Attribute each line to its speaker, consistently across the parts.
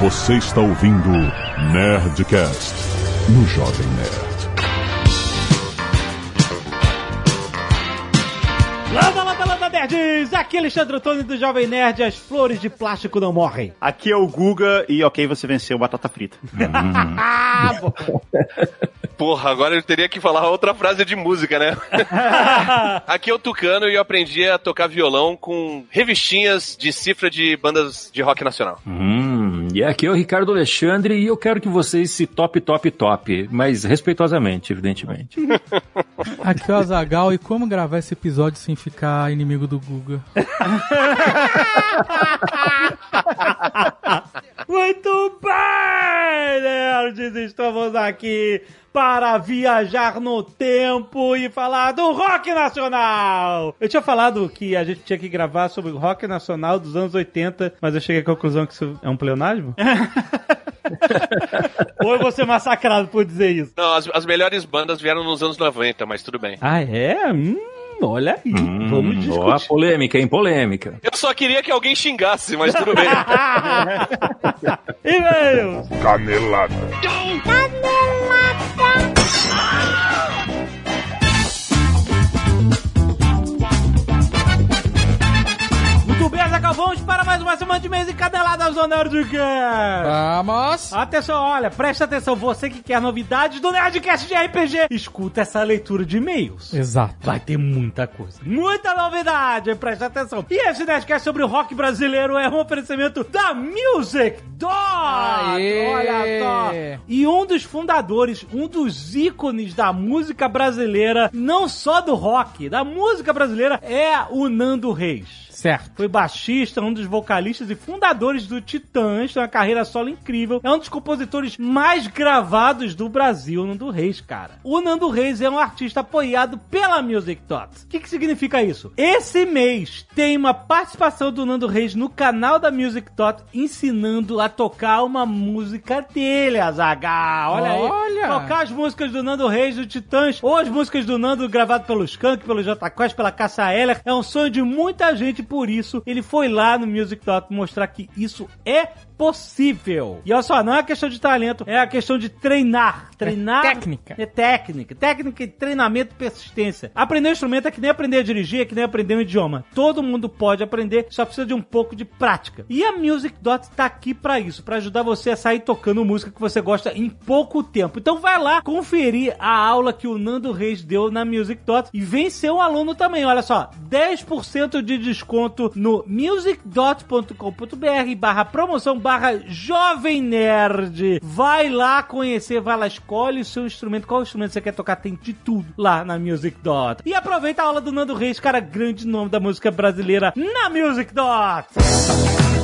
Speaker 1: Você está ouvindo Nerdcast no Jovem Nerd.
Speaker 2: Landa, landa, landa, nerds! Aqui é Alexandre Antônio do Jovem Nerd, as flores de plástico não morrem.
Speaker 3: Aqui é o Guga e ok, você venceu batata frita.
Speaker 2: Ah.
Speaker 4: Porra, agora eu teria que falar outra frase de música, né? Aqui é o Tucano e eu aprendi a tocar violão com revistinhas de cifra de bandas de rock nacional.
Speaker 5: Hum, e aqui é o Ricardo Alexandre e eu quero que vocês se top, top, top, mas respeitosamente, evidentemente.
Speaker 6: Aqui é o Azagal e como gravar esse episódio sem ficar inimigo do Guga?
Speaker 2: Muito bem, nerds! Estamos aqui para viajar no tempo e falar do rock nacional! Eu tinha falado que a gente tinha que gravar sobre o rock nacional dos anos 80, mas eu cheguei à conclusão que isso é um pleonasmo? Ou eu vou ser massacrado por dizer isso?
Speaker 4: Não, as, as melhores bandas vieram nos anos 90, mas tudo bem.
Speaker 2: Ah, é? Hum, olha aí. Vamos
Speaker 5: Hum,
Speaker 2: discutir.
Speaker 5: ó, polêmica, hein? Polêmica.
Speaker 4: Eu só queria que alguém xingasse, mas tudo bem.
Speaker 2: E-mails!
Speaker 1: Canelada.
Speaker 2: Muito bem, Azaghal, vamos para mais uma semana de mês e caneladas do Nerdcast.
Speaker 6: Vamos!
Speaker 2: Atenção, olha, presta atenção, você que quer novidades do Nerdcast de RPG, escuta essa leitura de e-mails.
Speaker 6: Exato.
Speaker 2: Vai ter muita coisa, muita novidade, presta atenção. E esse Nerdcast sobre o rock brasileiro é um oferecimento da Music Dot.
Speaker 6: Aê!
Speaker 2: Olha só. E um dos fundadores, um dos ícones da música brasileira, não só do rock, da música brasileira, é o Nando Reis.
Speaker 6: Certo.
Speaker 2: Foi baixista, um dos vocalistas e fundadores do Titãs, tem uma carreira solo incrível. É um dos compositores mais gravados do Brasil, Nando Reis, cara. O Nando Reis é um artista apoiado pela Music Dot. O que, que significa isso? Esse mês tem uma participação do Nando Reis no canal da Music Dot ensinando a tocar uma música dele, Azaghal. Olha,
Speaker 6: Olha!
Speaker 2: aí. Tocar as músicas do Nando Reis, do Titãs, ou as músicas do Nando gravado pelo Skank, pelo J Quest, pela Cassa Heller. É um sonho de muita gente, por isso ele foi lá no Music Dot mostrar que isso é possível. E olha só, não é questão de talento, é a questão de treinar. Treinar.
Speaker 6: técnica.
Speaker 2: É técnica. Técnica e treinamento e persistência. Aprender um instrumento é que nem aprender a dirigir, é que nem aprender um idioma. Todo mundo pode aprender, só precisa de um pouco de prática. E a Music Dot tá aqui pra isso, pra ajudar você a sair tocando música que você gosta em pouco tempo. Então vai lá conferir a aula que o Nando Reis deu na Music Dot e vem ser um aluno também. Olha só, 10% de desconto no musicdot.com.br barra promoção barra jovem nerd. Vai lá conhecer, vai lá, escolhe o seu instrumento. Qual instrumento você quer tocar? Tem de tudo lá na Music Dot. E aproveita a aula do Nando Reis, cara, grande nome da música brasileira na Music Dot.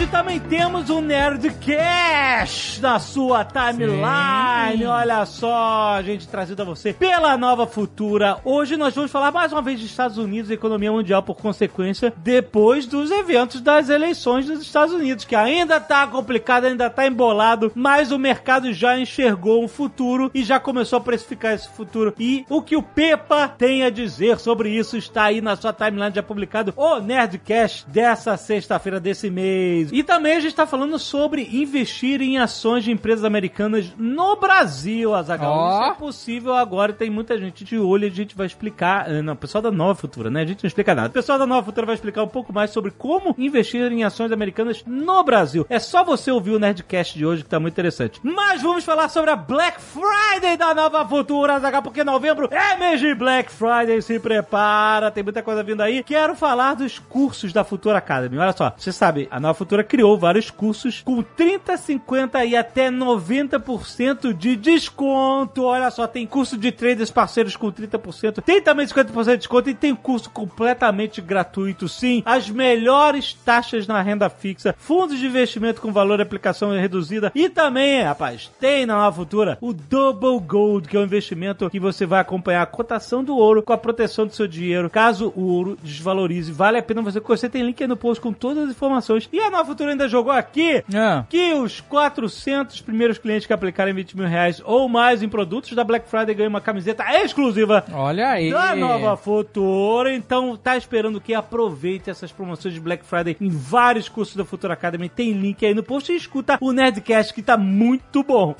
Speaker 2: Hoje também temos o Nerdcast na sua timeline.
Speaker 6: Sim.
Speaker 2: Olha só, gente, trazido a você pela Nova Futura. Hoje nós vamos falar mais uma vez de Estados Unidos e economia mundial por consequência, depois dos eventos das eleições dos Estados Unidos, que ainda tá complicado, ainda tá embolado, mas o mercado já enxergou um futuro e já começou a precificar esse futuro. E o que o Pepa tem a dizer sobre isso está aí na sua timeline já publicado o Nerdcast dessa sexta-feira desse mês. E também a gente está falando sobre investir em ações de empresas americanas no Brasil, Azaghal.
Speaker 6: Ó.
Speaker 2: Isso é possível agora, tem muita gente de olho a gente vai explicar. eh, Não, o pessoal da Nova Futura, né? A gente não explica nada. O pessoal da Nova Futura vai explicar um pouco mais sobre como investir em ações americanas no Brasil. É só você ouvir o Nerdcast de hoje que tá muito interessante. Mas vamos falar sobre a Black Friday da Nova Futura, Azaghal, porque novembro é mês de Black Friday. Se prepara, tem muita coisa vindo aí. Quero falar dos cursos da Futura Academy. Olha só, você sabe, a Nova Futura criou vários cursos com 30, 50 e até 90% de desconto. Olha só, tem curso de traders parceiros com 30%, tem também 50% de desconto e tem curso completamente gratuito, sim. As melhores taxas na renda fixa, fundos de investimento com valor de aplicação reduzida e também, rapaz, tem na Nova Futura o Double Gold, que é um investimento que você vai acompanhar a cotação do ouro com a proteção do seu dinheiro. Caso o ouro desvalorize, vale a pena você. Você tem link aí no post com todas as informações. E a Nova Futura ainda jogou aqui
Speaker 6: Ah.
Speaker 2: que os 400 primeiros clientes que aplicarem 20 mil reais ou mais em produtos da Black Friday ganham uma camiseta exclusiva
Speaker 6: Olha aí.
Speaker 2: da Nova Futura. Então, tá esperando que aproveite essas promoções de Black Friday em vários cursos da Futura Academy. Tem link aí no post e escuta o Nerdcast que tá muito bom.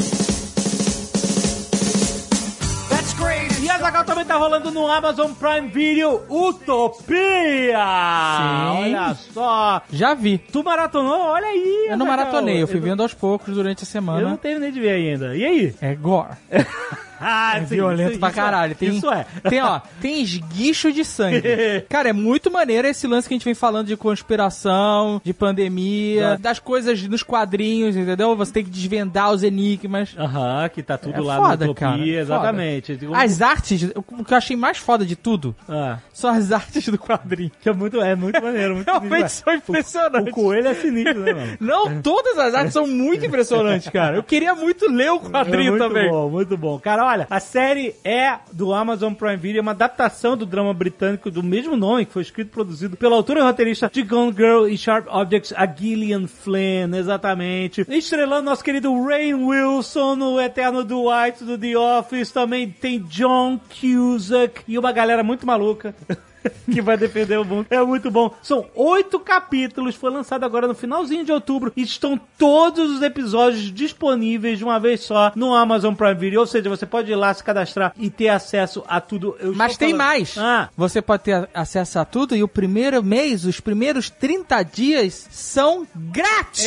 Speaker 2: E a Zagal também tá rolando no Amazon Prime Video Utopia!
Speaker 6: Sim.
Speaker 2: Olha só!
Speaker 6: Já vi.
Speaker 2: Tu maratonou? Olha aí!
Speaker 6: Eu não maratonei, eu fui
Speaker 2: Eu-
Speaker 6: vendo aos poucos durante a
Speaker 2: Eu não
Speaker 6: semana.
Speaker 2: terminei de ver ainda. E aí?
Speaker 6: É gore.
Speaker 2: Ah,
Speaker 6: É
Speaker 2: sim,
Speaker 6: violento
Speaker 2: isso-
Speaker 6: pra
Speaker 2: é.
Speaker 6: caralho. Tem,
Speaker 2: Isso é.
Speaker 6: Tem, ó, tem esguicho de sangue. Cara, é muito maneiro esse lance que a gente vem falando de conspiração, de pandemia, das coisas nos quadrinhos, entendeu? Você tem que desvendar os enigmas.
Speaker 2: Aham, que tá tudo
Speaker 6: É
Speaker 2: lá
Speaker 6: foda,
Speaker 2: no Utopia,
Speaker 6: cara, é
Speaker 2: exatamente. Digo,
Speaker 6: As artes, o que eu achei mais foda de tudo
Speaker 2: Ah,
Speaker 6: são as artes do quadrinho.
Speaker 2: que é muito, é muito maneiro, muito
Speaker 6: Realmente são
Speaker 2: O
Speaker 6: impressionantes.
Speaker 2: coelho é sinistro, né, mano?
Speaker 6: Não, todas as artes são muito impressionantes, cara. Eu queria muito ler o quadrinho
Speaker 2: é muito
Speaker 6: também.
Speaker 2: bom, muito bom. Cara, olha, a série é do Amazon Prime Video, é uma adaptação do drama britânico do mesmo nome, que foi escrito e produzido pela autora e roteirista de Gone Girl e Sharp Objects, a Gillian Flynn, exatamente. Estrelando nosso querido Rain Wilson, o eterno Dwight do The Office, também tem John Cusack e uma galera muito maluca. que vai defender o mundo. É muito bom. São oito capítulos, foi lançado agora no finalzinho de outubro e estão todos os episódios disponíveis de uma vez só no Amazon Prime Video. Ou seja, você pode ir lá se cadastrar e ter acesso a tudo. Eu
Speaker 6: Mas tem
Speaker 2: falando-
Speaker 6: mais.
Speaker 2: Ah,
Speaker 6: Você pode ter acesso a tudo e o primeiro mês, os primeiros 30 dias são grátis.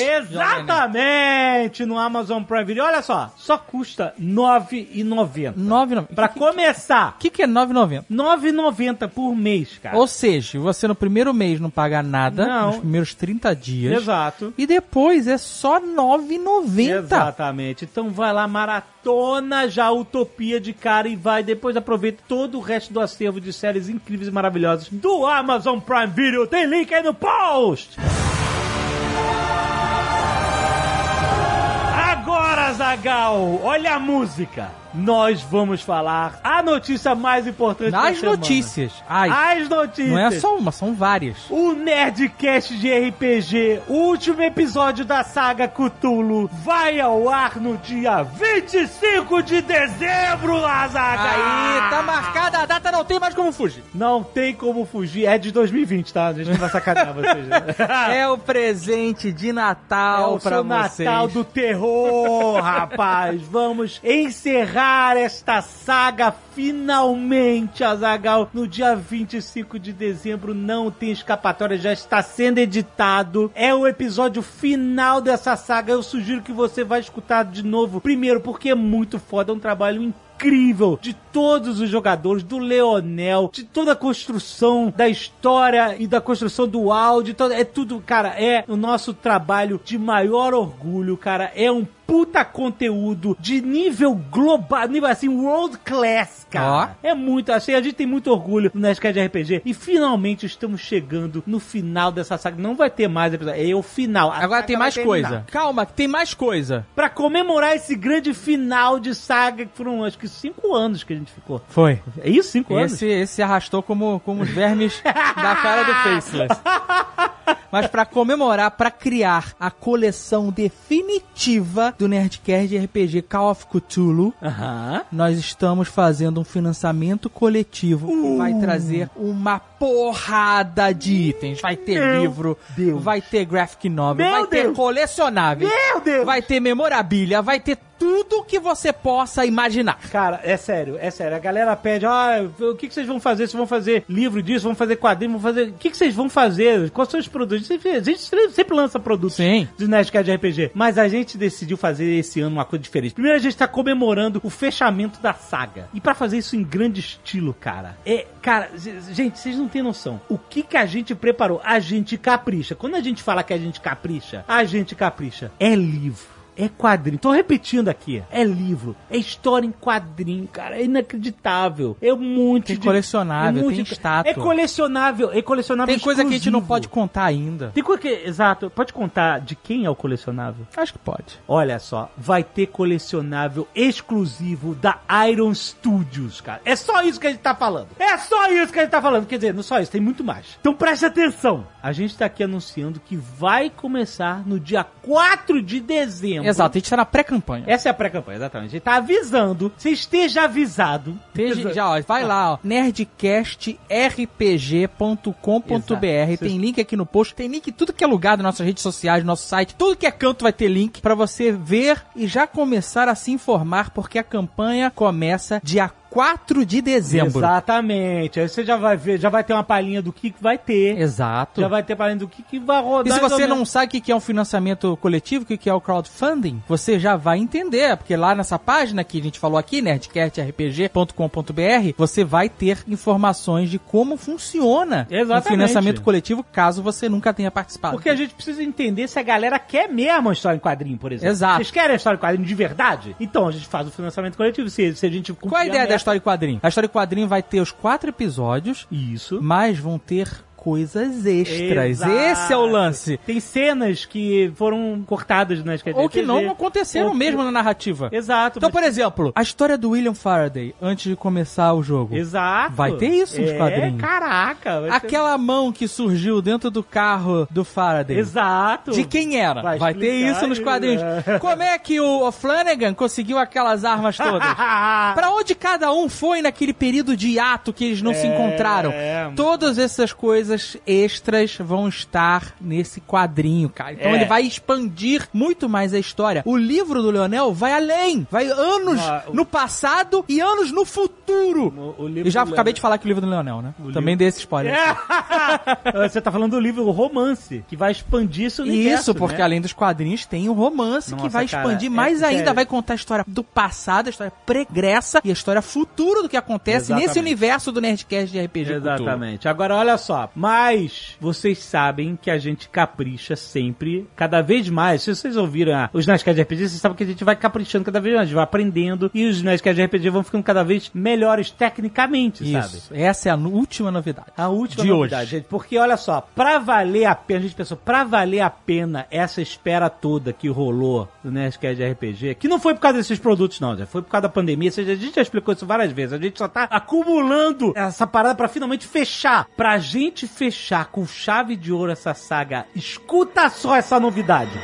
Speaker 2: exatamente no Amazon Prime Video. Olha só, só custa R$ 9,90.
Speaker 6: 9,90.
Speaker 2: Pra começar,
Speaker 6: O que, que é 9,90?
Speaker 2: R$ 9,90 por mês, cara.
Speaker 6: Ou seja, você no primeiro mês não paga nada,
Speaker 2: Não.
Speaker 6: nos primeiros 30 dias.
Speaker 2: Exato.
Speaker 6: E depois é só 9,90.
Speaker 2: Exatamente. Então vai lá, maratona já a Utopia de cara e vai. Depois aproveita todo o resto do acervo de séries incríveis e maravilhosas do Amazon Prime Video. Tem link aí no post. Agora, Zagal, olha a música. Nós vamos falar a notícia mais importante da
Speaker 6: Nas
Speaker 2: semana.
Speaker 6: notícias. Ai,
Speaker 2: As notícias.
Speaker 6: não é só uma, são várias.
Speaker 2: O Nerdcast de RPG, o último episódio da saga Cthulhu, vai ao ar no dia 25 de dezembro, Azaghal!
Speaker 6: Aí, tá marcada a data, não tem mais como fugir.
Speaker 2: Não tem como fugir, é de 2020, tá? A gente não vai sacanear vocês. né?
Speaker 6: É o presente de
Speaker 2: É
Speaker 6: Natal
Speaker 2: o
Speaker 6: pra vocês.
Speaker 2: Natal do terror, rapaz. Vamos encerrar esta saga finalmente, Azagal. No dia 25 de dezembro não tem escapatória, já está sendo editado. É o episódio final dessa saga. Eu sugiro que você vá escutar de novo. Primeiro, porque é muito foda, é um trabalho incrível de todos os jogadores, do Leonel, de toda a construção da história e da construção do áudio, é tudo, cara, é o nosso trabalho de maior orgulho, cara, é um puta conteúdo de nível global, nível assim, world class, cara. É muito, assim, a gente tem muito orgulho no Nerdcast de RPG e finalmente estamos chegando no final dessa saga. Não vai ter mais episódio, é o final. A
Speaker 6: Agora tem mais coisa. Calma, tem mais coisa.
Speaker 2: Pra comemorar esse grande final de saga, que foram acho que cinco anos que a gente ficou.
Speaker 6: Foi.
Speaker 2: É isso? Cinco anos?
Speaker 6: Esse, esse se arrastou como, como os vermes da cara do Faceless. Mas pra comemorar, pra criar a coleção definitiva do Nerdcast de RPG Call of Cthulhu, nós estamos fazendo um financiamento coletivo
Speaker 2: Uh.
Speaker 6: que vai trazer uma porrada de itens. Vai ter
Speaker 2: Meu
Speaker 6: livro,
Speaker 2: Deus.
Speaker 6: vai ter graphic novel,
Speaker 2: Meu
Speaker 6: vai ter
Speaker 2: Deus. Meu Deus!
Speaker 6: vai ter memorabilia, vai ter tudo que você possa imaginar.
Speaker 2: Cara, é sério, é sério. A galera pede, ah, o que, que vocês vão fazer? Vocês vão fazer livro disso? Vão fazer quadrinho? Vão fazer... O que, que vocês vão fazer? Quais são os produtos? A gente sempre lança produtos
Speaker 6: Sim.
Speaker 2: de Nerdcast de RPG. Mas a gente decidiu fazer esse ano uma coisa diferente. Primeiro a gente tá comemorando o fechamento da saga. E pra fazer isso em grande estilo, cara. É, cara, gente, vocês não têm noção. O que que a gente preparou? A gente capricha. Quando a gente fala que a gente capricha, a gente capricha. É livro. É quadrinho. Tô repetindo aqui. É livro, é história em quadrinho, cara. É inacreditável. É muito
Speaker 6: Tem
Speaker 2: de-
Speaker 6: colecionável,
Speaker 2: é muito
Speaker 6: tem
Speaker 2: de-
Speaker 6: estátua.
Speaker 2: É colecionável, é colecionável
Speaker 6: Tem coisa que a gente não
Speaker 2: exclusivo.
Speaker 6: pode contar ainda.
Speaker 2: Tem coisa que, exato, pode contar de quem é o colecionável?
Speaker 6: Acho que pode.
Speaker 2: Olha só, vai ter colecionável exclusivo da Iron Studios, cara. É só isso que a gente tá falando. É só isso que a gente tá falando. Quer dizer, não só isso, tem muito mais. Então preste atenção. A gente tá aqui anunciando que vai começar no dia 4 de dezembro.
Speaker 6: Exato, a gente tá na pré-campanha.
Speaker 2: Essa é a pré-campanha, exatamente. A gente tá avisando. Você esteja avisado.
Speaker 6: Esteja- já, ó, vai lá, ó, nerdcastrpg.com.br. Tem link aqui no post, tem link em tudo que é lugar das nossas redes sociais, no nosso site, tudo que é canto vai ter link pra você ver e já começar a se informar, porque a campanha começa dia 4 de dezembro.
Speaker 2: Exatamente. Aí você já vai ver, já vai ter uma palhinha do que que vai ter.
Speaker 6: Exato.
Speaker 2: Já vai ter palhinha do que, que vai rodar.
Speaker 6: E se você não sabe o que é um financiamento coletivo, o que é o crowdfunding, você já vai entender, porque lá nessa página que a gente falou aqui, nerdcastrpg.com.br, você vai ter informações de como funciona o
Speaker 2: Exatamente.
Speaker 6: financiamento coletivo, caso você nunca tenha participado.
Speaker 2: Porque a gente precisa entender se a galera quer mesmo a história em quadrinho, por exemplo.
Speaker 6: Exato.
Speaker 2: Vocês querem a história em quadrinho de verdade? Então a gente faz o financiamento coletivo. Se, se a gente
Speaker 6: Qual a ideia da história em quadrinho? A história em quadrinho vai ter os quatro episódios,
Speaker 2: Isso.
Speaker 6: mas vão ter coisas extras.
Speaker 2: Exato.
Speaker 6: Esse é o lance.
Speaker 2: Tem cenas que foram cortadas nas
Speaker 6: Ou que não aconteceram
Speaker 2: Ou que-
Speaker 6: mesmo na narrativa.
Speaker 2: Exato.
Speaker 6: Então,
Speaker 2: mas-
Speaker 6: por exemplo, a história do William Faraday, antes de começar o jogo.
Speaker 2: Exato.
Speaker 6: Vai ter isso nos
Speaker 2: é,
Speaker 6: quadrinhos.
Speaker 2: Caraca. vai ter-
Speaker 6: Aquela mão que surgiu dentro do carro do Faraday.
Speaker 2: Exato.
Speaker 6: De quem era?
Speaker 2: Vai
Speaker 6: Vai, ter isso nos quadrinhos. Como é que o Flanagan conseguiu aquelas armas todas? Pra onde cada um foi naquele período de hiato que eles não se
Speaker 2: É,
Speaker 6: encontraram?
Speaker 2: é.
Speaker 6: Todas essas coisas extras vão estar nesse quadrinho, cara. Então
Speaker 2: É.
Speaker 6: ele vai expandir muito mais a história. O livro do Leonel vai além. Vai anos
Speaker 2: Ah, o-
Speaker 6: no passado e anos no futuro.
Speaker 2: O- o livro
Speaker 6: E já acabei
Speaker 2: Leonel-
Speaker 6: de falar que o livro do Leonel, né?
Speaker 2: O
Speaker 6: Também dei esse spoiler.
Speaker 2: É. Você tá falando do livro Romance, que vai expandir universo,
Speaker 6: Isso, porque
Speaker 2: né?
Speaker 6: além dos quadrinhos tem o romance que
Speaker 2: Nossa,
Speaker 6: vai
Speaker 2: cara,
Speaker 6: expandir
Speaker 2: é-
Speaker 6: mais ainda,
Speaker 2: sério.
Speaker 6: vai contar a história do passado, a história pregressa e a história futura do que acontece
Speaker 2: Exatamente.
Speaker 6: nesse universo do Nerdcast de RPG Cultura.
Speaker 2: Exatamente. Agora, olha só. Mas vocês sabem que a gente capricha sempre, cada vez mais. Se vocês ouviram ah, os Nerdcast de RPG, vocês sabem que a gente vai caprichando cada vez mais, a gente vai aprendendo e os Nerdcast de RPG vão ficando cada vez melhores tecnicamente, sabe?
Speaker 6: Isso. Essa é a última novidade.
Speaker 2: A última
Speaker 6: De
Speaker 2: novidade,
Speaker 6: hoje.
Speaker 2: gente, porque olha só, pra valer a pena, a gente pensou, pra valer a pena essa espera toda que rolou do Nerdcast de RPG, que não foi por causa desses produtos não, já foi por causa da pandemia, ou seja, a gente já explicou isso várias vezes, a gente só tá acumulando essa parada pra finalmente fechar. Pra gente fechar com chave de ouro essa saga, escuta só essa novidade.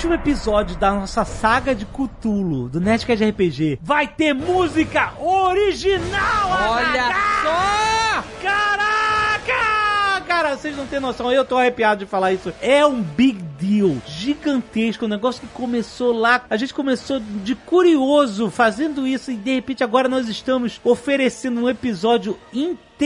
Speaker 2: Último episódio da nossa saga de Cthulhu, do Nerdcast RPG, vai ter música original!
Speaker 6: Olha só!
Speaker 2: Caraca! Cara, vocês não têm noção, eu tô arrepiado de falar isso. É um big deal, gigantesco, um negócio que começou lá. A gente começou de curioso fazendo isso e de repente agora nós estamos oferecendo um episódio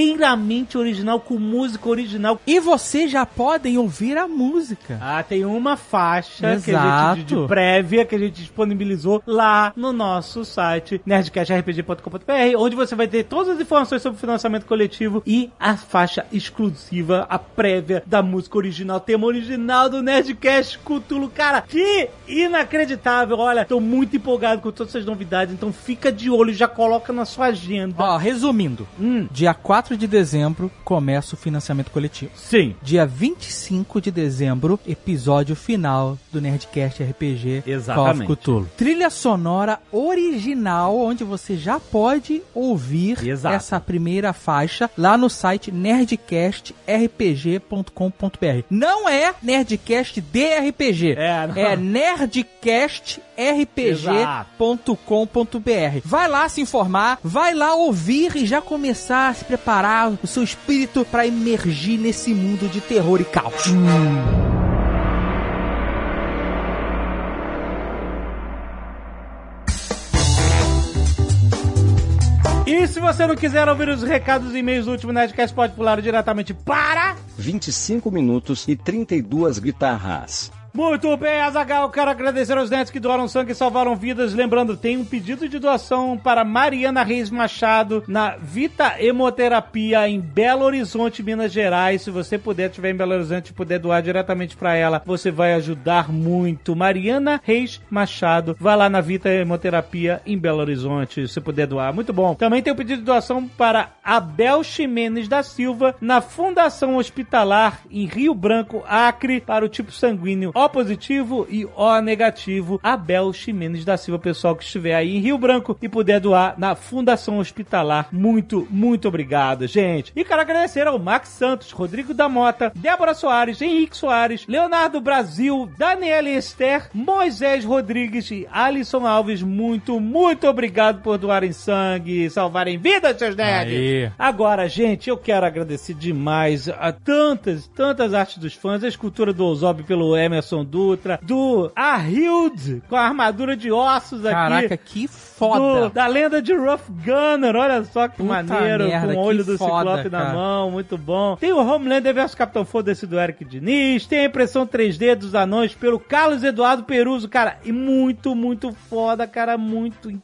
Speaker 2: inteiramente original, com música original.
Speaker 6: E vocês já podem ouvir a música.
Speaker 2: Ah, tem uma faixa que a
Speaker 6: Exato.
Speaker 2: gente, de, prévia que a gente disponibilizou lá no nosso site nerdcastrpg.com.br, onde você vai ter todas as informações sobre o financiamento coletivo e a faixa exclusiva, a prévia da música original, tema original do Nerdcast Cthulhu. Cara, que inacreditável! Olha, tô muito empolgado com todas essas novidades, então fica de olho, já coloca na sua agenda.
Speaker 6: Ó, resumindo,
Speaker 2: Hum,
Speaker 6: dia 4 de dezembro começa o financiamento coletivo.
Speaker 2: sim.
Speaker 6: Dia 25 de dezembro, episódio final do Nerdcast RPG
Speaker 2: Exatamente.
Speaker 6: Call Cthulhu. Trilha sonora original, onde você já pode ouvir
Speaker 2: Exato.
Speaker 6: essa primeira faixa lá no site nerdcastrpg.com.br. Não é Nerdcast de RPG.
Speaker 2: É, não.
Speaker 6: é nerdcastrpg.com.br. Vai lá se informar, vai lá ouvir e já começar a se preparar o seu espírito para emergir nesse mundo de terror e caos.
Speaker 2: E se você não quiser ouvir os recados e e-mails do último Nerdcast, pode pular diretamente para...
Speaker 7: 25 minutos e 32 guitarras.
Speaker 2: Muito bem, Azagal, quero agradecer aos netos que doaram sangue e salvaram vidas. Lembrando, tem um pedido de doação para Mariana Reis Machado na Vita Hemoterapia em Belo Horizonte, Minas Gerais. Se você puder, estiver em Belo Horizonte e puder doar diretamente para ela, você vai ajudar muito. Mariana Reis Machado, vai lá na Vita Hemoterapia em Belo Horizonte, se puder doar. Muito bom. Também tem um pedido de doação para Abel Ximenes da Silva na Fundação Hospitalar em Rio Branco, Acre, para o tipo sanguíneo O positivo e O negativo. Abel Ximenes da Silva, pessoal que estiver aí em Rio Branco e puder doar na Fundação Hospitalar. Muito, muito obrigado, gente. E quero agradecer ao Max Santos, Rodrigo da Mota, Débora Soares, Henrique Soares, Leonardo Brasil, Daniela Esther, Moisés Rodrigues e Alisson Alves. Muito, muito obrigado por doarem sangue e salvarem vidas, seus nerds. Agora, gente, eu quero agradecer demais a tantas, tantas artes dos fãs, a escultura do Ozob pelo Emerson Dutra, do Ahild com a armadura de ossos aqui.
Speaker 6: Caraca, que
Speaker 2: do-
Speaker 6: foda.
Speaker 2: da lenda de Rough Gunner, olha só que
Speaker 6: Puta
Speaker 2: maneiro,
Speaker 6: merda,
Speaker 2: com o olho do
Speaker 6: foda,
Speaker 2: Ciclope na
Speaker 6: cara.
Speaker 2: mão, muito bom. Tem o Homelander vs Capitão Foda-se do Eric Diniz, tem a impressão 3D dos anões pelo Carlos Eduardo Peruso, cara, e muito, muito foda, cara, muito incrível,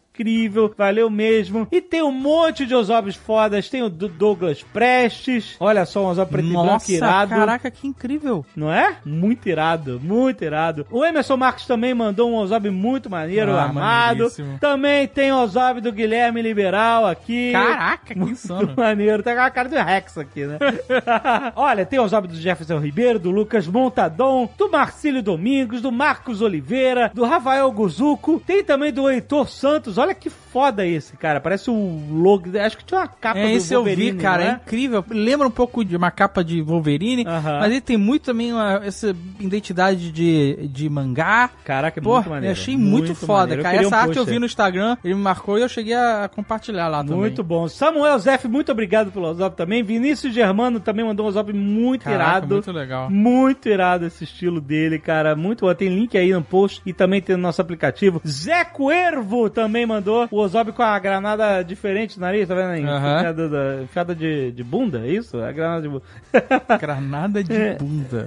Speaker 2: valeu mesmo. E tem um monte de Osobs fodas, tem o do Douglas Prestes, olha só, um Ozob preto e branco
Speaker 6: Nossa,
Speaker 2: irado.
Speaker 6: caraca, que incrível.
Speaker 2: Não é? Muito irado, muito irado. O Emerson Marques também mandou um Ozob muito maneiro,
Speaker 6: Ah,
Speaker 2: armado.
Speaker 6: maneiríssimo.
Speaker 2: Também tem o Ozob do Guilherme Liberal aqui.
Speaker 6: Caraca, que
Speaker 2: Muito
Speaker 6: insano.
Speaker 2: maneiro. Tá com a cara do Rex aqui, né? Olha, tem o Ozob do Jefferson Ribeiro, do Lucas Montadon, do Marcílio Domingos, do Marcos Oliveira, do Rafael Guzuco. Tem também do Heitor Santos. Olha que foda esse, cara. Parece o logo. Acho que tinha uma capa
Speaker 6: É,
Speaker 2: do
Speaker 6: esse eu
Speaker 2: Wolverine,
Speaker 6: vi, cara, é
Speaker 2: é?
Speaker 6: incrível. Lembra um pouco de uma capa de Wolverine,
Speaker 2: Aham.
Speaker 6: mas ele tem muito também uma- essa identidade de, de mangá.
Speaker 2: Caraca, é
Speaker 6: Pô,
Speaker 2: muito maneiro.
Speaker 6: eu achei muito, foda,
Speaker 2: maneiro. Eu
Speaker 6: cara. Essa
Speaker 2: um
Speaker 6: arte eu vi no Instagram, ele me marcou e eu cheguei a compartilhar lá também.
Speaker 2: Muito bom. Samuel Zeff, muito obrigado pelo Ozob também. Vinícius Germano também mandou um Ozob muito
Speaker 6: Caraca,
Speaker 2: irado.
Speaker 6: muito legal.
Speaker 2: Muito irado esse estilo dele, cara. Muito bom. Tem link aí no post e também tem no nosso aplicativo. Zé Cuervo também mandou o Ozob com a granada diferente no nariz, tá vendo aí? Enfiada, da- enfiada de, de bunda, é isso? A granada de bunda.
Speaker 6: Granada de
Speaker 2: É.
Speaker 6: bunda.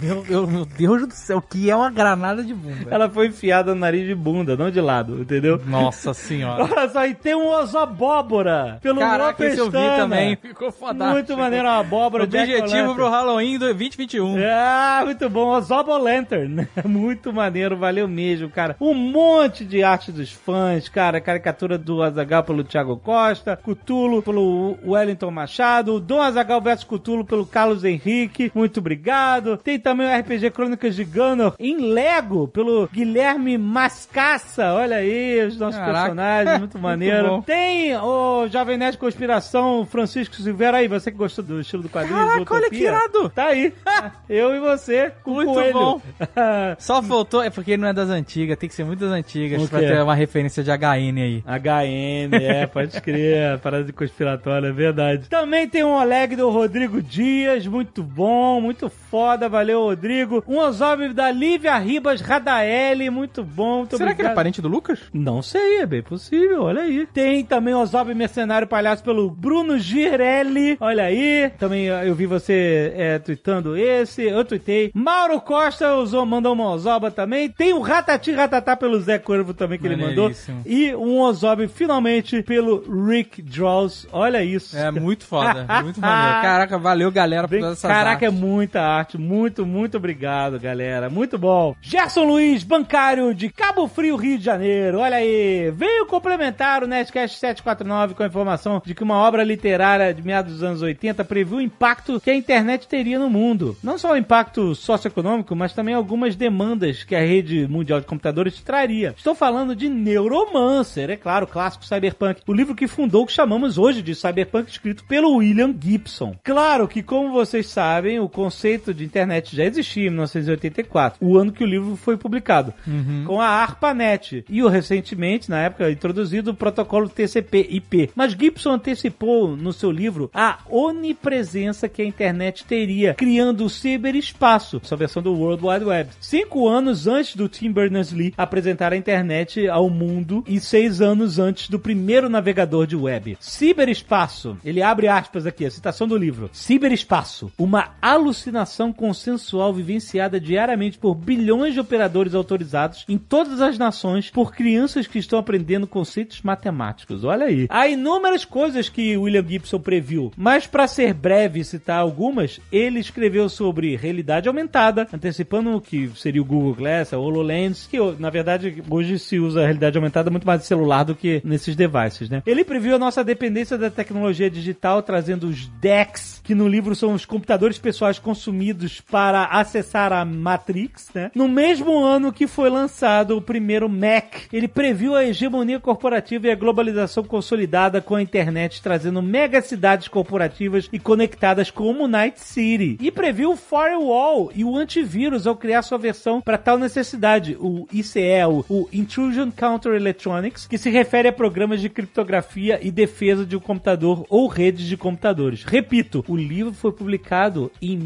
Speaker 6: Meu, meu- meu Deus do céu, o que é uma granada de bunda?
Speaker 2: Ela foi enfiada no nariz de bunda, não de lado, entendeu?
Speaker 6: Nossa senhora.
Speaker 2: Olha só, e tem um Ozobóbora pelo
Speaker 6: Caraca, esse eu vi também. Ficou fodástico.
Speaker 2: Muito maneiro, uma abóbora.
Speaker 6: Objetivo pro Halloween do 2021.
Speaker 2: Ah, muito bom. Zobo Lantern. Muito maneiro, valeu mesmo, cara. Um monte de arte dos fãs, cara. Caricatura do Azagal pelo Thiago Costa, Cutulo pelo Wellington Machado, Dom Azagal vs Cutulo pelo Carlos Henrique. Muito obrigado. Tem também o RPG Crônicas de Gunner em Lego pelo Guilherme Mascaça. Olha aí os nossos
Speaker 6: Caraca.
Speaker 2: personagens, muito maneiro.
Speaker 6: bom.
Speaker 2: Tem o Jovem Nerd Conspiração Francisco Silveira aí, você que gostou do estilo do quadrinho.
Speaker 6: Caraca,
Speaker 2: do
Speaker 6: olha que irado.
Speaker 2: Tá aí. Eu e você com
Speaker 6: Muito
Speaker 2: coelho.
Speaker 6: bom. Só faltou, é porque ele não é das antigas, tem que ser muito das antigas pra ter uma referência de HN aí.
Speaker 2: HN, é, pode crer, parada de conspiratória, é verdade. Também tem um Oleg do Rodrigo Dias, muito bom, muito foda, valeu, Rodrigo. Um Ozob da Lívia Ribas Radaeli, muito bom, muito
Speaker 6: Será que ele é
Speaker 2: obrigado.
Speaker 6: parente do Lucas?
Speaker 2: Não sei, é bem possível, olha aí. Tem também o Ozob Mercenário Palhaço pelo Bruno Girelli, olha aí. Também eu vi você é, tweetando esse, eu tuitei. Mauro Costa usou, mandou uma Ozoba também. Tem o Ratati Ratatá pelo Zé Corvo também que ele mandou. E um Ozob finalmente pelo Rick Draws, olha isso.
Speaker 6: É muito foda, muito maneiro. Caraca, valeu galera por todas essas
Speaker 2: Caraca, é
Speaker 6: artes.
Speaker 2: muita arte. Muito, muito obrigado, galera. Muito bom. Gerson Luiz, bancário de Cabo Frio, Rio de Janeiro. Olha aí. Veio complementar o Nerdcast 749 com a informação de que uma obra literária de meados dos anos 80 previu o impacto que a internet teria no mundo. Não só o impacto socioeconômico, mas também algumas demandas que a rede mundial de computadores traria. Estou falando de Neuromancer, é claro, clássico cyberpunk. O livro que fundou o que chamamos hoje de cyberpunk, escrito pelo William Gibson. Claro que, como vocês sabem, o conceito de internet já existia em 1984, o ano que o livro foi publicado, com a ARPANET. E o recentemente, na época, introduzido o protocolo TCP/IP. Mas Gibson antecipou no seu livro a onipresença que a internet teria, criando o ciberespaço, sua versão do World Wide Web. Cinco anos antes do Tim Berners-Lee apresentar a internet ao mundo e seis anos antes do primeiro navegador de web. Ciberespaço, ele abre aspas aqui, a citação do livro. Ciberespaço, uma alucinação consensual vivenciada diariamente por bilhões de operadores autorizados em todas as nações por crianças que estão aprendendo conceitos matemáticos. Olha aí. Há inúmeras coisas que William Gibson previu, mas para ser breve e citar algumas, ele escreveu sobre realidade aumentada, antecipando o que seria o Google Glass, a HoloLens, que na verdade hoje se usa a realidade aumentada muito mais de celular do que nesses devices, né? Ele previu a nossa dependência da tecnologia digital, trazendo os DeX, que no livro são os computadores pessoais consumidos para acessar a Matrix, né? No mesmo ano que foi lançado o primeiro Mac, ele previu a hegemonia corporativa e a globalização consolidada com a internet, trazendo mega cidades corporativas e conectadas como Night City. E previu o Firewall e o antivírus ao criar sua versão para tal necessidade, o ICE, o, Intrusion Counter Electronics, que se refere a programas de criptografia e defesa de um computador ou redes de computadores. Repito, o livro foi publicado em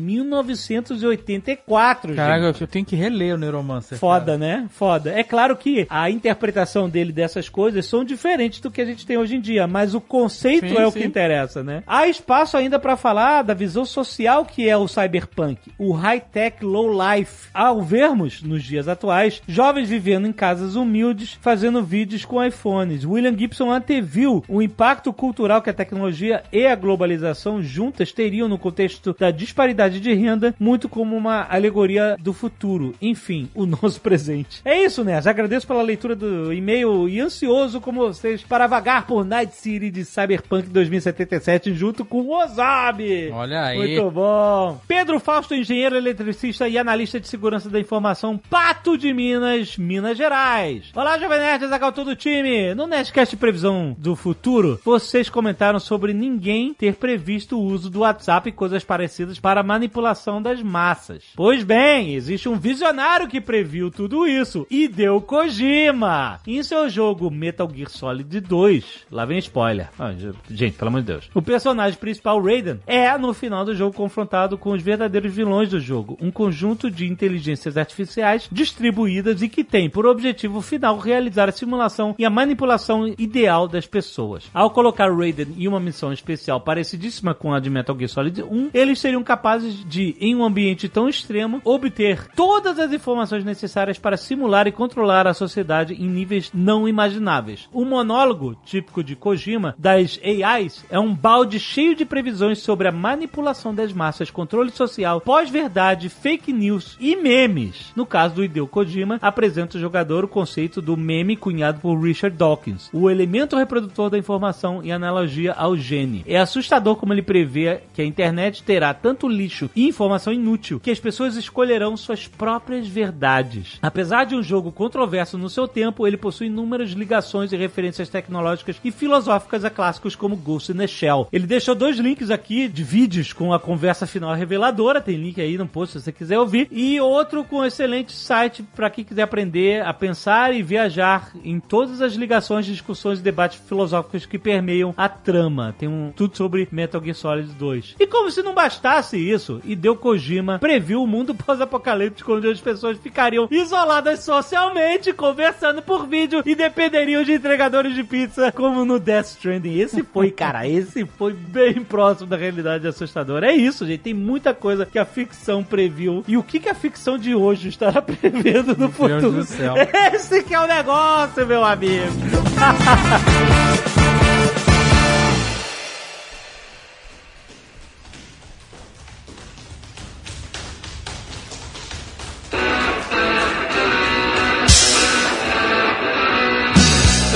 Speaker 2: 1984. gente.
Speaker 6: Caraca, eu tenho que reler o Neuromancer.
Speaker 2: Foda, né? Foda. É claro que a interpretação dele dessas coisas são diferentes do que a gente tem hoje em dia, mas o conceito
Speaker 6: Sim,
Speaker 2: é o
Speaker 6: sim.
Speaker 2: que interessa, né? Há espaço ainda pra falar da visão social que é o cyberpunk, o high-tech low life. Ao vermos, nos dias atuais, jovens vivendo em casas humildes, fazendo vídeos com iPhones. William Gibson anteviu o impacto cultural que a tecnologia e a globalização juntas teriam no contexto da disparidade de renda, muito como uma alegoria do futuro. Enfim, o nosso presente. É isso, né? Agradeço pela leitura do e-mail e ansioso como vocês para vagar por Night City de Cyberpunk 2077 junto com o Ozabi.
Speaker 6: Olha aí.
Speaker 2: Muito bom. Pedro Fausto, engenheiro eletricista e analista de segurança da informação, Pato de Minas, Minas Gerais. Olá, Jovem Nerd, Zagal todo o time. No Nerdcast Previsão do Futuro, vocês comentaram sobre ninguém ter previsto o uso do WhatsApp e coisas parecidas para manipulação das massas. Pois bem, existe um visionário que previu tudo isso, Hideo Kojima. Em seu jogo Metal Gear Solid 2, lá vem spoiler. Ah, gente, pelo amor de Deus. O personagem principal, Raiden, é, no final do jogo, confrontado com os verdadeiros vilões do jogo. Um conjunto de inteligências artificiais distribuídas e que tem por objetivo final realizar a simulação e a manipulação ideal das pessoas. Ao colocar Raiden em uma missão especial parecidíssima com a de Metal Gear Solid 1, eles seriam capazes de, em um ambiente tão extremo, obter todas as informações necessárias para simular e controlar a sociedade em níveis não imagináveis. O monólogo, típico de Kojima, das AIs, é um balde cheio de previsões sobre a manipulação das massas, controle social, pós-verdade, fake news e memes. No caso do Hideo Kojima, apresenta o jogador o conceito do meme cunhado por Richard Dawkins, o elemento reprodutor da informação em analogia ao gene. É assustador como ele prevê que a internet terá tanto lixo e informação inútil que as pessoas escolherão suas próprias verdades. Apesar de um jogo controverso no seu tempo, ele possui inúmeras ligações e referências tecnológicas e filosóficas a clássicos como Ghost in the Shell. Ele deixou dois links aqui de vídeos com a conversa final reveladora, tem link aí no post se você quiser ouvir, e outro com um excelente site para quem quiser aprender a pensar e viajar em todas as ligações, discussões e debates filosóficos que permeiam a trama. Tem um tudo sobre Metal Gear Solid 2. E como se não bastasse isso, Hideo Kojima previu o mundo pós-apocalíptico onde as pessoas ficariam isoladas socialmente, conversando por vídeo e dependeriam de entregadores de pizza, como no Death Stranding. Esse foi, cara, esse foi bem próximo da realidade assustadora. É isso, gente. Tem muita coisa que a ficção previu. E o que, que a ficção de hoje estará prevendo no
Speaker 6: Meu Deus
Speaker 2: futuro?
Speaker 6: do céu.
Speaker 2: Esse que é o negócio, meu amigo.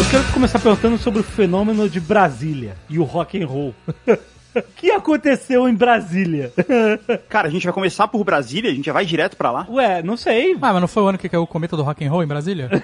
Speaker 2: Eu quero começar perguntando sobre o fenômeno de Brasília e o rock and roll. O que aconteceu em Brasília?
Speaker 3: Cara, a gente vai começar por Brasília, a gente já vai direto pra lá.
Speaker 2: Ué, não sei.
Speaker 6: Ah, mas não foi o ano que caiu o cometa do rock and roll em Brasília?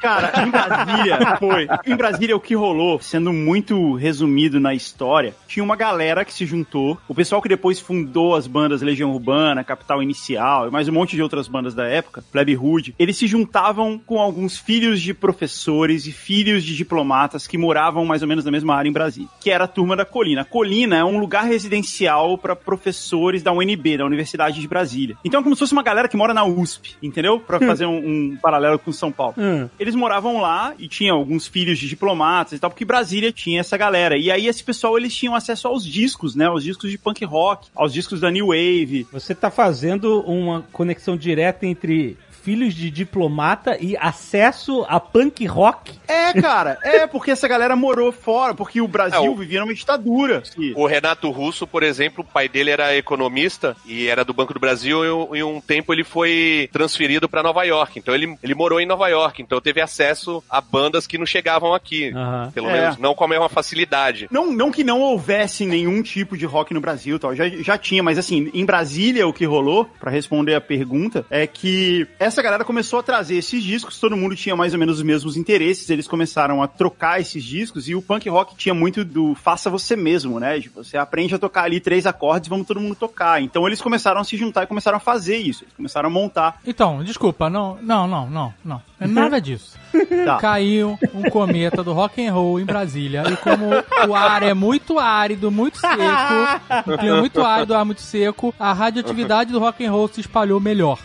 Speaker 3: Cara, em Brasília, foi. Em Brasília, o que rolou, sendo muito resumido na história, tinha uma galera que se juntou. O pessoal que depois fundou as bandas Legião Urbana, Capital Inicial e mais um monte de outras bandas da época, Plebe Hood, eles se juntavam com alguns filhos de professores e filhos de diplomatas que moravam mais ou menos na mesma área em Brasília, que era a turma da Colina. A Colina é um lugar residencial para professores da UNB, da Universidade de Brasília. Então é como se fosse uma galera que mora na USP, entendeu? Pra fazer um, um paralelo com São Paulo.
Speaker 2: Hum.
Speaker 3: Eles moravam lá e tinham alguns filhos de diplomatas e tal, porque Brasília tinha essa galera. E aí esse pessoal, eles tinham acesso aos discos, né? Aos discos de punk rock, aos discos da New Wave.
Speaker 2: Você tá fazendo uma conexão direta entre filhos de diplomata e acesso a punk rock.
Speaker 3: É, cara, é porque essa galera morou fora, porque o Brasil
Speaker 4: É, o-
Speaker 3: vivia numa ditadura. E-
Speaker 4: O Renato Russo, por exemplo, o pai dele era economista e era do Banco do Brasil e, e um tempo ele foi transferido para Nova York. Então ele, ele morou em Nova York, então teve acesso a bandas que não chegavam aqui.
Speaker 2: Aham.
Speaker 4: Pelo
Speaker 3: É.
Speaker 4: menos não com a mesma facilidade.
Speaker 3: Não, não que não houvesse nenhum tipo de rock no Brasil, tal, já, já tinha, mas assim, em Brasília o que rolou, pra responder a pergunta, é que essa galera começou a trazer esses discos, todo mundo tinha mais ou menos os mesmos interesses, eles começaram a trocar esses discos e o punk rock tinha muito do faça você mesmo, né? Tipo, você aprende a tocar ali três acordes, vamos todo mundo tocar. Então eles começaram a se juntar e começaram a fazer isso, eles começaram a montar.
Speaker 6: Então, desculpa, não, não, não, não, não. É nada disso.
Speaker 3: Tá.
Speaker 6: Caiu um cometa do rock and roll em Brasília e como o ar é muito árido, muito seco, clima muito árido, ar muito seco, a radioatividade do rock and roll se espalhou melhor.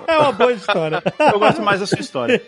Speaker 2: É uma boa história.
Speaker 3: Eu gosto mais da sua história.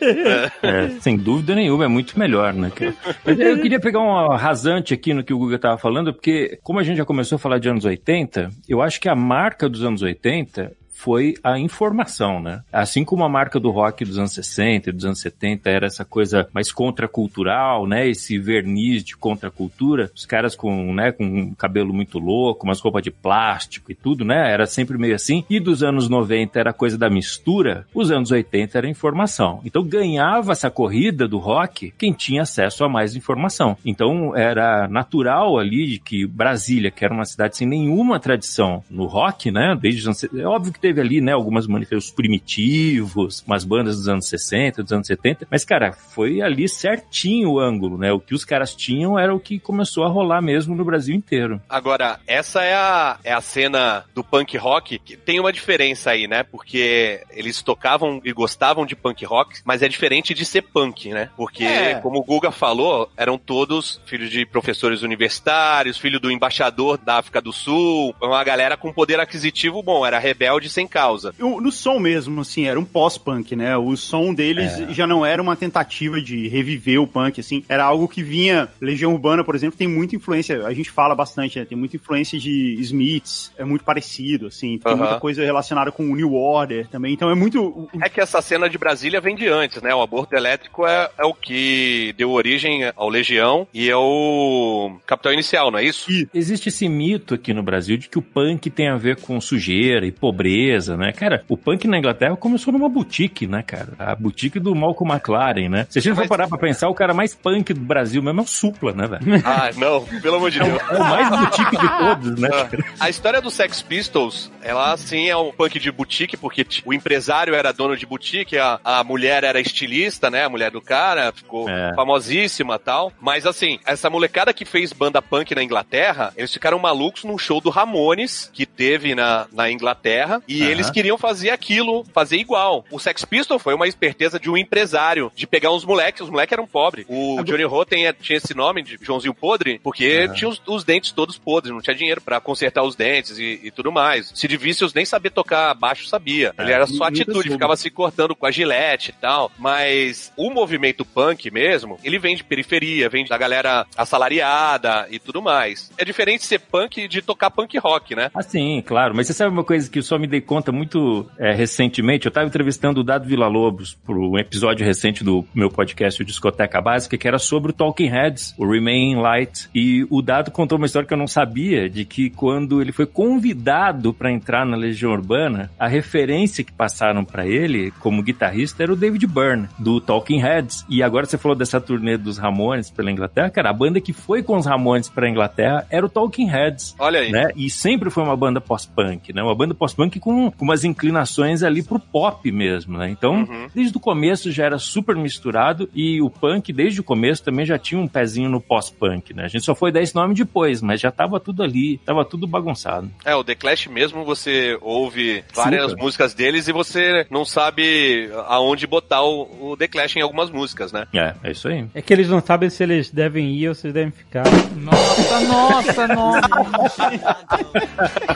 Speaker 5: É, sem dúvida nenhuma, é muito melhor, né, cara? Mas eu queria pegar um rasante aqui no que o Guga tava falando, porque como a gente já começou a falar de anos 80, eu acho que a marca dos anos 80 foi a informação, né? Assim como a marca do rock dos anos 60 e dos anos 70 era essa coisa mais contracultural, né? Esse verniz de contracultura, os caras com, né, com um cabelo muito louco, umas roupas de plástico e tudo, né? Era sempre meio assim. E dos anos 90 era coisa da mistura, os anos 80 era informação. Então ganhava essa corrida do rock quem tinha acesso a mais informação. Então era natural ali que Brasília, que era uma cidade sem nenhuma tradição no rock, né? Desde os anos, é óbvio que teve ali, né, algumas manifestações primitivos, umas bandas dos anos 60, dos anos 70, mas cara, foi ali certinho o ângulo, né? O que os caras tinham era o que começou a rolar mesmo no Brasil inteiro.
Speaker 4: Agora, essa é a, é a cena do punk rock que tem uma diferença aí, né? Porque eles tocavam e gostavam de punk rock, mas é diferente de ser punk, né? Porque,
Speaker 3: É.
Speaker 4: como o Guga falou, eram todos filhos de professores universitários, filho do embaixador da África do Sul, uma galera com poder aquisitivo bom, era rebelde sem causa.
Speaker 3: O- no som mesmo, assim, era um pós-punk, né? O som deles já não era uma tentativa de reviver o punk, assim. Era algo que vinha. Legião Urbana, por exemplo, tem muita influência. A gente fala bastante, né? Tem muita influência de Smiths. É muito parecido, assim. Tem
Speaker 4: Aham.
Speaker 3: muita coisa relacionada com o New Order também. Então é muito. o-
Speaker 4: É que essa cena de Brasília vem de antes, né? O aborto elétrico é, é o que deu origem ao Legião e ao Capital Inicial, não é isso?
Speaker 3: E-
Speaker 5: Existe esse mito aqui no Brasil de que o punk tem a ver com sujeira e pobreza, né? Cara, o punk na Inglaterra começou numa boutique, né, cara? A boutique do Malcolm McLaren, né? Se a gente for
Speaker 4: Mas-
Speaker 5: parar pra pensar, o cara mais punk do Brasil mesmo é o Supla, né, velho?
Speaker 4: Ah, não, pelo amor de Deus.
Speaker 5: É o mais boutique de todos, né?
Speaker 4: Ah, A história do Sex Pistols, ela sim é um punk de boutique, porque t- o empresário era dono de boutique, a, a mulher era estilista, né? A mulher do cara ficou
Speaker 5: É.
Speaker 4: famosíssima tal. Mas assim, essa molecada que fez banda punk na Inglaterra, eles ficaram malucos num show do Ramones, que teve na, na Inglaterra, e
Speaker 5: Aham.
Speaker 4: eles queriam fazer aquilo, fazer igual. O Sex Pistols foi uma esperteza de um empresário, de pegar uns moleques, os moleques eram pobres. O Johnny Rotten tinha esse nome de Joãozinho Podre, porque tinha os, os dentes todos podres, não tinha dinheiro pra consertar os dentes e, e tudo mais. Sid Vicious nem sabia tocar baixo, sabia. Ele era só atitude, ficava se cortando com a gilete e tal. Mas o movimento punk mesmo, ele vem de periferia, vem da galera assalariada e tudo mais. É diferente ser punk de tocar punk rock, né?
Speaker 5: Ah, sim, claro. Mas você sabe uma coisa que eu só me dei conta muito é, recentemente? Eu estava entrevistando o Dado Villa-Lobos para um episódio recente do meu podcast, o Discoteca Básica, que era sobre o Talking Heads, o Remain Light. E o Dado contou uma história que eu não sabia, de que quando ele foi convidado para entrar na Legião Urbana, a referência que passaram para ele como guitarrista era o David Byrne, do Talking Heads. E agora você falou dessa turnê dos Ramones pela Inglaterra, cara, a banda que foi com os Ramones para Inglaterra era o Talking Heads
Speaker 4: Olha aí.
Speaker 5: né? E sempre foi uma banda pós-punk, né? Uma banda pós-punk com com umas inclinações ali pro pop mesmo, né? Então,
Speaker 4: Uhum.
Speaker 5: desde o começo já era super misturado e o punk, desde o começo, também já tinha um pezinho no pós-punk, né? A gente só foi dar esse nome depois, mas já tava tudo ali, tava tudo bagunçado.
Speaker 4: É, o The Clash mesmo, você ouve várias
Speaker 5: Super.
Speaker 4: músicas deles e você não sabe aonde botar o, o The Clash em algumas músicas, né?
Speaker 5: É, é isso aí.
Speaker 2: É que eles não sabem se eles devem ir ou se eles devem ficar.
Speaker 6: Nossa, nossa, nossa.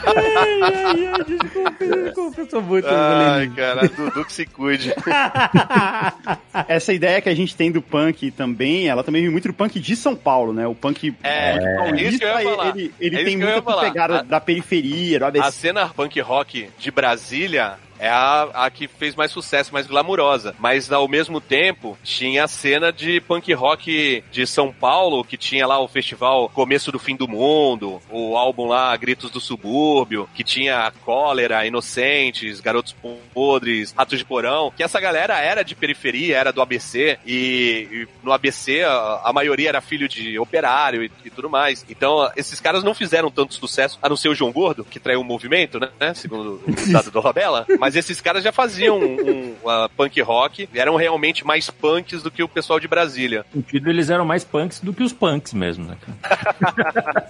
Speaker 2: ai, ai, ai, desculpa, desculpa, eu sou muito
Speaker 4: Ai, cara, Dudu que se cuide.
Speaker 3: Essa ideia que a gente tem do punk também, ela também vem muito do punk de São Paulo, né? O punk
Speaker 4: É, é isso que eu ia
Speaker 3: paulista,
Speaker 4: falar.
Speaker 3: ele, ele
Speaker 4: É
Speaker 3: tem muita
Speaker 4: falar.
Speaker 3: pegada
Speaker 4: A-
Speaker 3: da periferia, do ABC.
Speaker 4: A cena punk rock de Brasília é a, a que fez mais sucesso, mais glamurosa. Mas ao mesmo tempo, tinha a cena de punk rock de São Paulo, que tinha lá o festival Começo do Fim do Mundo, o álbum lá Gritos do Subúrbio, que tinha Cólera, Inocentes, Garotos Podres, Ratos de Porão, que essa galera era de periferia, era do ABC, e, e no ABC a, a maioria era filho de operário e, e tudo mais. Então, esses caras não fizeram tanto sucesso, a não ser o João Gordo, que traiu o movimento, né? Segundo o dado do Labella. Mas esses caras já faziam um, um, uh, punk rock, eram realmente mais punks do que o pessoal de Brasília.
Speaker 5: No sentido, eles eram mais punks do que os punks mesmo, né? cara?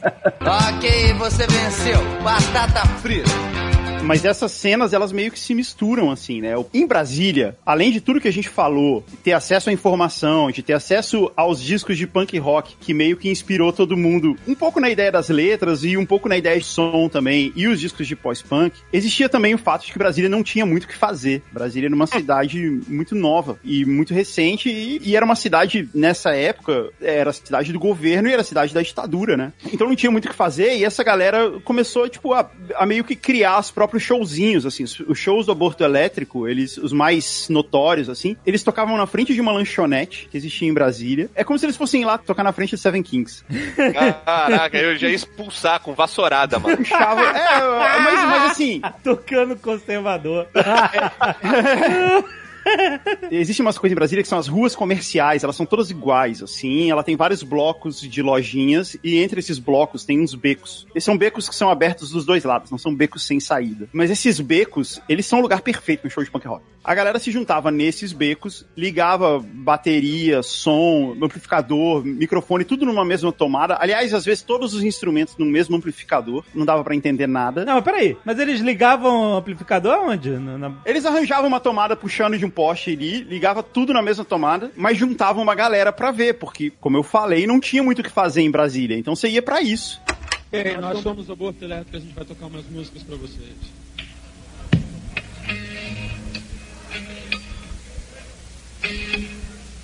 Speaker 8: Ok, você venceu. Batata frita.
Speaker 3: Mas essas cenas, elas meio que se misturam, assim, né? Em Brasília, além de tudo que a gente falou, de ter acesso à informação, de ter acesso aos discos de punk rock, que meio que inspirou todo mundo, um pouco na ideia das letras e um pouco na ideia de som também, e os discos de pós-punk, existia também o fato de que Brasília não tinha muito o que fazer. Brasília era uma cidade muito nova e muito recente, e, e era uma cidade, nessa época, era a cidade do governo e era a cidade da ditadura, né? Então não tinha muito o que fazer, e essa galera começou, tipo, a, a meio que criar os próprios showzinhos, assim, os shows do aborto elétrico, eles, os mais notórios, assim, eles tocavam na frente de uma lanchonete que existia em Brasília. É como se eles fossem lá tocar na frente de Seven Kings.
Speaker 4: Caraca, eu já ia expulsar com vassourada, mano.
Speaker 3: Puxava, é, mas, mas assim,
Speaker 2: Tocando conservador.
Speaker 3: Existem umas coisas em Brasília que são as ruas comerciais, elas são todas iguais, assim. Ela tem vários blocos de lojinhas e entre esses blocos tem uns becos. Esses são becos que são abertos dos dois lados, não são becos sem saída. Mas esses becos, eles são o lugar perfeito no show de punk rock. A galera se juntava nesses becos, ligava bateria, som, amplificador, microfone, tudo numa mesma tomada. Aliás, às vezes todos os instrumentos no mesmo amplificador, não dava pra entender nada.
Speaker 2: Não, mas peraí. Mas eles ligavam o amplificador aonde? Na-
Speaker 3: Eles arranjavam uma tomada puxando de um poste ali, ligava tudo na mesma tomada, mas juntavam uma galera pra ver, porque, como eu falei, não tinha muito o que fazer em Brasília, então você ia pra isso.
Speaker 9: Ok, nós somos o Aborto Elétrico, a gente vai tocar umas músicas pra vocês.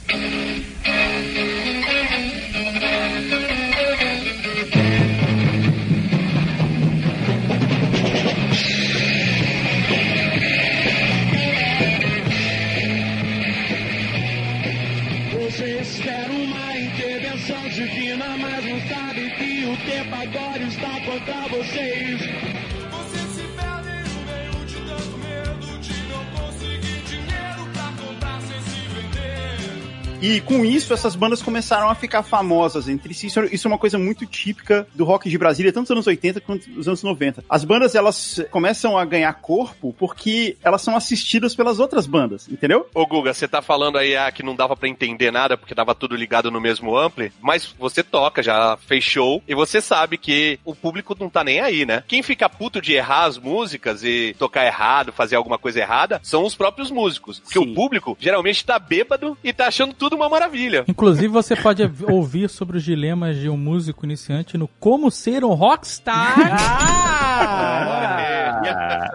Speaker 9: Você o tempo agora está contra vocês.
Speaker 3: E com isso, essas bandas começaram a ficar famosas entre si. Isso, isso é uma coisa muito típica do rock de Brasília, tanto nos anos 80 quanto nos anos 90. As bandas, elas começam a ganhar corpo porque elas são assistidas pelas outras bandas, entendeu?
Speaker 4: Ô Guga, você tá falando aí ah, que não dava pra entender nada porque tava tudo ligado no mesmo ampli, mas você toca, já fez show, e você sabe que o público não tá nem aí, né? Quem fica puto de errar as músicas e tocar errado, fazer alguma coisa errada, são os próprios músicos. Porque
Speaker 3: Sim.
Speaker 4: o público geralmente tá bêbado e tá achando tudo uma maravilha.
Speaker 6: Inclusive, você pode ouvir sobre os dilemas de um músico iniciante no Como Ser um Rockstar.
Speaker 2: Ah!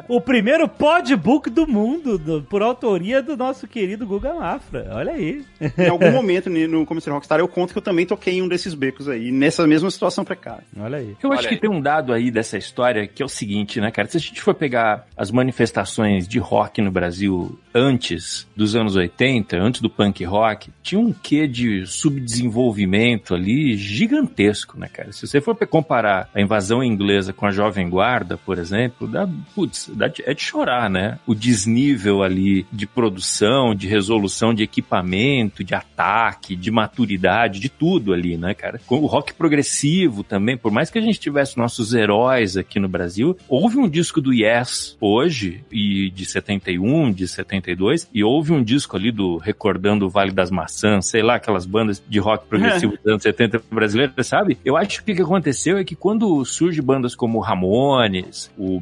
Speaker 2: O primeiro podbook do mundo, do- por autoria do nosso querido Guga Mafra. Olha aí.
Speaker 3: Em algum momento ne- no Começar Rockstar eu conto que eu também toquei em um desses becos aí, nessa mesma situação precária.
Speaker 2: Olha aí.
Speaker 5: Eu acho
Speaker 4: Olha
Speaker 5: que
Speaker 4: aí.
Speaker 5: tem um dado aí dessa história que é o seguinte, né, cara? Se a gente for pegar as manifestações de rock no Brasil antes dos anos 80, antes do punk rock, tinha um quê de subdesenvolvimento ali gigantesco, né, cara? Se você for comparar a invasão inglesa com a Jovem Guarda, por exemplo, dá putz, é de chorar, né? O desnível ali de produção, de resolução de equipamento, de ataque, de maturidade, de tudo ali, né, cara? Com o rock progressivo também, por mais que a gente tivesse nossos heróis aqui no Brasil, houve um disco do Yes hoje, e de 71, de 72, e houve um disco ali do Recordando o Vale das Maçãs, sei lá, aquelas bandas de rock progressivo dos anos 70 brasileiras, sabe? Eu acho que o que aconteceu é que quando surge bandas como o Ramones, o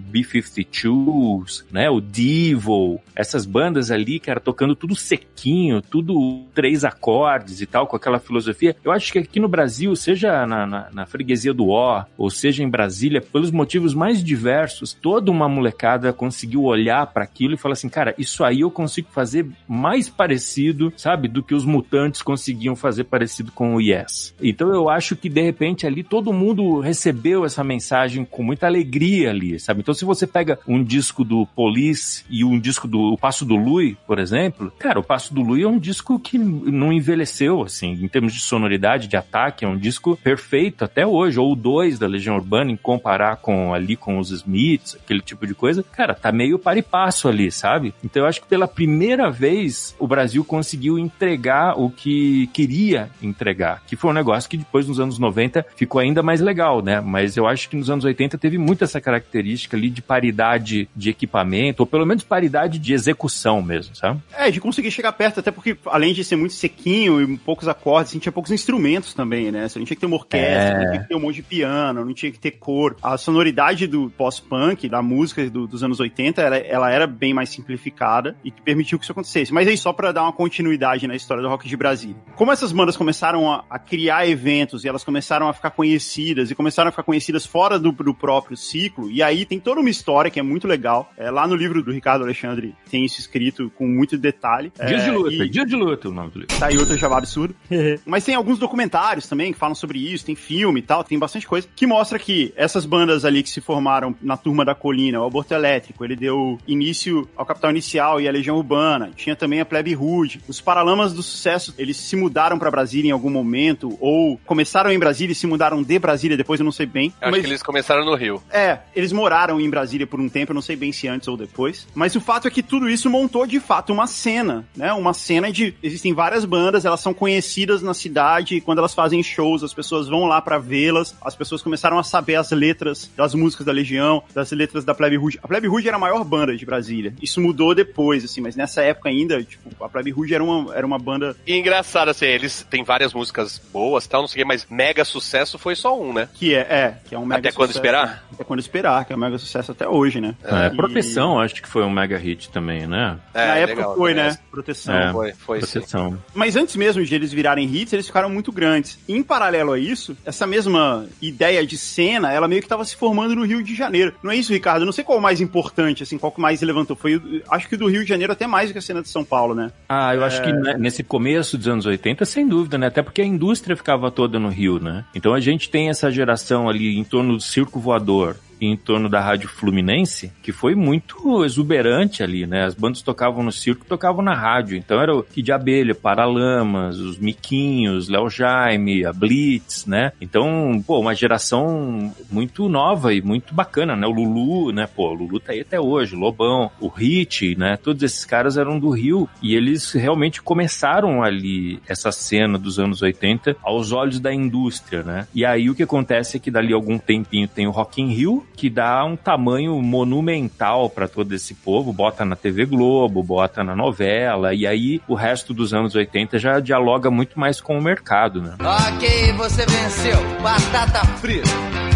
Speaker 5: B-52s, né, o Devil, essas bandas ali, cara, tocando tudo sequinho, tudo três acordes e tal, com aquela filosofia, eu acho que aqui no Brasil, seja na, na, na freguesia do Ó, ou seja em Brasília, pelos motivos mais diversos, toda uma molecada conseguiu olhar para aquilo e falar assim, cara, isso aí eu consigo fazer mais parecido, sabe, do que os mutantes conseguiam fazer parecido com o Yes. Então eu acho que de repente ali todo mundo recebeu essa mensagem com muita alegria ali, sabe? Então se você pega um disco do Police e um disco do o Passo do Lui, por exemplo, cara, o Passo do Lui é um disco que não envelheceu, assim, em termos de sonoridade, de ataque, é um disco perfeito até hoje, ou 2 da Legião Urbana, em comparar com ali com os Smiths, aquele tipo de coisa, cara, tá meio par e passo ali, sabe? Então eu acho que pela primeira vez o Brasil conseguiu entregar o que queria entregar, que foi um negócio que depois nos anos 90 ficou ainda mais legal, né? Mas eu acho que nos anos 80 teve muito essa característica ali de paridade de equipamento, ou pelo menos paridade de execução mesmo, sabe?
Speaker 3: É, de conseguir chegar perto, até porque além de ser muito sequinho e poucos acordes, a gente tinha poucos instrumentos também, né? Você não tinha que ter uma orquestra,
Speaker 5: É.
Speaker 3: não tinha que ter um monte de piano, não tinha que ter cor. A sonoridade do pós-punk, da música do- dos anos 80, ela, ela era bem mais simplificada e que permitiu que isso acontecesse. Mas aí, só pra dar uma continuidade na história do rock de Brasília. Como essas bandas começaram a, a criar eventos e elas começaram a ficar conhecidas e começaram a ficar conhecidas fora do, do próprio ciclo, e aí tem toda uma história que é muito legal. É, lá no livro do Ricardo Alexandre tem isso escrito com muito detalhe.
Speaker 5: Dias de
Speaker 3: É,
Speaker 5: luta,
Speaker 3: e-
Speaker 5: Dia de luta o nome do livro.
Speaker 3: Tá aí outro jabá absurdo. Mas tem alguns documentários também que falam sobre isso, tem filme e tal, tem bastante coisa, que mostra que essas bandas ali que se formaram na Turma da Colina, o Aborto Elétrico, ele deu início ao Capital Inicial e à Legião Urbana, tinha também a Plebe Rude. Os Paralamas do Sucesso, eles se mudaram pra Brasília em algum momento, ou começaram em Brasília e se mudaram de Brasília, depois eu não sei bem.
Speaker 4: Acho
Speaker 3: mas...
Speaker 4: que eles começaram no Rio.
Speaker 3: É, eles moraram em Brasília por um tempo, eu não sei bem se antes ou depois. Mas o fato é que tudo isso montou de fato uma cena, né? Uma cena de. Existem várias bandas, elas são conhecidas na cidade e quando elas fazem shows, as pessoas vão lá pra vê-las. As pessoas começaram a saber as letras das músicas da Legião, das letras da Plebe Rouge. A Plebe Rouge era a maior banda de Brasília. Isso mudou depois, assim, mas nessa época ainda, tipo, a Plebe Rouge era uma, era uma banda
Speaker 4: E engraçado, assim, eles têm várias músicas boas e tal, não sei o quê, mas mega sucesso foi só um, né?
Speaker 3: que é, é, que é um mega
Speaker 4: Até quando
Speaker 3: sucesso.
Speaker 4: esperar?
Speaker 3: Até quando esperar, que é um mega sucesso até hoje, né?
Speaker 5: É,
Speaker 3: E-
Speaker 5: Proteção, acho que foi um mega hit também, né?
Speaker 4: É,
Speaker 3: Na época
Speaker 4: legal,
Speaker 3: foi,
Speaker 4: né?
Speaker 3: né? Proteção.
Speaker 5: É.
Speaker 4: Foi, foi sim.
Speaker 5: Proteção.
Speaker 3: Mas antes mesmo de eles virarem hits, eles ficaram muito grandes. Em paralelo a isso, essa mesma ideia de cena, ela meio que estava se formando no Rio de Janeiro. Não é isso, Ricardo? Eu não sei qual o mais importante, assim, qual que mais levantou. Foi, acho que o do Rio de Janeiro até mais do que a cena de São Paulo, né?
Speaker 5: Ah, eu acho que né, nesse começo dos anos 80, sem dúvida, né? Até porque a indústria ficava toda no Rio, né? Então a gente tem essa geração ali em torno do circo voador e em torno da Rádio Fluminense, que foi muito exuberante ali, né? As bandas tocavam no circo, tocavam na rádio. Então era o Kid Abelha, Paralamas, os Miquinhos, Léo Jaime, a Blitz, né? Então, pô, uma geração muito nova e muito bacana, né? O Lulu, né? Pô, o Lulu tá aí até hoje, o Lobão, o Hit, né? Todos esses caras eram do Rio e eles realmente começaram ali essa cena dos anos 80 aos olhos da indústria, né? E aí o que acontece é que dali algum tempinho tem o Rock in Rio, que dá um tamanho monumental para todo esse povo, bota na TV Globo, bota na novela, e aí o resto dos anos 80 já dialoga muito mais com o mercado, né?
Speaker 8: Ok, você venceu. Batata frita.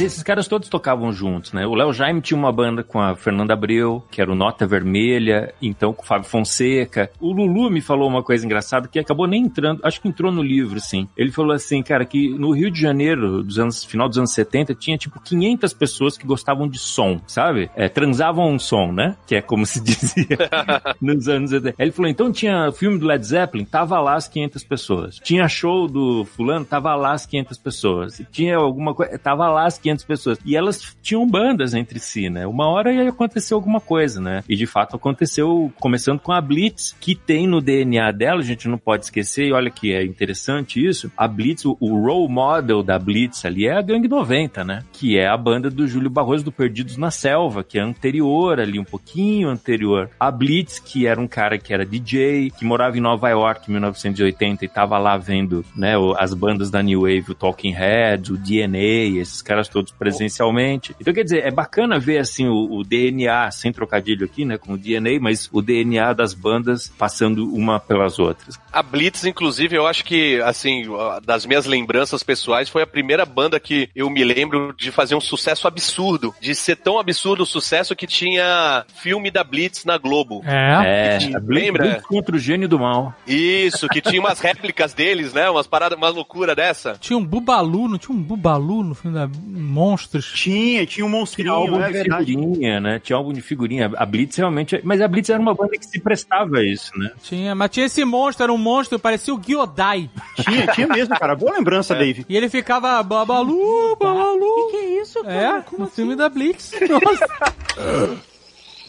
Speaker 5: Esses caras todos tocavam juntos, né? O Léo Jaime tinha uma banda com a Fernanda Abreu, que era o Nota Vermelha, então com o Fábio Fonseca. O Lulu me falou uma coisa engraçada que acabou nem entrando, acho que entrou no livro, sim. Ele falou assim, cara, que no Rio de Janeiro, dos anos, final dos anos 70, tinha tipo 500 pessoas que gostavam de som, sabe? É, transavam um som, né? Que é como se dizia nos anos 70. Aí ele falou, então tinha filme do Led Zeppelin, tava lá as 500 pessoas. Tinha show do fulano, tava lá as 500 pessoas. Tinha alguma coisa, tava lá as 500 500 pessoas. E elas tinham bandas entre si, né? Uma hora ia acontecer alguma coisa, né? E de fato aconteceu, começando com a Blitz, que tem no DNA dela, a gente não pode esquecer, e olha que é interessante isso, a Blitz, o, role model da Blitz ali é a Gangue 90, né? Que é a banda do Júlio Barroso do Perdidos na Selva, que é anterior ali, um pouquinho anterior. A Blitz, que era um cara que era DJ, que morava em Nova York em 1980 e tava lá vendo, né, as bandas da New Wave, o Talking Heads, o DNA, esses caras todos presencialmente. Então, quer dizer, é bacana ver, assim, o, o DNA, sem trocadilho aqui, né, com o DNA, mas o DNA das bandas passando uma pelas outras.
Speaker 4: A Blitz, inclusive, eu acho que, assim, das minhas lembranças pessoais, foi a primeira banda que eu me lembro de fazer um sucesso absurdo. De ser tão absurdo o sucesso que tinha filme da Blitz na Globo.
Speaker 6: É.
Speaker 5: É, a Blitz,
Speaker 4: Lembra?
Speaker 5: Blitz contra o gênio do mal.
Speaker 4: Isso, que tinha umas réplicas deles, né? Umas paradas, uma loucura dessa.
Speaker 6: Tinha um Bubalu, não tinha um Bubalu no filme da Monstros?
Speaker 3: Tinha, tinha um
Speaker 5: Tinha
Speaker 3: monstrinho,
Speaker 5: álbum
Speaker 3: é
Speaker 5: de
Speaker 3: verdade.
Speaker 5: figurinha, né? Tinha álbum de figurinha. A Blitz realmente. Mas a Blitz era uma banda que se prestava a isso, né?
Speaker 6: Tinha, mas tinha esse monstro, era um monstro, parecia o Gyodai.
Speaker 3: Tinha, tinha mesmo, cara. Boa lembrança, Dave.
Speaker 6: E ele ficava Babalu, Babalu.
Speaker 2: Que é isso, cara?
Speaker 6: É,
Speaker 2: Como
Speaker 6: no
Speaker 2: assim?
Speaker 6: filme da Blitz. Nossa.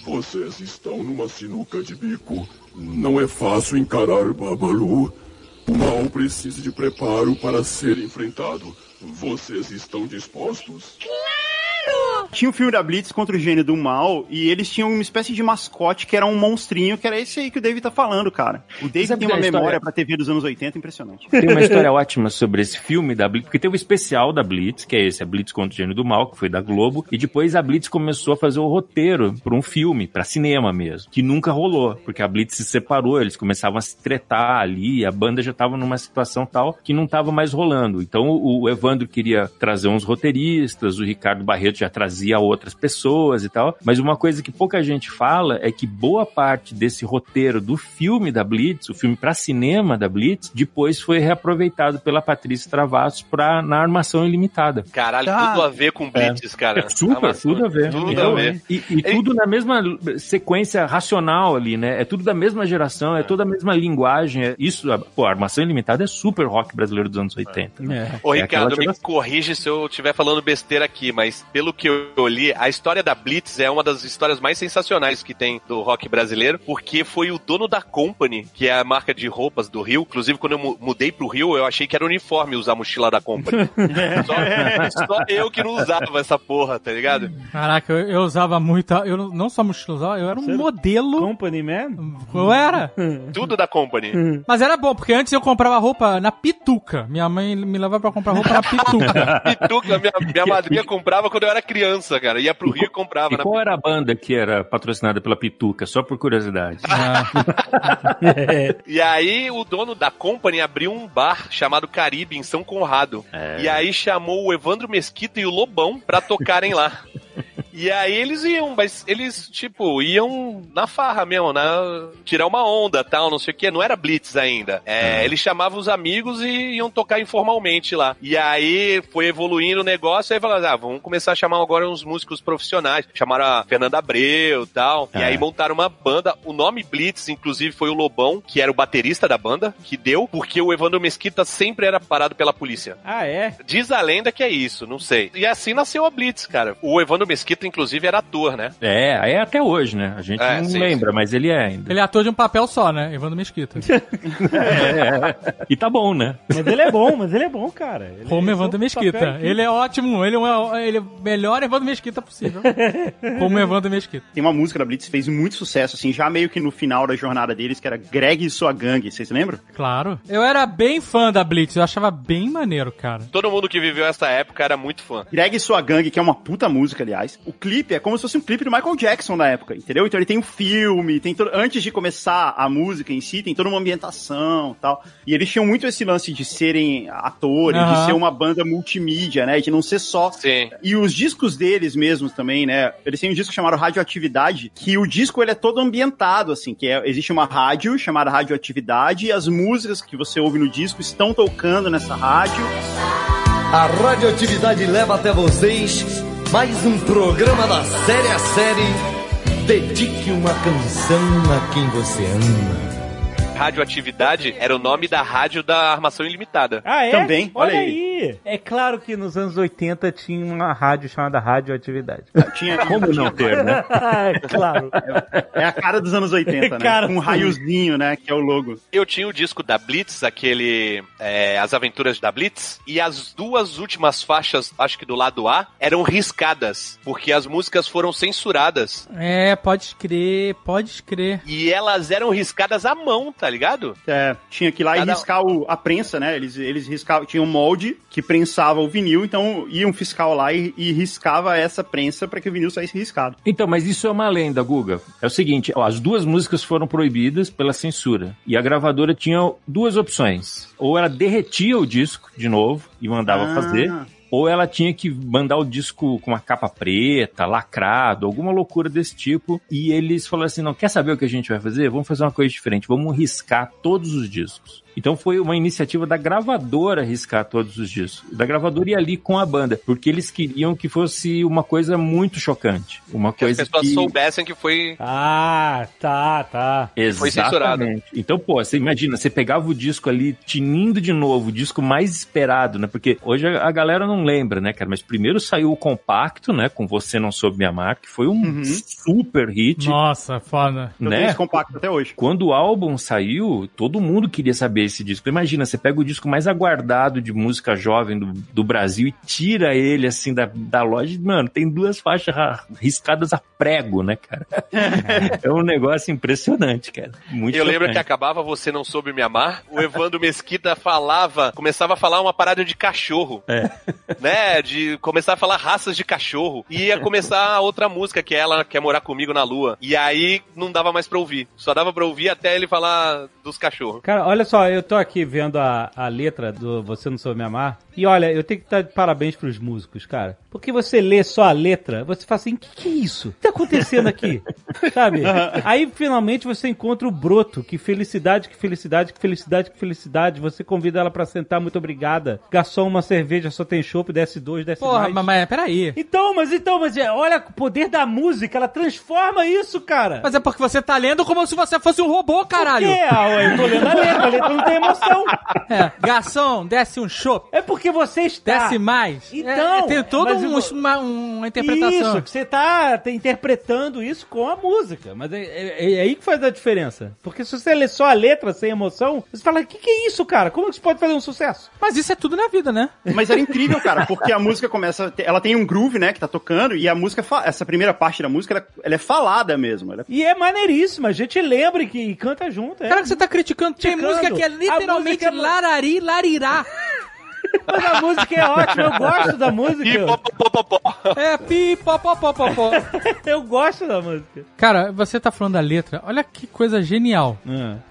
Speaker 1: Vocês estão numa sinuca de bico. Não é fácil encarar Babalu. O mal precisa de preparo para ser enfrentado. Vocês estão dispostos?
Speaker 3: Tinha o filme da Blitz contra o gênio do mal e eles tinham uma espécie de mascote que era um monstrinho, que era esse aí que o David tá falando, cara. O David
Speaker 5: Sabe
Speaker 3: tem uma
Speaker 5: da história?
Speaker 3: memória pra TV dos anos 80 impressionante.
Speaker 5: Tem uma história ótima sobre esse filme da Blitz, porque teve o especial da Blitz, que é esse, a Blitz contra o Gênio do Mal, que foi da Globo, e depois a Blitz começou a fazer o roteiro para um filme, para cinema mesmo, que nunca rolou, porque a Blitz se separou, eles começavam a se tretar ali, e a banda já tava numa situação tal que não tava mais rolando. Então o o Evandro queria trazer uns roteiristas, o Ricardo Barreto já trazia outras pessoas e tal, mas uma coisa que pouca gente fala é que boa parte desse roteiro do filme da Blitz, o filme para cinema da Blitz, depois foi reaproveitado pela Patrícia Travassos para na Armação Ilimitada.
Speaker 4: Caralho,
Speaker 3: Ah,
Speaker 4: tudo a ver com Blitz, cara.
Speaker 5: É super,
Speaker 4: Armação-
Speaker 5: tudo a ver.
Speaker 4: Tudo
Speaker 5: Então,
Speaker 4: a ver.
Speaker 5: E, e tudo na mesma sequência racional ali, né? É tudo da mesma geração, é toda a mesma linguagem. É isso, a- pô, Armação Ilimitada é super rock brasileiro dos anos 80.
Speaker 2: É.
Speaker 4: Ô,
Speaker 5: É
Speaker 4: Ricardo, me corrige se eu estiver falando besteira aqui, mas pelo que eu li, a história da Blitz é uma das histórias mais sensacionais que tem do rock brasileiro, porque foi o dono da Company, que é a marca de roupas do Rio. Inclusive, quando eu mu- mudei pro Rio, eu achei que era uniforme usar a mochila da Company. só, só eu que não usava essa porra, tá ligado?
Speaker 6: Caraca, eu, eu usava muito. Eu não- não só mochila, eu usava- eu era um
Speaker 2: Sério?
Speaker 6: modelo.
Speaker 2: Company Man?
Speaker 6: Eu era.
Speaker 4: Tudo da Company.
Speaker 6: Mas era bom, porque antes eu comprava roupa na Pituca. Minha mãe me levava pra comprar roupa na Pituca.
Speaker 4: Pituca, minha, minha madrinha comprava quando eu era criança, cara. Ia pro Rio e comprava.
Speaker 5: E
Speaker 4: na
Speaker 5: qual era a banda que era patrocinada pela Pituca? Só por curiosidade.
Speaker 4: E aí o dono da Company abriu um bar chamado Caribe em São Conrado.
Speaker 5: É.
Speaker 4: E aí chamou o Evandro Mesquita e o Lobão pra tocarem lá. E aí eles iam, mas eles, tipo, iam na farra mesmo, né? Tirar uma onda, tal, não sei o que. Não era Blitz ainda. É, Eles chamavam os amigos e iam tocar informalmente lá. E aí foi evoluindo o negócio, aí falaram, ah, vamos começar a chamar agora uns músicos profissionais. Chamaram a Fernanda Abreu e tal. E
Speaker 5: É.
Speaker 4: aí montaram uma banda. O nome Blitz, inclusive, foi o Lobão, que era o baterista da banda, que deu, porque o Evandro Mesquita sempre era parado pela polícia.
Speaker 2: Ah, é?
Speaker 4: Diz a lenda que é isso, não sei. E assim nasceu a Blitz, cara. O Evandro Mesquita, inclusive, era ator, né?
Speaker 5: É, é até hoje, né? A gente
Speaker 4: É,
Speaker 5: não
Speaker 4: sim,
Speaker 5: lembra, mas ele é ainda.
Speaker 6: Ele é ator de um papel só, né? Evandro Mesquita.
Speaker 5: É, e tá bom, né?
Speaker 2: Mas ele é bom, mas ele é bom, cara. Ele
Speaker 6: Como
Speaker 2: é
Speaker 6: Evandro Mesquita. Ele é ótimo, ele é, o- ele é melhor Evandro Mesquita possível. Como Evandro Mesquita.
Speaker 3: Tem uma música da Blitz que fez muito sucesso, assim, já meio que no final da jornada deles, que era Greg e sua gangue, vocês lembram?
Speaker 6: Claro. Eu era bem fã da Blitz, eu achava bem maneiro, cara.
Speaker 4: Todo mundo que viveu essa época era muito fã.
Speaker 3: Greg e sua gangue, que é uma puta música, aliás. O clipe é como se fosse um clipe do Michael Jackson na época, entendeu? Então ele tem um filme, tem todo... antes de começar a música em si, tem toda uma ambientação e tal. E eles tinham muito esse lance de serem atores,
Speaker 6: Aham.
Speaker 3: de ser uma banda multimídia, né? De não ser só
Speaker 4: Sim.
Speaker 3: E os discos deles mesmos também, né? Eles têm um disco chamado Radioatividade, que o disco ele é todo ambientado, assim, que é, existe uma rádio chamada Radioatividade e as músicas que você ouve no disco estão tocando nessa rádio.
Speaker 8: A radioatividade leva até vocês mais um programa da série a série. Dedique uma canção a quem você ama.
Speaker 4: Radioatividade era o nome da rádio da Armação Ilimitada.
Speaker 2: Ah, é?
Speaker 3: Também,
Speaker 2: Olha,
Speaker 3: olha
Speaker 2: aí. É claro que nos anos 80 tinha uma rádio chamada Radioatividade.
Speaker 3: Tinha,
Speaker 5: Como não ter, né?
Speaker 2: é claro.
Speaker 3: É a cara dos anos 80, né?
Speaker 2: Cara,
Speaker 3: Com um raiozinho, né? Que é o logo.
Speaker 4: Eu tinha o disco da Blitz, aquele é, As Aventuras da Blitz, e as duas últimas faixas, acho que do lado A, eram riscadas, porque as músicas foram censuradas.
Speaker 6: É, pode crer, pode crer.
Speaker 4: E elas eram riscadas à mão, tá ligado?
Speaker 3: É, tinha que ir lá
Speaker 4: Cada-
Speaker 3: e riscar o- a prensa, né? Eles, eles riscavam, tinha um molde que prensava o vinil, então ia um fiscal lá e, e riscava essa prensa para que o vinil saísse riscado.
Speaker 5: Então, mas isso é uma lenda, Guga. É o seguinte, ó, as duas músicas foram proibidas pela censura. E a gravadora tinha duas opções. Ou ela derretia o disco de novo e mandava
Speaker 3: Ah.
Speaker 5: fazer, ou ela tinha que mandar o disco com uma capa preta, lacrado, alguma loucura desse tipo. E eles falaram assim: não, quer saber o que a gente vai fazer? Vamos fazer uma coisa diferente, vamos riscar todos os discos. Então foi uma iniciativa da gravadora riscar todos os discos. Da gravadora ir ali com a banda, porque eles queriam que fosse uma coisa muito chocante. Uma
Speaker 4: Que as
Speaker 5: coisa
Speaker 4: pessoas
Speaker 5: que...
Speaker 4: soubessem que foi.
Speaker 2: Ah, tá, tá.
Speaker 4: Foi censurado.
Speaker 5: Exatamente. Então, pô, você imagina, você pegava o disco ali, tinindo de novo, o disco mais esperado, né? Porque hoje a galera não lembra, né, cara? Mas primeiro saiu o compacto, né? Com Você Não Soube Me Amar, que foi um
Speaker 3: Uhum.
Speaker 5: super hit,
Speaker 6: Nossa, foda.
Speaker 3: Eu tenho
Speaker 5: né?
Speaker 3: esse compacto até hoje.
Speaker 5: Quando o álbum saiu, todo mundo queria saber esse disco. Imagina, você pega o disco mais aguardado de música jovem do, do Brasil e tira ele, assim, da, da loja. e, Mano, tem duas faixas riscadas a prego, né, cara? é um negócio impressionante, cara. Muito
Speaker 4: Eu lembro que acabava Você Não Soube Me Amar, o Evandro Mesquita falava, começava a falar uma parada de cachorro.
Speaker 5: É.
Speaker 4: Né? De começar a falar raças de cachorro. E ia começar a outra música, que é Ela Quer Morar Comigo na Lua. E aí não dava mais pra ouvir. Só dava pra ouvir até ele falar dos cachorros.
Speaker 2: Cara, olha só, eu tô aqui vendo a, a letra do Você Não Soube Me Amar. E olha, eu tenho que dar de parabéns pros músicos, cara. Porque você lê só a letra, você fala assim, o que, que é isso? O que tá acontecendo aqui? Sabe? Aí finalmente você encontra o broto. Que felicidade, que felicidade, que felicidade, que felicidade. Você convida ela pra sentar, muito obrigada. Garçom, uma cerveja, só tem chopp, desce dois, desce
Speaker 6: Porra,
Speaker 2: mais.
Speaker 6: mas, mas peraí.
Speaker 2: Então, mas então, mas é, olha o poder da música, ela transforma isso, cara.
Speaker 6: Mas é porque você tá lendo como se você fosse um robô, caralho.
Speaker 2: Por quê? Ah, eu tô lendo a letra, a letra não tem emoção.
Speaker 6: É, garçom, desce um chopp.
Speaker 2: É porque você está.
Speaker 6: Desce mais.
Speaker 2: Então,
Speaker 6: É, tem todo
Speaker 2: mas
Speaker 6: um, uma, uma interpretação.
Speaker 2: Isso, que você tá, tá interpretando isso com a música. Mas é, é- é aí que faz a diferença. Porque se você lê só a letra sem emoção, você fala, o que, que é isso, cara? Como que isso pode fazer um sucesso?
Speaker 6: Mas isso é tudo na vida, né?
Speaker 3: Mas era incrível, cara, porque a música começa. Ela tem um groove, né, que tá tocando, e a música, essa primeira parte da música, ela, ela é falada mesmo. Ela
Speaker 2: E é maneiríssima, a gente lembra que e canta junto. É.
Speaker 6: Cara, que você tá criticando. Tem
Speaker 2: Criticando.
Speaker 6: música que é literalmente
Speaker 2: música é-
Speaker 6: larari, larirá.
Speaker 2: Mas a música é ótima, eu gosto da música.
Speaker 4: E pó, pó, pó, pó, pó.
Speaker 6: É pi, pó, pó, pó, pó, pó.
Speaker 2: Eu gosto da música.
Speaker 6: Cara, você tá falando da letra. Olha que coisa genial.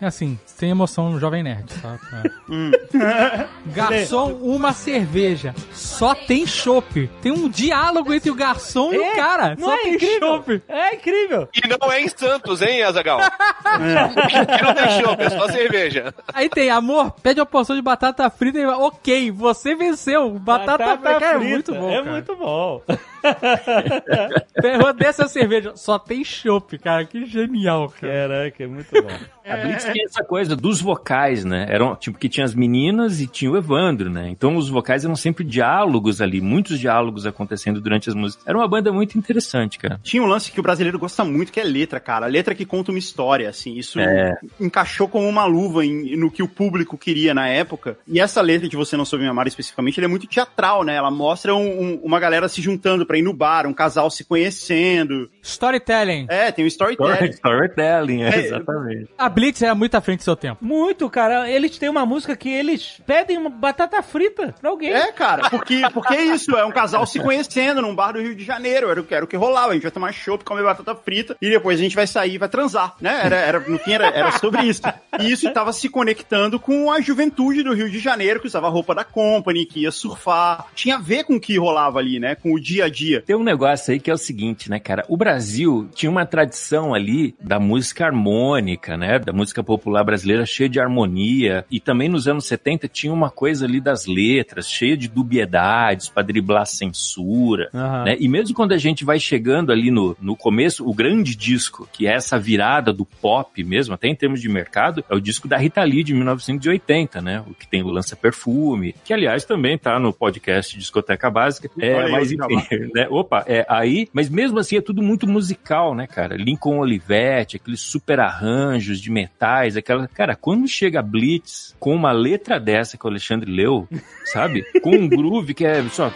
Speaker 6: É assim, sem emoção no Jovem Nerd, tá? É. Garçom, uma cerveja. Só tem chopp. Tem um diálogo entre o garçom e o cara.
Speaker 2: Não
Speaker 6: Só
Speaker 2: é
Speaker 6: tem
Speaker 2: incrível?
Speaker 6: chopp.
Speaker 2: É incrível.
Speaker 4: E não é em Santos, hein, Azagal? Aqui não tem chopp, é só cerveja.
Speaker 6: Aí tem, amor, pede uma porção de batata frita e ok, você venceu. Batata, frita. Cara, é muito bom.
Speaker 2: É
Speaker 6: cara.
Speaker 2: muito bom.
Speaker 6: Pergunta dessa cerveja. Só tem chopp, cara. Que genial, cara.
Speaker 2: Caraca, é muito bom.
Speaker 5: A Blitz tinha essa coisa dos vocais, né? Eram, tipo, que tinha as meninas e tinha o Evandro, né? Então os vocais eram sempre diálogos ali, muitos diálogos acontecendo durante as músicas. Era uma banda muito interessante, cara.
Speaker 3: Tinha um lance que o brasileiro gosta muito, que é letra, cara. A letra que conta uma história, assim. Isso
Speaker 5: É.
Speaker 3: encaixou como uma luva em- no que o público queria na época. E essa letra de Você Não Soube Me Amar especificamente, ela é muito teatral, né? Ela mostra um- um- uma galera se juntando pra ir no bar, um casal se conhecendo.
Speaker 6: Storytelling.
Speaker 3: É, tem um storytelling.
Speaker 5: Storytelling, é, exatamente.
Speaker 6: A Blitz é muito à frente do seu tempo.
Speaker 2: Muito, cara. Eles têm uma música que eles pedem uma batata frita pra alguém.
Speaker 3: É, cara, porque, porque é isso, é um casal se conhecendo num bar do Rio de Janeiro, era, o que- era o que rolava, a gente vai tomar chopp, comer batata frita, e depois a gente vai sair e vai transar, né? Era, era, no fim era, era sobre isso. E isso tava se conectando com a juventude do Rio de Janeiro, que usava roupa da Company, que ia surfar, tinha a ver com o que rolava ali, né? Com o dia a dia.
Speaker 5: Tem um negócio aí que é o seguinte, né, cara? O Brasil tinha uma tradição ali da música harmônica, né? Da música popular brasileira cheia de harmonia. E também nos anos 70 tinha uma coisa ali das letras, cheia de dubiedades pra driblar a censura,
Speaker 2: Aham.
Speaker 5: né? E mesmo quando a gente vai chegando ali no, no começo, o grande disco, que é essa virada do pop mesmo, até em termos de mercado, é o disco da Rita Lee de 1980, né? O que tem o Lança Perfume, que aliás também tá no podcast Discoteca Básica. É, mas enfim, né? Opa, é aí, mas mesmo assim é tudo muito musical, né, cara? Lincoln Olivetti, aqueles super arranjos de metais, aquela. Cara, quando chega Blitz com uma letra dessa que o Alexandre leu, sabe? Com um groove que é só.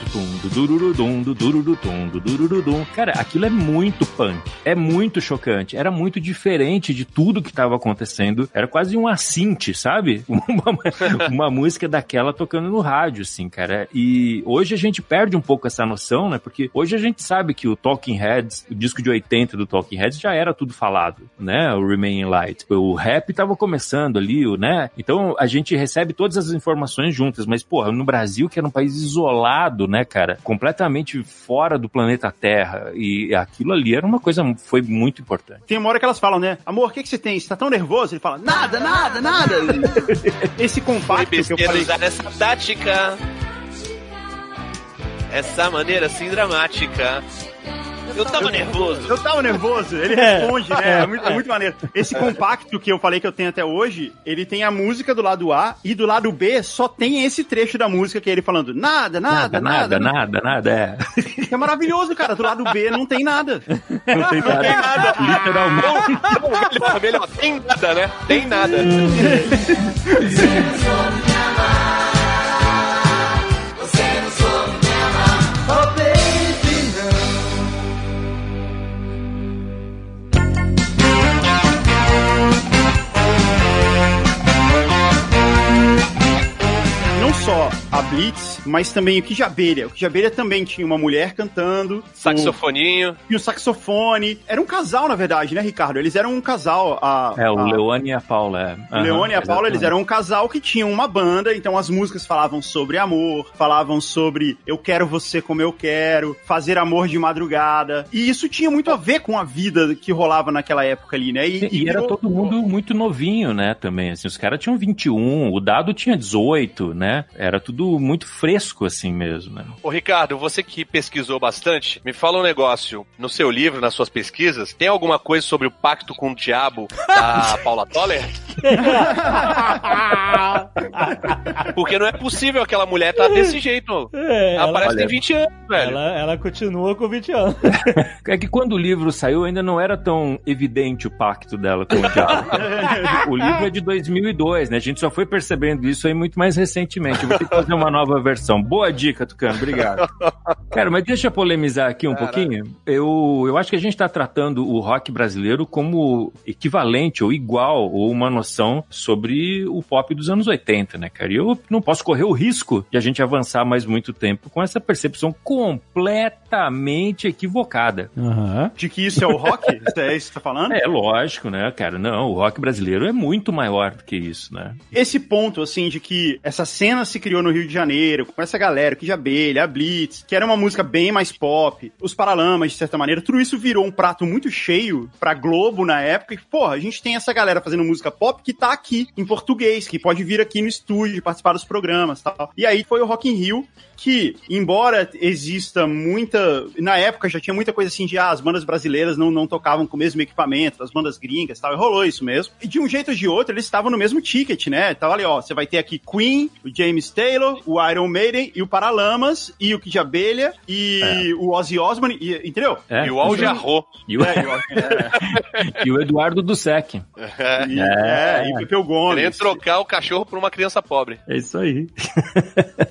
Speaker 5: Cara, aquilo é muito punk. É muito chocante. Era muito diferente de tudo que tava acontecendo. Era quase um assinte, sabe? Uma, uma música daquela tocando no rádio, assim, cara. E hoje a gente perde um pouco essa noção, né? Porque hoje a gente sabe que o Talking Heads, o disco de 80 do Talking Heads já era tudo falado, né? O Remain Light. O rap tava começando ali, o, né? Então a gente recebe todas as informações juntas, mas, porra, no Brasil, que era um país isolado, né, cara? Completamente fora do planeta Terra. E aquilo ali era uma coisa, foi muito importante.
Speaker 3: Tem uma hora que elas falam, né? Amor, o que, que você tem? Você tá tão nervoso? Ele fala, nada, nada, nada. Esse compacto que eu falei.
Speaker 4: usar essa tática. Essa maneira assim dramática. Eu tava nervoso.
Speaker 3: Eu tava nervoso, ele
Speaker 2: É.
Speaker 3: responde, né? É muito, é muito maneiro. Esse compacto que eu falei que eu tenho até hoje, ele tem a música do lado A e do lado B só tem esse trecho da música que é ele falando nada, nada, nada,
Speaker 5: nada, nada, nada, é.
Speaker 3: É maravilhoso, cara. Do lado B não tem nada.
Speaker 5: Não tem nada. Literalmente.
Speaker 4: Não, melhor, melhor. Tem nada, né? Tem nada.
Speaker 3: só a Blitz, mas também o Kijabelha. O Kijabelha também tinha uma mulher cantando.
Speaker 4: Saxofoninho.
Speaker 3: E o saxofone. Era um casal, na verdade, né, Ricardo? Eles eram um casal. A,
Speaker 5: É, o
Speaker 3: a-
Speaker 5: Leone e a Paula, é.
Speaker 3: O Leone e a Paula, eles eram um casal que tinham uma banda, então as músicas falavam sobre amor, falavam sobre eu quero você como eu quero, fazer amor de madrugada. E isso tinha muito a ver com a vida que rolava naquela época ali, né?
Speaker 5: E, e era
Speaker 3: virou-
Speaker 5: todo mundo muito novinho, né, também, assim, os caras tinham 21, o Dado tinha 18, né, era tudo muito fresco, assim mesmo, né.
Speaker 4: Ô Ricardo, você que pesquisou bastante, me fala um negócio. No seu livro, nas suas pesquisas, tem alguma coisa sobre o pacto com o diabo da Paula Toller? Porque não é possível aquela mulher tá desse jeito.
Speaker 2: É,
Speaker 4: ela
Speaker 2: ela,
Speaker 4: parece que tem
Speaker 5: olha,
Speaker 4: 20 anos, velho.
Speaker 2: ela, ela continua com 20 anos.
Speaker 5: É que quando o livro saiu ainda não era tão evidente o pacto dela com o diabo. o livro é de 2002, né, a gente só foi percebendo isso aí muito mais recentemente. Vou ter que fazer uma nova versão. Boa dica, Tucano, obrigado. Cara, mas deixa eu polemizar aqui um pouquinho. Eu, eu acho que a gente tá tratando o rock brasileiro como equivalente ou igual ou uma noção sobre o pop dos anos 80, né, cara? E eu não posso correr o risco de a gente avançar mais muito tempo com essa percepção completamente equivocada.
Speaker 2: Aham.
Speaker 3: De que isso é o rock? Isso é isso que você tá falando?
Speaker 5: É lógico, né, cara? Não, o rock brasileiro é muito maior do que isso, né?
Speaker 3: Esse ponto, assim, de que essa cena se criou no Rio de Janeiro, com essa galera, que de abelha, a Blitz, que era uma música bem mais pop, os Paralamas, de certa maneira, tudo isso virou um prato muito cheio pra Globo na época, e, porra, a gente tem essa galera fazendo música pop que tá aqui, em português, que pode vir aqui no estúdio, participar dos programas e tal. E aí foi o Rock in Rio, que, embora exista muita. Na época já tinha muita coisa assim de ah, as bandas brasileiras não, não tocavam com o mesmo equipamento, as bandas gringas e tal, e rolou isso mesmo. E de um jeito ou de outro, eles estavam no mesmo ticket, né? Tava ali, ó, você vai ter aqui Queen, o James Taylor, o Iron Maiden e o Paralamas, e o Kid Abelha, e o Ozzy Osbourne, e- entendeu?
Speaker 5: É,
Speaker 4: E o Al Jarro.
Speaker 5: E o,
Speaker 3: É, e o- é,
Speaker 5: e o Eduardo Dussek.
Speaker 3: e, é, e Pepeu
Speaker 4: Querendo
Speaker 3: Gomes.
Speaker 4: trocar o cachorro por uma criança pobre.
Speaker 5: É isso aí.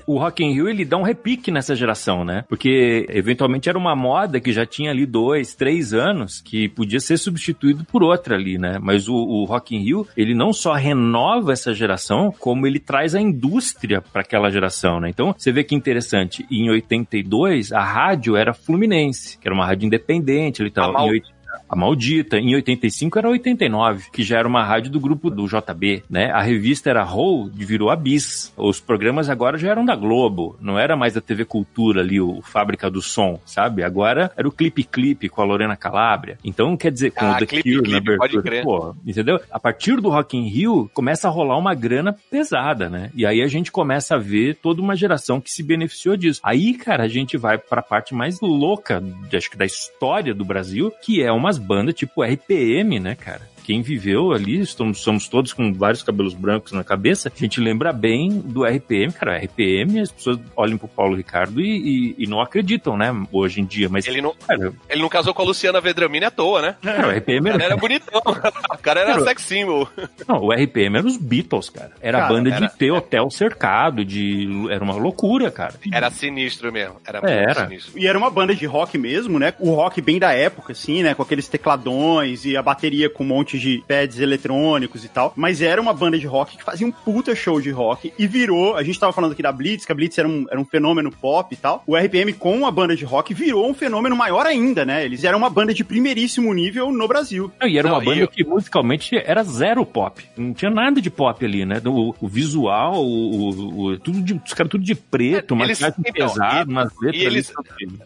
Speaker 5: o Rock in Rio, ele dá um repique nessa geração, né? Porque, eventualmente, era uma moda que já tinha ali dois, três anos, que podia ser substituído por outra ali, né? Mas o, o Rock in Rio, ele não só renova essa geração, como ele traz a indústria para aquela geração, né? Então, você vê que interessante, em 82, a rádio era Fluminense, que era uma rádio independente e tal.
Speaker 4: A Mal-
Speaker 5: Em oit- A Maldita. Em 85 era 89, que já era uma rádio do grupo do JB, né? A revista era Roll, virou a Bis. Os programas agora já eram da Globo, não era mais da TV Cultura ali, o Fábrica do Som, sabe? Agora era o Clipe Clipe com a Lorena Calabria. Então, quer dizer, com
Speaker 4: Ah,
Speaker 5: o The
Speaker 4: Clipe
Speaker 5: Cure na abertura, pô, entendeu? A partir do Rock in Rio, começa a rolar uma grana pesada, né? E aí a gente começa a ver toda uma geração que se beneficiou disso. Aí, cara, a gente vai pra parte mais louca, acho que da história do Brasil, que é umas bandas tipo RPM, né, cara? Quem viveu ali, estamos, somos todos com vários cabelos brancos na cabeça, a gente lembra bem do RPM, cara. RPM, as pessoas olham pro Paulo Ricardo e, e- e não acreditam, né, hoje em dia. Mas,
Speaker 4: Ele não,
Speaker 5: cara,
Speaker 4: ele não casou com a Luciana Vedramini à toa, né?
Speaker 5: cara, o RPM
Speaker 4: O cara
Speaker 5: era,
Speaker 4: era bonitão. O cara era
Speaker 5: Cara,
Speaker 4: sex symbol.
Speaker 5: Não, o RPM era os Beatles, cara. Era
Speaker 3: Cara,
Speaker 5: a banda
Speaker 4: era-
Speaker 5: de ter hotel cercado, de. Era uma loucura, cara.
Speaker 4: Era sinistro mesmo. Era
Speaker 5: Era.
Speaker 4: muito sinistro.
Speaker 3: E era uma banda de rock mesmo, né? O rock bem da época, assim, né? Com aqueles tecladões e a bateria com um monte de pads eletrônicos e tal. Mas era uma banda de rock que fazia um puta show de rock e virou. A gente tava falando aqui da Blitz, que a Blitz era um, era um fenômeno pop e tal. O RPM com a banda de rock virou um fenômeno maior ainda, né? Eles eram uma banda de primeiríssimo nível no Brasil.
Speaker 5: Não, e era uma banda
Speaker 4: eu-
Speaker 5: que musicalmente era zero pop. Não tinha nada de pop ali, né? O, o visual, o, o- o- tudo de, os caras tudo de preto, uma
Speaker 4: Eles-
Speaker 5: maquiagem
Speaker 4: então,
Speaker 5: pesada, umas letras
Speaker 4: e eles-.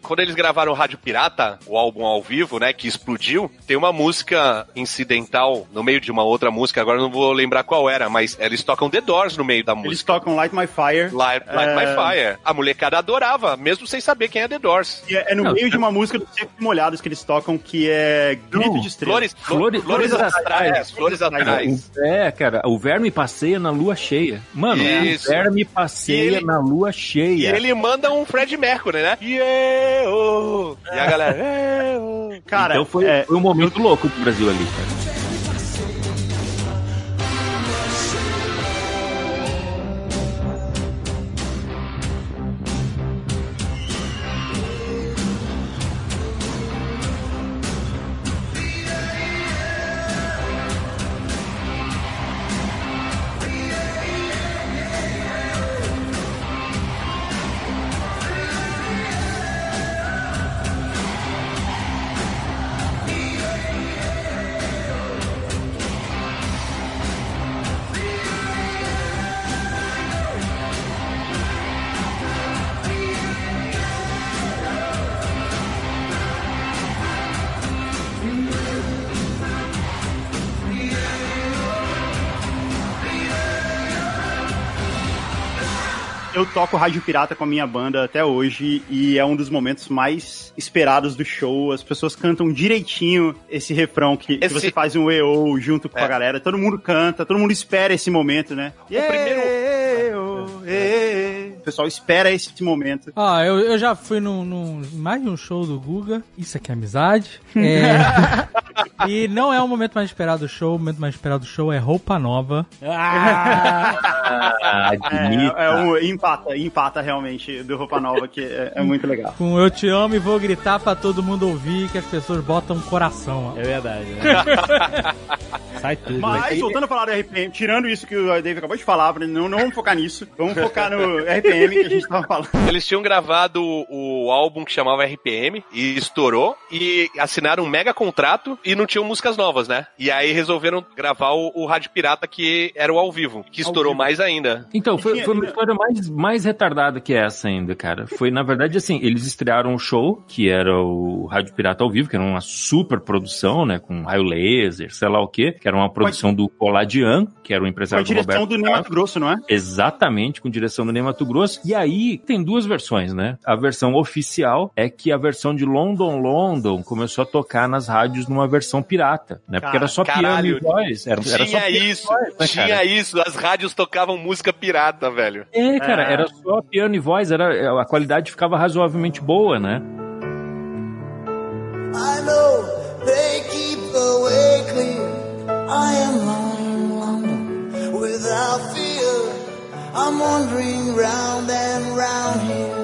Speaker 4: Quando eles gravaram Rádio Pirata, o álbum ao vivo, né, que explodiu, tem uma música incidental no meio de uma outra música, agora eu não vou lembrar qual era, mas eles tocam The Doors no meio da
Speaker 3: Eles
Speaker 4: música.
Speaker 3: tocam Light My Fire.
Speaker 4: Light, Light My
Speaker 3: É.
Speaker 4: Fire. A molecada adorava, mesmo sem saber quem é The Doors.
Speaker 3: E é é no
Speaker 5: Não,
Speaker 3: meio de uma música dos Secos e Molhados que eles tocam, que é Grito
Speaker 5: Não,
Speaker 3: de Estrela.
Speaker 4: Flores,
Speaker 5: Flores-
Speaker 4: flores,
Speaker 5: flores
Speaker 4: atrás,
Speaker 3: atrás.
Speaker 4: flores atrás.
Speaker 5: É, cara, o verme passeia na lua cheia. Mano,
Speaker 4: Isso.
Speaker 5: o verme
Speaker 4: E
Speaker 5: passeia
Speaker 4: ele-
Speaker 5: na lua
Speaker 4: E
Speaker 5: cheia.
Speaker 4: ele manda um Fred Mercury, né? Yeah, oh. E a galera. "Yeah, oh."
Speaker 3: Cara,
Speaker 5: então foi,
Speaker 3: é,
Speaker 5: foi um momento louco do Brasil ali, cara.
Speaker 3: Toco Rádio Pirata com a minha banda até hoje e é um dos momentos mais esperados do show. As pessoas cantam direitinho esse refrão que, que
Speaker 4: Esse-
Speaker 3: você faz um EO junto com
Speaker 4: É.
Speaker 3: a galera. Todo mundo canta, todo mundo espera esse momento, né? O
Speaker 4: primeiro-
Speaker 3: O pessoal espera esse momento.
Speaker 6: Ó, eu, eu já fui num, num- mais de um show do Guga. Isso aqui é amizade. É. e não é o momento mais esperado do show. O momento mais esperado do show é roupa nova.
Speaker 5: Ah, admita.
Speaker 3: É, é um, empata, empata realmente do Roupa Nova, que é, é muito legal.
Speaker 6: Com Eu Te Amo e vou gritar pra todo mundo ouvir que as pessoas botam coração. ó.
Speaker 2: É verdade, né? Sai tudo.
Speaker 3: Mas, voltando a falar do RPM, tirando isso que o Dave acabou de falar, pra- não, não vamos focar nisso. Vamos focar no RPM que a gente tava falando.
Speaker 4: Eles tinham gravado o álbum que chamava RPM e estourou e assinaram um mega contrato e não tinham músicas novas, né? E aí resolveram gravar o, o Rádio Pirata que era o ao vivo, que estourou mais ainda.
Speaker 5: Então, foi, foi uma história mais, mais retardada que essa ainda, cara. Foi, na verdade, assim, eles estrearam um show, que era o Rádio Pirata ao vivo, que era uma super produção, né, com raio laser, sei lá o quê, que era uma produção do Coladian, que era o
Speaker 3: Com a
Speaker 5: empresário do
Speaker 3: direção
Speaker 5: Roberto
Speaker 3: do Ney Mato Grosso, não é?
Speaker 5: Exatamente, com direção do Ney Mato Grosso. E aí tem duas versões, né? A versão oficial é que a versão de London London começou a tocar nas rádios numa versão pirata, né? Porque
Speaker 3: Cara,
Speaker 5: era só
Speaker 4: caralho.
Speaker 5: piano e voz. Era, era só
Speaker 4: Tinha
Speaker 5: piano e
Speaker 4: isso,
Speaker 5: voz, né,
Speaker 4: tinha
Speaker 5: cara?
Speaker 4: isso. As rádios tocavam música pirata, velho.
Speaker 5: É, cara,
Speaker 3: É.
Speaker 5: era só piano e voz, era, a qualidade ficava razoavelmente boa, né?
Speaker 9: I know they keep the way clear. I am lying London without fear. I'm wandering round and round here.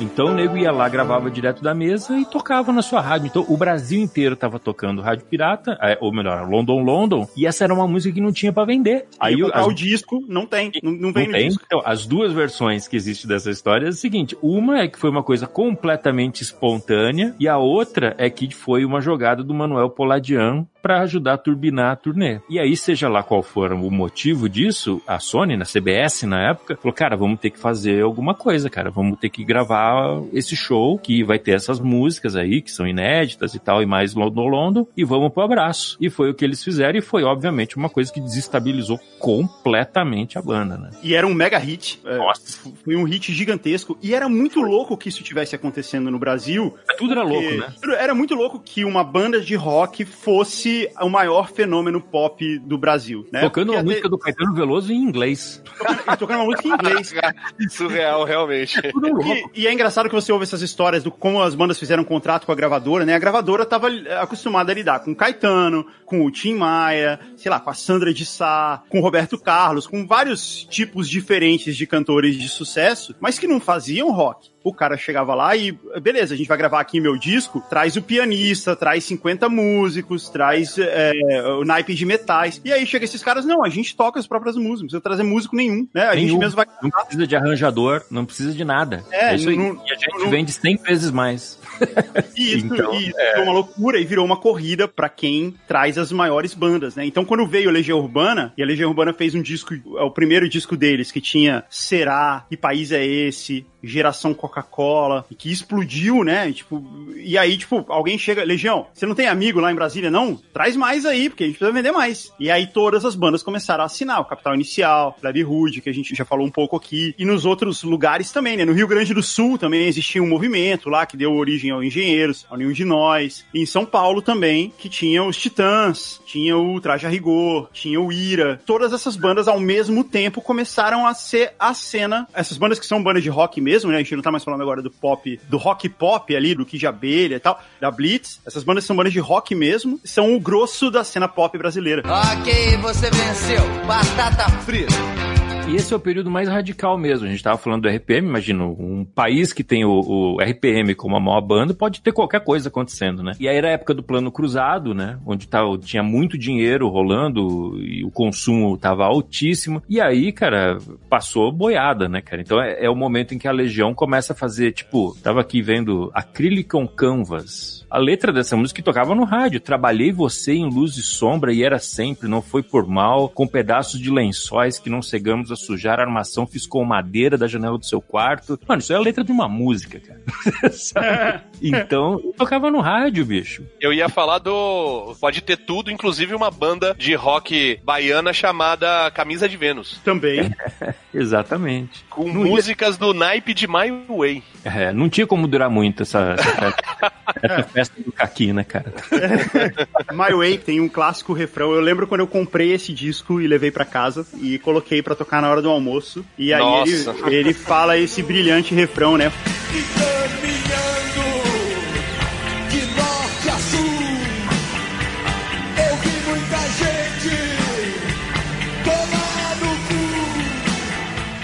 Speaker 5: Então o nego ia lá, gravava direto da mesa e tocava na sua rádio. Então o Brasil inteiro tava tocando rádio pirata, é, ou melhor, London London, e essa era uma música que não tinha pra vender.
Speaker 3: Aí
Speaker 5: as
Speaker 3: o disco, não tem, não, não vem
Speaker 5: não tem?
Speaker 3: disco.
Speaker 5: Então, as duas versões que existem dessa história é o seguinte: uma é que foi uma coisa completamente espontânea, e a outra é que foi uma jogada do Manuel Poladian para ajudar a turbinar a turnê. E aí, seja lá qual for o motivo disso, a Sony, na CBS na época, falou: cara, vamos ter que fazer alguma coisa, cara, vamos ter que gravar esse show que vai ter essas músicas aí que são inéditas e tal, e mais London London, e vamos pro abraço. E foi o que eles fizeram, e foi obviamente uma coisa que desestabilizou completamente a banda, né?
Speaker 3: E era um mega hit. É,
Speaker 5: Nossa.
Speaker 3: Foi um hit gigantesco. E era muito louco que isso tivesse acontecendo no Brasil.
Speaker 5: Tudo era louco, né?
Speaker 3: Era muito louco que uma banda de rock fosse o maior fenômeno pop do Brasil, né?
Speaker 5: Tocando
Speaker 3: Porque
Speaker 5: uma
Speaker 3: até-
Speaker 5: música do Caetano Veloso em inglês.
Speaker 3: tocando, tocando uma música em inglês.
Speaker 4: Surreal, realmente.
Speaker 5: Louco.
Speaker 3: E, e é engraçado que você ouve essas histórias do como as bandas fizeram contrato com a gravadora, né? A gravadora tava eh, acostumada a lidar com o Caetano, com o Tim Maia, sei lá, com a Sandra de Sá, com o Roberto Carlos, com vários tipos diferentes de cantores de sucesso, mas que não faziam rock. O cara chegava lá e, beleza, a gente vai gravar aqui meu disco, traz o pianista, traz 50 músicos, traz é, o naipe de metais. E aí chega esses caras, não, a gente toca as próprias músicas, não precisa trazer músico nenhum, né? A gente
Speaker 5: Nenhum.
Speaker 3: mesmo vai
Speaker 5: Não precisa de arranjador, não precisa de nada.
Speaker 3: É,
Speaker 5: É, isso aí.
Speaker 3: não-
Speaker 5: e a gente
Speaker 3: não-
Speaker 5: vende 100 vezes mais.
Speaker 3: E isso,
Speaker 5: Então,
Speaker 3: e isso virou uma loucura e virou uma corrida pra quem traz as maiores bandas, né? Então, quando veio a Legião Urbana, e a Legião Urbana fez um disco, é o primeiro disco deles, que tinha Será, Que País é Esse, Geração Coca-Cola, e que explodiu, né? E, tipo, e aí, tipo, alguém chega, Legião, você não tem amigo lá em Brasília, não? Traz mais aí, porque a gente precisa vender mais. E aí todas as bandas começaram a assinar, o Capital Inicial, Larry Hood, que a gente já falou um pouco aqui, e nos outros lugares também, né? No Rio Grande do Sul também existia um movimento lá que deu origem ao Engenheiros, ao Nenhum de Nós. E em São Paulo também, que tinha os Titãs, tinha o Traje a Rigor, tinha o Ira. Todas essas bandas ao mesmo tempo começaram a ser a cena. Essas bandas que são bandas de rock mesmo, né? A gente não tá mais falando agora do pop, do rock pop ali, do Kid Abelha e tal, da Blitz. Essas bandas são bandas de rock mesmo, são o grosso da cena pop brasileira.
Speaker 10: Ok, você venceu. Batata frita.
Speaker 5: E esse é o período mais radical mesmo. A gente tava falando do RPM, imagina, um país que tem o, o RPM como a maior banda, pode ter qualquer coisa acontecendo, né? E aí era a época do plano cruzado, né? Onde tava, tinha muito dinheiro rolando e o consumo tava altíssimo. E aí, cara, passou boiada, né, cara? Então é, é o momento em que a Legião começa a fazer, tipo, tava aqui vendo Acrylic Canvas. A letra dessa música que tocava no rádio. Trabalhei você em luz e sombra e era sempre, não foi por mal, com pedaços de lençóis que não cegamos a sujar, a armação fiz com madeira da janela do seu quarto. Mano, isso é a letra de uma música, cara. Então, tocava no rádio, bicho.
Speaker 4: Eu ia falar do. Pode ter tudo, inclusive uma banda de rock baiana chamada Camisa de Vênus.
Speaker 3: Também.
Speaker 5: Exatamente.
Speaker 4: Com
Speaker 5: Não ia-
Speaker 4: músicas do naipe de My Way.
Speaker 5: É, não tinha como durar muito essa, essa, essa festa do caqui, né, cara?
Speaker 3: My Way tem um clássico refrão. Eu lembro quando eu comprei esse disco e levei pra casa e coloquei pra tocar na hora do almoço. E aí ele,
Speaker 4: Nossa.
Speaker 3: ele fala esse brilhante refrão, né?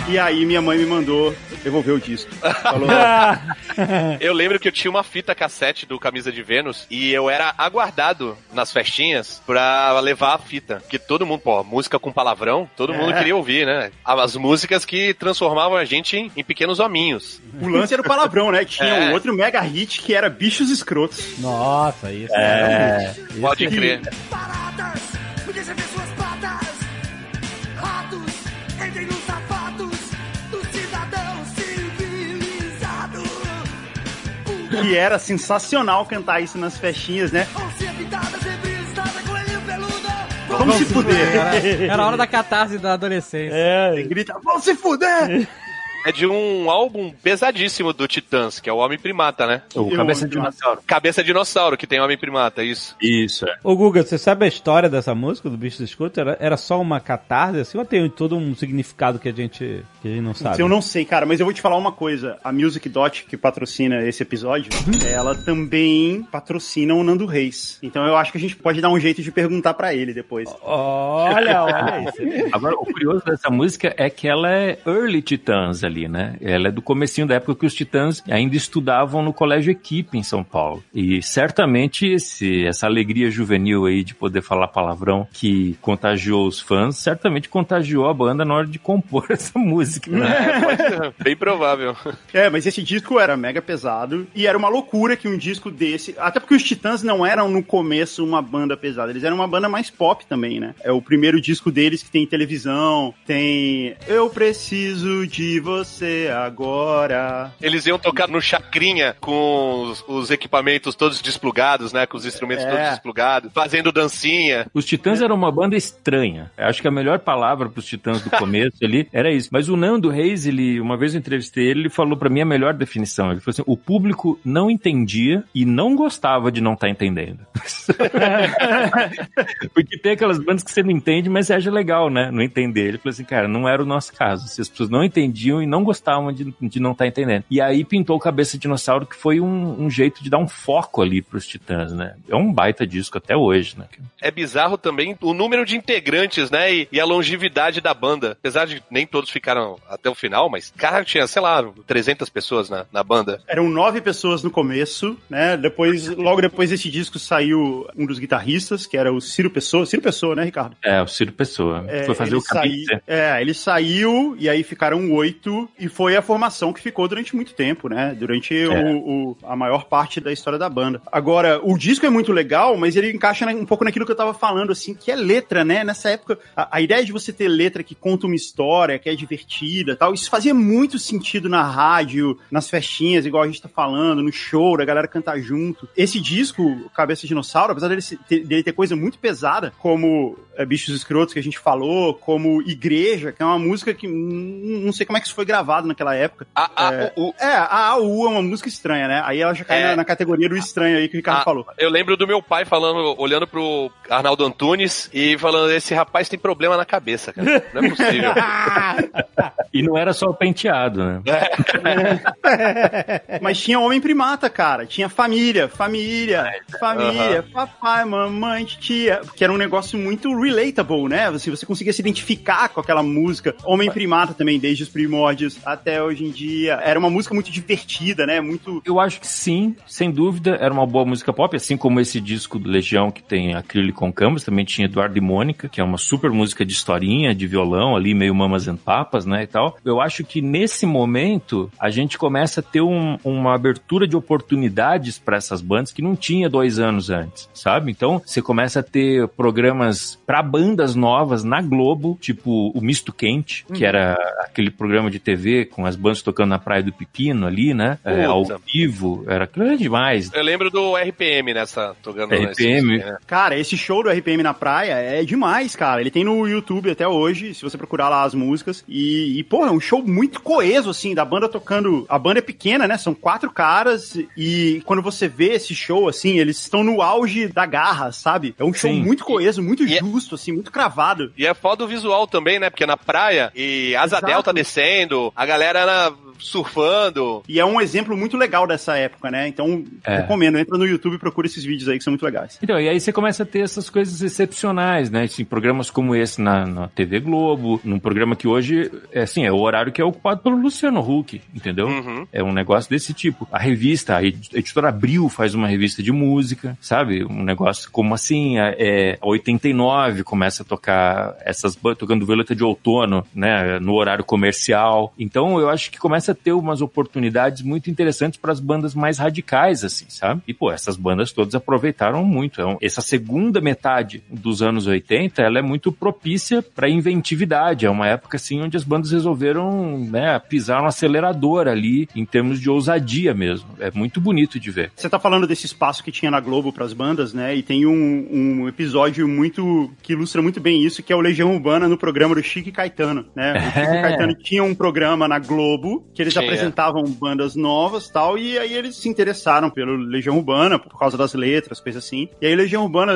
Speaker 9: E
Speaker 3: aí minha mãe me mandou devolver o disco. Falou,
Speaker 4: Eu lembro que eu tinha uma fita cassete do Camisa de Vênus e eu era aguardado nas festinhas pra levar a fita. Porque todo mundo, pô, música com palavrão, todo mundo
Speaker 3: É.
Speaker 4: queria ouvir, né? As músicas que transformavam a gente em, em pequenos hominhos.
Speaker 3: o lance era o palavrão, né? Tinha
Speaker 4: É.
Speaker 3: um outro mega hit que era Bichos Escrotos.
Speaker 2: Nossa, isso.
Speaker 5: É.
Speaker 4: Pode crer.
Speaker 9: Paradas,
Speaker 3: Que era sensacional cantar isso nas festinhas, né? Vamos se fuder.
Speaker 6: Era, era a hora da catarse da adolescência.
Speaker 2: É,
Speaker 3: Grita, vamos se fuder!
Speaker 4: É de um álbum pesadíssimo do Titãs, que é o Homem Primata, né?
Speaker 5: O
Speaker 3: Eu-
Speaker 5: Cabeça de Dinossauro.
Speaker 4: Cabeça de Dinossauro, que tem Homem Primata, isso.
Speaker 5: Isso, é.
Speaker 2: Ô Guga, você sabe a história dessa música do Bicho do Escuto? Era, era só uma catarse assim ou tem todo um significado que a gente, que a gente não sabe?
Speaker 3: Eu não sei, cara, mas eu vou te falar uma coisa. A Music Dot, que patrocina esse episódio, ela também patrocina o Nando Reis. Então eu acho que a gente pode dar um jeito de perguntar pra ele depois.
Speaker 2: Olha, olha isso.
Speaker 5: Agora, o curioso dessa música é que ela é early Titãs ali. Ali, né? Ela é do comecinho da época que os Titãs ainda estudavam no Colégio Equipe em São Paulo. E certamente esse, essa alegria juvenil aí de poder falar palavrão que contagiou os fãs, certamente contagiou a banda na hora de compor essa música. Né?
Speaker 4: É, pode ser. Bem provável.
Speaker 3: É, mas esse disco era mega pesado e era uma loucura que um disco desse. Até porque os Titãs não eram no começo uma banda pesada, eles eram uma banda mais pop também, né? É o primeiro disco deles que tem televisão, tem Eu Preciso de Você Agora.
Speaker 4: Eles iam tocar no Chacrinha com os, os equipamentos todos desplugados, né? Com os instrumentos
Speaker 3: É.
Speaker 4: todos desplugados, fazendo dancinha.
Speaker 5: Os Titãs eram uma banda estranha. Eu acho que a melhor palavra pros Titãs do começo ali era isso. Mas o Nando Reis, ele, uma vez eu entrevistei ele, ele falou pra mim a melhor definição. Ele falou assim: o público não entendia e não gostava de não estar entendendo. Porque tem aquelas bandas que você não entende, mas você acha legal, né? Não entender. Ele falou assim, cara, não era o nosso caso. Se as pessoas não entendiam e não gostavam de, de não estar entendendo. E aí pintou o Cabeça de Dinossauro, que foi um, um jeito de dar um foco ali pros Titãs, né? É um baita disco até hoje, né?
Speaker 4: É bizarro também o número de integrantes, né? E, e a longevidade da banda. Apesar de nem todos ficaram até o final, mas, cara, tinha, sei lá, 300 pessoas na, na banda.
Speaker 3: Eram nove pessoas no começo, né? Depois, logo depois desse disco saiu um dos guitarristas, que era o Ciro Pessoa. Ciro Pessoa, né, Ricardo?
Speaker 5: É, o Ciro Pessoa.
Speaker 3: É,
Speaker 5: foi fazer
Speaker 3: ele
Speaker 5: o
Speaker 3: saí- É, ele saiu e aí ficaram oito e foi a formação que ficou durante muito tempo, né? Durante
Speaker 5: É.
Speaker 3: o, o- a maior parte da história da banda. Agora, o disco é muito legal, mas ele encaixa um pouco naquilo que eu tava falando, assim, que é letra, né? Nessa época, a, a ideia de você ter letra que conta uma história, que é divertida tal, isso fazia muito sentido na rádio, nas festinhas, igual a gente tá falando, no show, da galera cantar junto. Esse disco, Cabeça de Dinossauro, apesar dele, ter, dele ter coisa muito pesada, como é, Bichos Escrotos que a gente falou, como Igreja, que é uma música que hum, não sei como é que isso foi gravado naquela época.
Speaker 4: A, a,
Speaker 3: É.
Speaker 4: o, o-
Speaker 3: É, a AU é uma música estranha, né? Aí ela já cai
Speaker 4: É.
Speaker 3: na, na categoria do estranho aí que o Ricardo
Speaker 4: Ah,
Speaker 3: falou.
Speaker 4: Eu lembro do meu pai falando, olhando pro Arnaldo Antunes e falando: esse rapaz tem problema na cabeça, cara. Não é possível.
Speaker 5: E não era só o penteado, né?
Speaker 3: Mas tinha Homem Primata, cara. Tinha família, família, família, papai, mamãe, tia. Que era um negócio muito relatable, né? Você, você conseguia se identificar com aquela música. Homem Primata também, desde os primórdios até hoje em dia. Era uma música muito divertida, né? Muito.
Speaker 5: Eu acho que sim, sem dúvida, era uma boa música pop, assim como esse disco do Legião que tem Acrílico com Canvas, também tinha Eduardo e Mônica, que é uma super música de historinha, de violão ali, meio mamas and papas, né, e tal. Eu acho que nesse momento a gente começa a ter um- uma abertura de oportunidades para essas bandas que não tinha dois anos antes, sabe? Então você começa a ter programas para bandas novas na Globo, tipo o Misto Quente, que era aquele programa de TV com as bandas tocando na Praia do Pepino ali, né? É, ao vivo, era grande demais.
Speaker 4: Eu lembro do RPM nessa, tocando
Speaker 5: RPM.
Speaker 4: nesse- né?
Speaker 3: Cara, esse show do RPM na praia é demais, cara. Ele tem no YouTube até hoje, se você procurar lá as músicas. E, e pô, é um show muito coeso, assim, da banda tocando. A banda é pequena, né? São quatro caras. E quando você vê esse show, assim, eles estão no auge da garra, sabe? É um show
Speaker 5: Sim.
Speaker 3: muito coeso, muito
Speaker 4: E é-
Speaker 3: justo, assim, muito cravado.
Speaker 4: E é foda o visual também, né? Porque na praia e asa
Speaker 3: Exato.
Speaker 4: delta descendo, a galera na- surfando.
Speaker 3: E é um exemplo muito legal dessa época, né? Então,
Speaker 5: É.
Speaker 3: recomendo. Entra no YouTube e procura esses vídeos aí que são muito legais.
Speaker 5: Então, e aí você começa a ter essas coisas excepcionais, né? Assim, programas como esse na, na TV Globo, num programa que hoje, é assim, é o horário que é ocupado pelo Luciano Huck, entendeu?
Speaker 4: Uhum.
Speaker 5: É um negócio desse tipo. A revista, a ed- a editora Abril faz uma revista de música, sabe? Um negócio como assim, a- é, a 89 começa a tocar essas bandas, tocando Violeta de Outono, né? No horário comercial. Então, eu acho que começa a ter umas oportunidades muito interessantes para as bandas mais radicais, assim, sabe? E, pô, essas bandas todas aproveitaram muito. Então, essa segunda metade dos anos 80, ela é muito propícia para inventividade. É uma época, assim, onde as bandas resolveram, né, pisar no acelerador ali, em termos de ousadia mesmo. É muito bonito de ver.
Speaker 3: Você tá falando desse espaço que tinha na Globo pras bandas, né? E tem um, um episódio muito que ilustra muito bem isso, que é o Legião Urbana no programa do Chico e Caetano, né? O Chico e
Speaker 5: É.
Speaker 3: Caetano tinha um programa na Globo que eles
Speaker 4: Tinha.
Speaker 3: apresentavam bandas novas tal, e aí eles se interessaram pelo Legião Urbana, por causa das letras, coisas assim. E aí Legião Urbana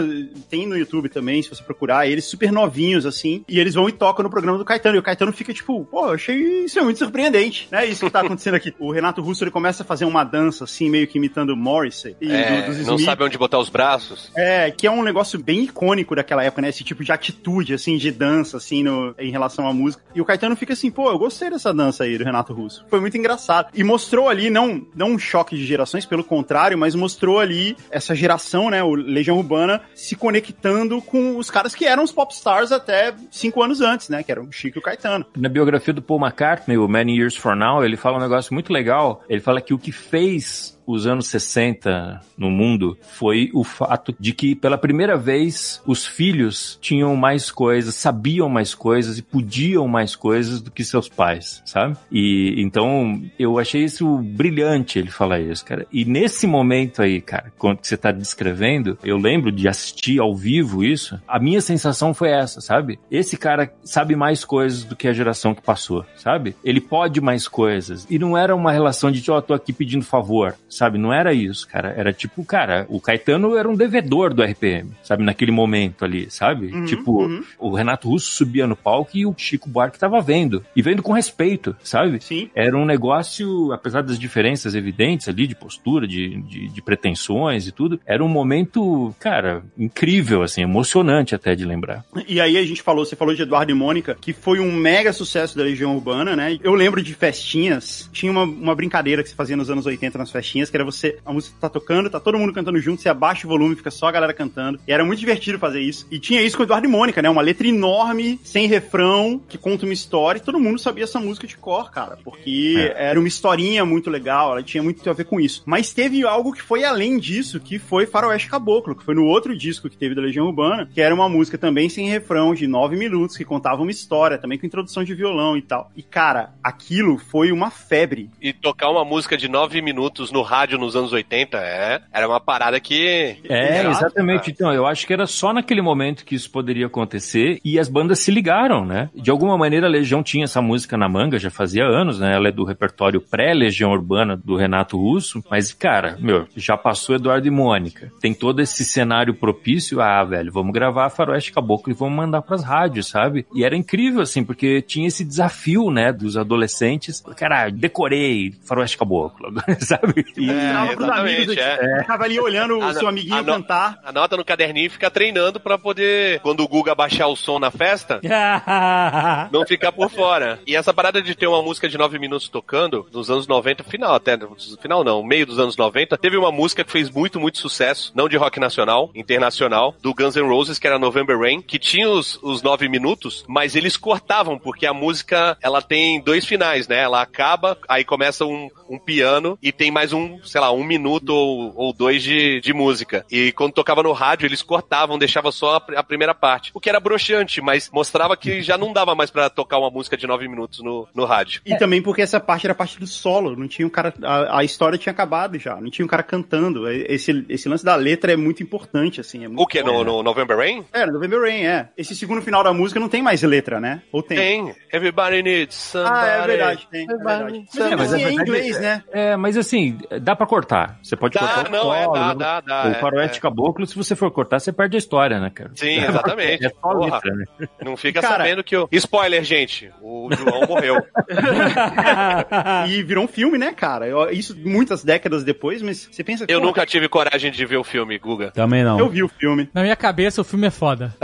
Speaker 3: tem no YouTube também, se você procurar, eles super novinhos, assim, e eles vão e tocam no programa do Caetano, e o Caetano fica tipo, pô, achei isso é muito surpreendente, né? Isso que tá acontecendo aqui. O Renato Russo, ele começa a fazer uma dança, assim, meio que imitando Morrissey. e
Speaker 4: É,
Speaker 3: do-
Speaker 4: não sabe onde botar os braços.
Speaker 3: É, que é um negócio bem icônico daquela época, né? Esse tipo de atitude, assim, de dança, assim, no, em relação à música. E o Caetano fica assim, pô, eu gostei dessa dança aí do Renato Russo. Foi muito engraçado. E mostrou ali, não, não um choque de gerações, pelo contrário, mas mostrou ali essa geração, né? O Legião Urbana se conectando com os caras que eram os popstars até cinco anos antes, né? Que eram o Chico e o Caetano.
Speaker 5: Na biografia do Paul McCartney, o Many Years For Now, ele fala um negócio muito legal. Ele fala que o que fez os anos 60 no mundo foi o fato de que, pela primeira vez, os filhos tinham mais coisas, sabiam mais coisas e podiam mais coisas do que seus pais, sabe? E então eu achei isso brilhante ele falar isso, cara. E nesse momento aí, cara, quando você tá descrevendo, eu lembro de assistir ao vivo isso, a minha sensação foi essa, sabe? Esse cara sabe mais coisas do que a geração que passou, sabe? Ele pode mais coisas. E não era uma relação de, ó, tô aqui pedindo favor, sabe? Não era isso, cara. Era tipo, cara, o Caetano era um devedor do RPM, sabe? Naquele momento ali, sabe?
Speaker 3: Uhum,
Speaker 5: tipo,
Speaker 3: uhum.
Speaker 5: o Renato Russo subia no palco e o Chico Buarque tava vendo. E vendo com respeito, sabe?
Speaker 3: Sim.
Speaker 5: Era um negócio, apesar das diferenças evidentes ali de postura, de, de, de pretensões e tudo, era um momento, cara, incrível, assim, emocionante até de lembrar.
Speaker 3: E aí a gente falou, você falou de Eduardo e Mônica, que foi um mega sucesso da Legião Urbana, né? Eu lembro de festinhas, tinha uma, uma brincadeira que se fazia nos anos 80 nas festinhas, que era você, a música tá tocando, tá todo mundo cantando junto, você abaixa o volume, fica só a galera cantando. E era muito divertido fazer isso. E tinha isso com Eduardo e Mônica, né? Uma letra enorme, sem refrão, que conta uma história, e todo mundo sabia essa música de cor, cara, porque era uma historinha muito legal, ela tinha muito a ver com isso. Mas teve algo que foi além disso, que foi Faroeste Caboclo, que foi no outro disco que teve da Legião Urbana, que era uma música também sem refrão, de nove minutos, que contava uma história, também com introdução de violão e tal. E, cara, aquilo foi uma febre.
Speaker 4: E tocar uma música de nove minutos no rádio nos anos 80, é, era uma parada que...
Speaker 5: É,
Speaker 4: Exato,
Speaker 5: exatamente. Então, eu acho que era só naquele momento que isso poderia acontecer e as bandas se ligaram, né? De alguma maneira a Legião tinha essa música na manga, já fazia anos, né? Ela é do repertório pré-Legião Urbana do Renato Russo, mas, cara, meu, já passou Eduardo e Mônica. Tem todo esse cenário propício, ah, velho, vamos gravar Faroeste Caboclo e vamos mandar pras rádios, sabe? E era incrível, assim, porque tinha esse desafio, né, dos adolescentes. Cara, decorei Faroeste Caboclo, sabe? E-
Speaker 4: É,
Speaker 3: pros amigos,
Speaker 4: é.
Speaker 3: ficava ali olhando o seu amiguinho
Speaker 4: não.
Speaker 3: cantar.
Speaker 4: Anota no caderninho e fica treinando pra poder, quando o Guga baixar o som na festa, não ficar por fora. E essa parada de ter uma música de nove minutos tocando, nos anos 90, final até, final não, meio dos anos 90, teve uma música que fez muito, muito sucesso, não de rock nacional, internacional, do Guns N' Roses, que era November Rain, que tinha os, os nove minutos, mas eles cortavam, porque a música, ela tem dois finais, né? Ela acaba, aí começa um, um piano e tem mais um, sei lá, um minuto ou, ou dois de, de música. E quando tocava no rádio, eles cortavam, deixava só a, a primeira parte. O que era broxante, mas mostrava que já não dava mais pra tocar uma música de nove minutos no, no rádio.
Speaker 3: E também porque essa parte era parte do solo, não tinha um cara. A, a história tinha acabado já, não tinha um cara cantando. Esse, esse lance da letra é muito importante, assim. É muito
Speaker 4: O que? No, no November Rain?
Speaker 3: É, no November Rain, é. Esse segundo final da música não tem mais letra, né? Ou tem?
Speaker 4: Tem. Everybody needs somebody.
Speaker 3: Ah, é verdade, tem. É verdade. Mas,
Speaker 5: É, mas
Speaker 3: assim, é em
Speaker 5: verdade
Speaker 3: inglês,
Speaker 5: é-
Speaker 3: né?
Speaker 5: É, mas assim, dá pra cortar. Você pode
Speaker 4: Dá,
Speaker 5: cortar o
Speaker 4: não, é,
Speaker 5: solo,
Speaker 4: dá,
Speaker 5: né?
Speaker 4: dá, dá,
Speaker 5: O
Speaker 4: é,
Speaker 5: faroeste
Speaker 4: é.
Speaker 5: caboclo, se você for cortar, você perde a história, né, cara?
Speaker 4: Sim, exatamente.
Speaker 5: É só letra, né?
Speaker 4: Não fica
Speaker 3: Cara-
Speaker 4: sabendo que o. Spoiler, gente. O João morreu.
Speaker 3: E virou um filme, né, cara? Isso muitas décadas depois, mas você pensa que.
Speaker 4: Eu nunca tive coragem de ver o filme, Guga.
Speaker 2: Também não.
Speaker 3: Eu vi o filme.
Speaker 6: Na minha cabeça, o filme é foda.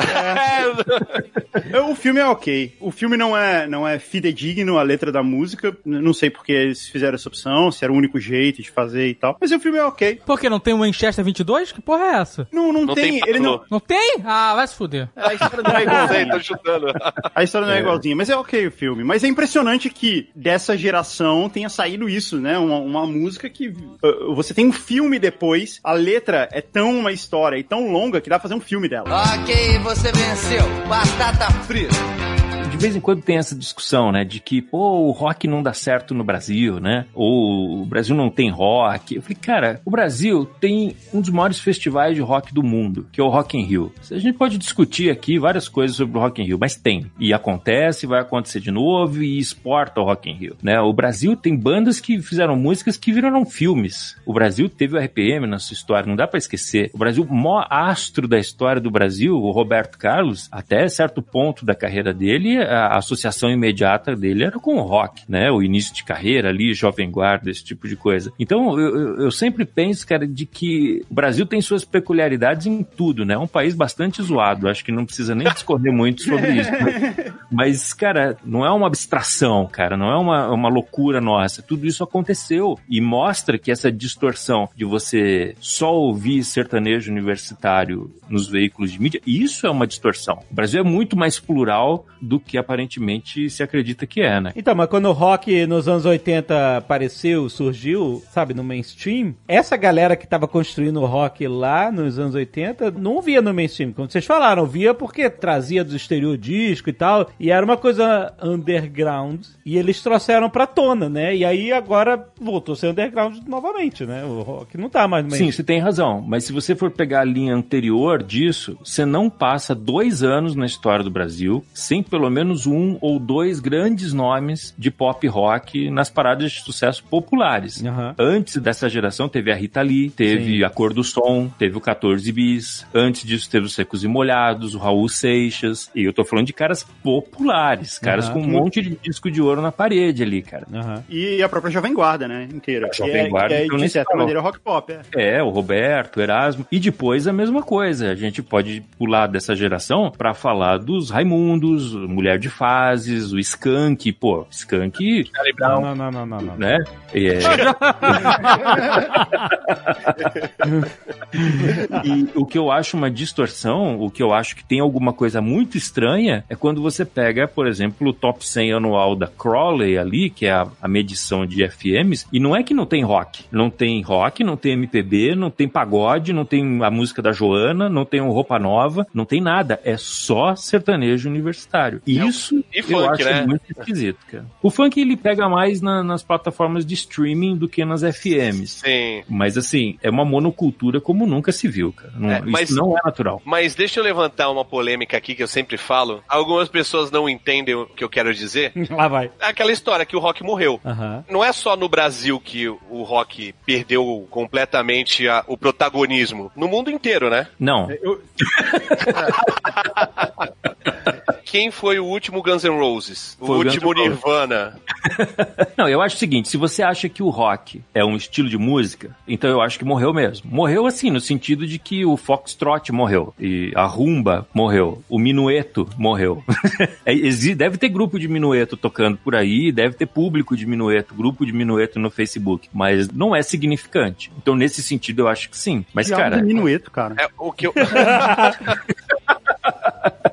Speaker 3: Eu- O filme é ok. O filme não é, não é fidedigno à letra da música. Não sei porque eles fizeram essa opção, se era o único jeito de fazer e tal. Mas o filme é ok.
Speaker 6: Por que não tem um Manchester 22? Que porra é essa?
Speaker 3: Não, não,
Speaker 4: Não
Speaker 3: tem.
Speaker 4: tem
Speaker 3: ele não.
Speaker 6: Não tem? Ah, vai se fuder.
Speaker 3: a história não é igualzinha.
Speaker 4: tô chutando.
Speaker 3: A história não é igualzinha, mas é ok o filme. Mas é impressionante que dessa geração tenha saído isso, né? Uma, uma música que uh, você tem um filme depois, a letra é tão uma história e tão longa que dá pra fazer um filme dela.
Speaker 10: Ok, você venceu. Batata frita.
Speaker 5: Vez em quando tem essa discussão, né? De que, pô, o rock não dá certo no Brasil, né? Ou o Brasil não tem rock. Eu falei, cara, o Brasil tem um dos maiores festivais de rock do mundo, que é o Rock in Rio. A gente pode discutir aqui várias coisas sobre o Rock in Rio, mas tem. E acontece, vai acontecer de novo e exporta o Rock in Rio, né? O Brasil tem bandas que fizeram músicas que viraram filmes. O Brasil teve o RPM na sua história, não dá pra esquecer. O Brasil, o maior astro da história do Brasil, o Roberto Carlos, até certo ponto da carreira dele, a associação imediata dele era com o rock, né? O início de carreira ali, jovem guarda, esse tipo de coisa. Então, eu, eu- sempre penso, cara, de que o Brasil tem suas peculiaridades em tudo, né? É um país bastante zoado. Acho que não precisa nem discorrer muito sobre isso. Mas, mas, cara, não é uma abstração, cara. Não é uma, uma loucura nossa. Tudo isso aconteceu e mostra que essa distorção de você só ouvir sertanejo universitário nos veículos de mídia, isso é uma distorção. O Brasil é muito mais plural do que aparentemente se acredita que é, né?
Speaker 2: Então, mas quando o rock nos anos 80 apareceu, surgiu, sabe, no mainstream, essa galera que tava construindo o rock lá nos anos 80 não via no mainstream, como vocês falaram, via porque trazia do exterior disco e tal, e era uma coisa underground, e eles trouxeram pra tona, né? E aí agora voltou a ser underground novamente, né? O rock não tá mais no
Speaker 5: Sim,
Speaker 2: mainstream.
Speaker 5: você tem razão. Mas se você for pegar a linha anterior disso, você não passa dois anos na história do Brasil sem pelo menos um ou dois grandes nomes de pop rock nas paradas de sucesso populares.
Speaker 2: Aham.
Speaker 5: Antes dessa geração teve a Rita Lee, teve
Speaker 2: Sim.
Speaker 5: a Cor do Som, teve o 14 Bis. Antes disso teve os Secos e Molhados, o Raul Seixas. E eu tô falando de caras populares, caras
Speaker 2: Aham.
Speaker 5: com um monte de disco de ouro na parede ali, cara.
Speaker 2: Aham.
Speaker 3: E a própria Jovem Guarda, né? Inteira.
Speaker 5: A Jovem
Speaker 3: é-
Speaker 5: Guarda,
Speaker 3: que é,
Speaker 5: então,
Speaker 3: de certa maneira, rock pop. É.
Speaker 5: É, o Roberto, o Erasmo. E depois a mesma coisa. A gente pode pular dessa geração pra falar dos Raimundos, Mulher de Fases, o Skank. Pô, Skank,
Speaker 4: Charlie Brown.
Speaker 2: Não, não, não, não, não.
Speaker 5: né? É... e o que eu acho uma distorção, o que eu acho que tem alguma coisa muito estranha, é quando você pega, por exemplo, o top 100 anual da Crowley ali, que é a, a medição de FMs, e não é que não tem rock. Não tem rock, não tem MPB, não tem pagode, não tem a música da Joana, não tem um roupa nova, não tem nada. É só sertanejo universitário. E isso
Speaker 4: e
Speaker 5: eu
Speaker 4: funk,
Speaker 5: acho
Speaker 4: né?
Speaker 5: muito esquisito, cara. O funk ele pega mais na- nas plataformas de streaming do que nas FMs.
Speaker 4: Sim.
Speaker 5: Mas assim, é uma monocultura como nunca se viu, cara. Não-
Speaker 4: É, mas-
Speaker 5: Isso não é natural.
Speaker 4: Mas deixa eu levantar uma polêmica aqui que eu sempre falo. Algumas pessoas não entendem o que eu quero dizer.
Speaker 2: Lá vai.
Speaker 4: É aquela história que o rock morreu. Não é só no Brasil que o rock perdeu completamente a- o protagonismo. No mundo inteiro, né?
Speaker 5: Não.
Speaker 3: Eu,
Speaker 4: Quem foi o último Guns N' Roses? O
Speaker 5: Foi o
Speaker 4: último. Nirvana?
Speaker 5: Não, eu acho o seguinte, se você acha que o rock é um estilo de música, então eu acho que morreu mesmo. Morreu assim, no sentido de que o foxtrot morreu, e a rumba morreu, o minueto morreu. É, deve ter grupo de minueto tocando por aí, deve ter público de minueto, grupo de minueto no Facebook, mas não é significante. Então nesse sentido eu acho que sim. Mas
Speaker 3: diabo
Speaker 5: cara,
Speaker 3: minueto, cara.
Speaker 4: É, o que eu...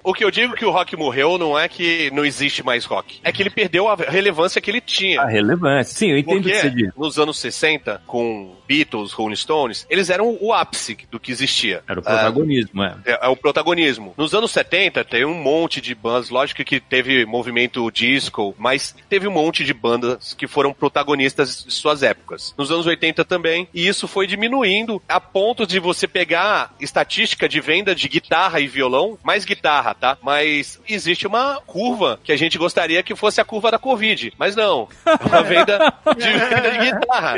Speaker 4: O que eu digo que o rock morreu não é que não existe mais rock. É que ele perdeu a relevância que ele tinha.
Speaker 5: a relevância. Sim, eu entendo o que você
Speaker 4: Porque
Speaker 5: diz.
Speaker 4: nos anos 60, com Beatles, Rolling Stones, eles eram o ápice do que existia.
Speaker 5: Era o protagonismo, é.
Speaker 4: É, é o protagonismo. Nos anos 70, tem um monte de bandas, lógico que teve movimento disco, mas teve um monte de bandas que foram protagonistas de suas épocas. Nos anos 80 também, e isso foi diminuindo a ponto de você pegar estatística de venda de guitarra e violão, mais guitarra, tá? Mas existe uma curva que a gente gostaria que fosse a curva da Covid, mas não. É uma venda de venda de guitarra.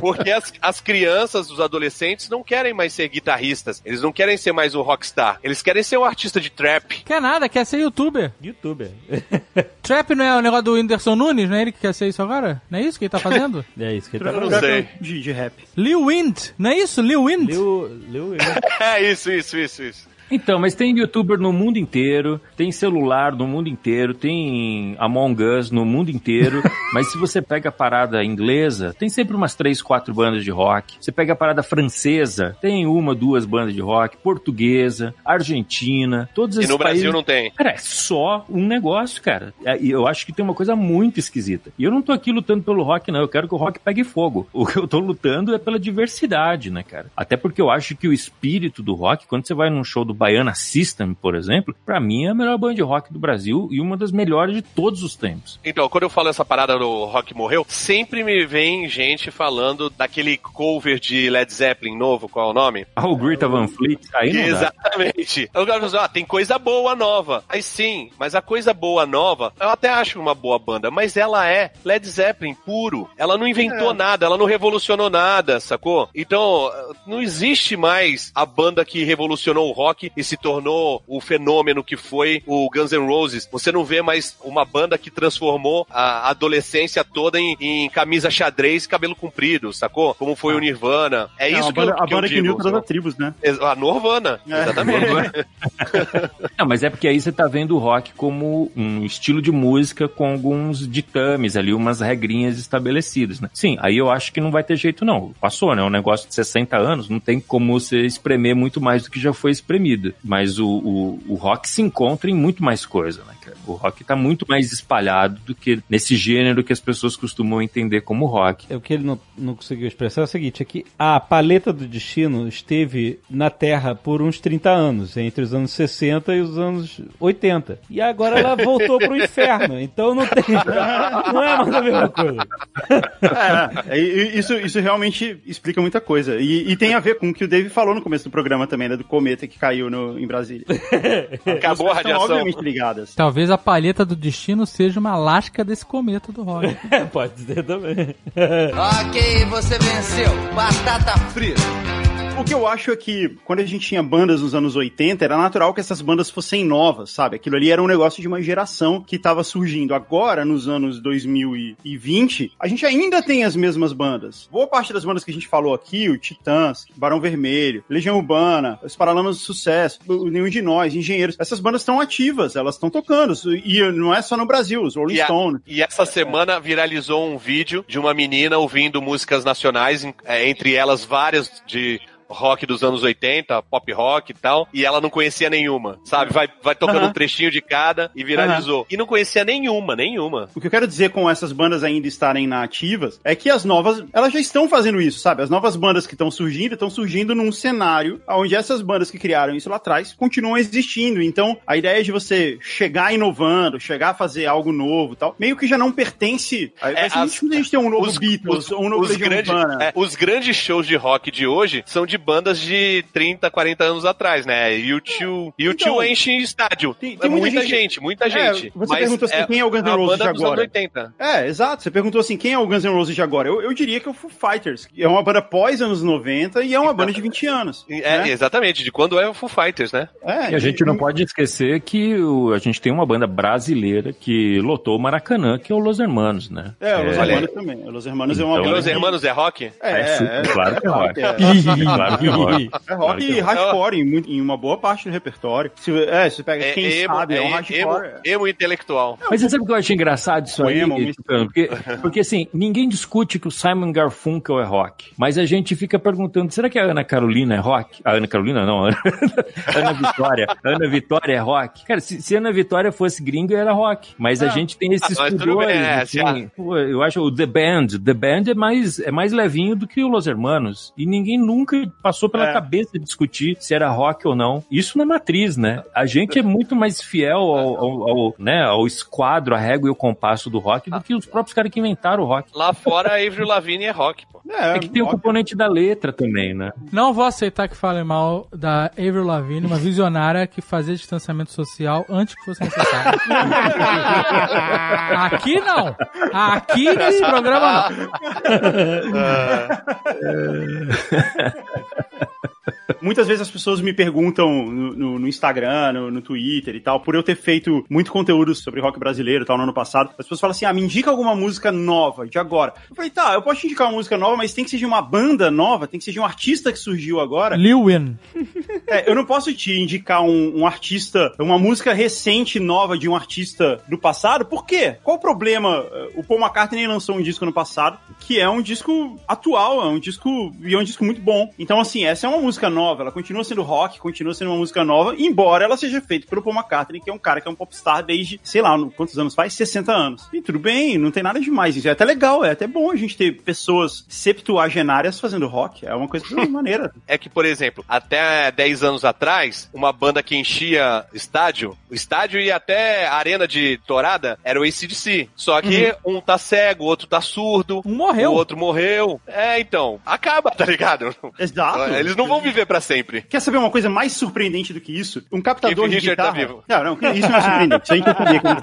Speaker 4: Porque as, as crianças, os adolescentes não querem mais ser guitarristas. Eles não querem ser mais o rockstar. Eles querem ser um artista de trap.
Speaker 6: Quer nada, quer ser youtuber.
Speaker 2: Youtuber.
Speaker 6: Trap não é o negócio do Whindersson Nunes, não é ele que quer ser isso agora? Não é isso que ele tá fazendo?
Speaker 2: É isso que ele tá
Speaker 4: Não
Speaker 2: falando.
Speaker 4: sei.
Speaker 3: De, de rap.
Speaker 6: Lil Wind, não é isso? Lil Wind?
Speaker 2: Lil, Lil,
Speaker 4: É isso, isso, isso, isso.
Speaker 5: Então, mas tem youtuber no mundo inteiro, tem celular no mundo inteiro, tem Among Us no mundo inteiro, mas se você pega a parada inglesa, tem sempre umas três, quatro bandas de rock. Você pega a parada francesa, tem uma, duas bandas de rock, portuguesa, argentina, todos
Speaker 4: E
Speaker 5: esses
Speaker 4: no Brasil
Speaker 5: países...
Speaker 4: não tem.
Speaker 5: Cara, é só um negócio, cara. É, E eu acho que tem uma coisa muito esquisita. E eu não tô aqui lutando pelo rock, não. Eu quero que o rock pegue fogo. O que eu tô lutando é pela diversidade, né, cara? Até porque eu acho que o espírito do rock, quando você vai num show do Baiana System, por exemplo, pra mim é a melhor banda de rock do Brasil e uma das melhores de todos os tempos.
Speaker 4: Então, quando eu falo essa parada do rock morreu, sempre me vem gente falando daquele cover de Led Zeppelin novo, qual é o nome?
Speaker 5: Ah, o Greta Van Fleet, aí não dá.
Speaker 4: Exatamente. Eu quero dizer, ah, tem coisa boa nova. Aí sim, mas a coisa boa nova, eu até acho uma boa banda, mas ela é Led Zeppelin puro. Ela não inventou nada, ela não revolucionou nada, sacou? Então, não existe mais a banda que revolucionou o rock e se tornou o fenômeno que foi o Guns N' Roses. Você não vê mais uma banda que transformou a adolescência toda em, em camisa xadrez e cabelo comprido, sacou? Como foi o Nirvana. É
Speaker 3: Não,
Speaker 4: isso
Speaker 3: a
Speaker 4: que eu,
Speaker 3: a
Speaker 4: que eu
Speaker 3: banda que uniu todas as tribos, né?
Speaker 4: A Norvana, exatamente.
Speaker 5: Não, mas é porque aí você tá vendo o rock como um estilo de música com alguns ditames ali, umas regrinhas estabelecidas, né? Sim, aí eu acho que não vai ter jeito não. Passou, né? Um negócio de 60 anos, não tem como você espremer muito mais do que já foi espremido. Mas o, o, o rock se encontra em muito mais coisa, né, cara? O rock tá muito mais espalhado do que nesse gênero que as pessoas costumam entender como rock.
Speaker 2: É o que ele não, não conseguiu expressar é o seguinte, é que a paleta do destino esteve na Terra por uns 30 anos, entre os anos 60 e os anos 80. E agora ela voltou pro inferno, então não tem... Não é mais a mesma coisa.
Speaker 3: É, e isso, isso realmente explica muita coisa. E, e tem a ver com o que o Dave falou no começo do programa também, né? Do cometa que caiu no, em Brasília.
Speaker 4: Acabou a
Speaker 3: Estão
Speaker 4: radiação.
Speaker 3: obviamente ligadas.
Speaker 6: Talvez a palheta do destino seja uma lasca desse cometa do rock.
Speaker 2: Pode ser também.
Speaker 10: Ok, você venceu. Batata frita.
Speaker 3: O que eu acho é que quando a gente tinha bandas nos anos 80, era natural que essas bandas fossem novas, sabe? Aquilo ali era um negócio de uma geração que estava surgindo. Agora, nos anos 2020, a gente ainda tem as mesmas bandas. Boa parte das bandas que a gente falou aqui, o Titãs, Barão Vermelho, Legião Urbana, os Paralamas do Sucesso, Nenhum de Nós, Engenheiros, essas bandas estão ativas, elas estão tocando. E não é só no Brasil, os Rolling Stones.
Speaker 4: e essa semana viralizou um vídeo de uma menina ouvindo músicas nacionais, é, entre elas várias de rock dos anos 80, pop rock e tal, e ela não conhecia nenhuma, sabe? Vai, vai tocando um trechinho de cada e viralizou. E não conhecia nenhuma, nenhuma.
Speaker 3: O que eu quero dizer com essas bandas ainda estarem na ativas é que as novas, elas já estão fazendo isso, sabe? As novas bandas que estão surgindo, estão surgindo num cenário onde essas bandas que criaram isso lá atrás continuam existindo. Então, a ideia de você chegar inovando, chegar a fazer algo novo e tal, meio que já não pertence. Vai
Speaker 4: É,
Speaker 3: ser
Speaker 4: as-
Speaker 3: a gente ter um novo
Speaker 4: os-
Speaker 3: Beatles, um novo
Speaker 4: Os
Speaker 3: Urbana.
Speaker 4: é, os grandes shows de rock de hoje são de bandas de 30, 40 anos atrás, né? U2, U2
Speaker 3: Então,
Speaker 4: enche estádio.
Speaker 3: tem-
Speaker 4: É
Speaker 3: tem muita
Speaker 4: muita,
Speaker 3: gente-
Speaker 4: gente, muita
Speaker 3: É,
Speaker 4: gente.
Speaker 3: você
Speaker 4: Mas
Speaker 3: perguntou assim, quem é o Guns N' Roses de agora?
Speaker 4: 80.
Speaker 3: É, exato. Você perguntou assim, quem é o Guns N' Roses de agora? Eu, eu diria que é o Foo Fighters. É uma banda pós anos 90 e é uma banda de 20 anos.
Speaker 4: É,
Speaker 3: né?
Speaker 4: exatamente, de quando é o Foo Fighters, né?
Speaker 3: É,
Speaker 5: E a gente não pode esquecer que o- a gente tem uma banda brasileira que lotou o Maracanã, que é o Los Hermanos, né?
Speaker 3: É, o Los
Speaker 4: olha
Speaker 3: Hermanos também. O Los Hermanos é uma
Speaker 5: Então,
Speaker 3: banda.
Speaker 4: Los
Speaker 3: que-
Speaker 4: Hermanos é rock?
Speaker 3: É,
Speaker 5: É
Speaker 3: é,
Speaker 5: claro que é rock.
Speaker 3: É,
Speaker 5: Claro é rock.
Speaker 3: é e
Speaker 5: é
Speaker 3: hardcore em, muito- em uma boa parte do repertório. Se, é, você pega quem
Speaker 4: emo,
Speaker 3: sabe, é, um
Speaker 4: emo,
Speaker 3: hardcore.
Speaker 4: emo intelectual.
Speaker 5: Mas você sabe o que eu acho engraçado isso aí?
Speaker 3: Poema, um-
Speaker 5: Tucano? Porque, porque assim, ninguém discute que o Simon Garfunkel é rock. Mas a gente fica perguntando, será que a Ana Carolina é rock? A Ana Carolina não, a Ana, Ana Vitória. A Ana Vitória é rock? Cara, se, se a Ana Vitória fosse gringa, era rock. Mas a gente tem esses
Speaker 4: Ah,
Speaker 5: pudores,
Speaker 4: é,
Speaker 5: assim. Pô, eu acho o The Band. The Band é mais, é mais levinho do que o Los Hermanos. E ninguém nunca passou pela
Speaker 3: É.
Speaker 5: cabeça de discutir se era rock ou não. Isso na matriz, né? A gente é muito mais fiel ao, ao, ao, né, ao esquadro, a régua e o compasso do rock do que os próprios caras que inventaram o rock.
Speaker 4: Lá fora, a Avril Lavigne é rock, pô.
Speaker 5: É que tem o componente da letra também, né?
Speaker 6: Não vou aceitar que falem mal da Avril Lavigne, uma visionária que fazia distanciamento social antes que fosse necessário. Aqui não. Aqui nesse programa não.
Speaker 3: Muitas vezes as pessoas me perguntam no, no- no Instagram, no, no Twitter e tal, por eu ter feito muito conteúdo sobre rock brasileiro e tal no ano passado. As pessoas falam assim: ah, me indica alguma música nova, de agora. Eu falei, tá, eu posso te indicar uma música nova, mas tem que ser de uma banda nova, tem que ser de um artista que surgiu agora.
Speaker 6: Lil Win.
Speaker 3: É, eu não posso te indicar um, um artista, uma música recente, nova de um artista do passado. Por quê? Qual o problema? O Paul McCartney lançou um disco no passado, que é um disco atual, é um disco e é um disco muito bom. Então, assim, essa é uma música nova, ela continua sendo rock, continua sendo uma música nova, embora ela seja feita pelo Paul McCartney, que é um cara que é um popstar desde, sei lá, quantos anos faz? 60 anos. E tudo bem, não tem nada demais. Isso é até legal, é até bom a gente ter pessoas septuagenárias fazendo rock. É uma coisa maneira.
Speaker 4: É que, por exemplo, até 10 anos atrás, uma banda que enchia estádio, o estádio e até a arena de torada era o ACDC. Só que um tá cego, o outro tá surdo.
Speaker 6: Um morreu.
Speaker 4: O outro morreu. É, então, acaba, tá ligado?
Speaker 3: Exato.
Speaker 4: Eles não vão viver pra sempre.
Speaker 3: Quer saber uma coisa mais surpreendente do que isso? Um captador
Speaker 4: Keith
Speaker 3: de
Speaker 4: Richard tá
Speaker 3: guitarra.
Speaker 4: vivo.
Speaker 3: não, não, isso não é surpreendente. Isso a gente saber como-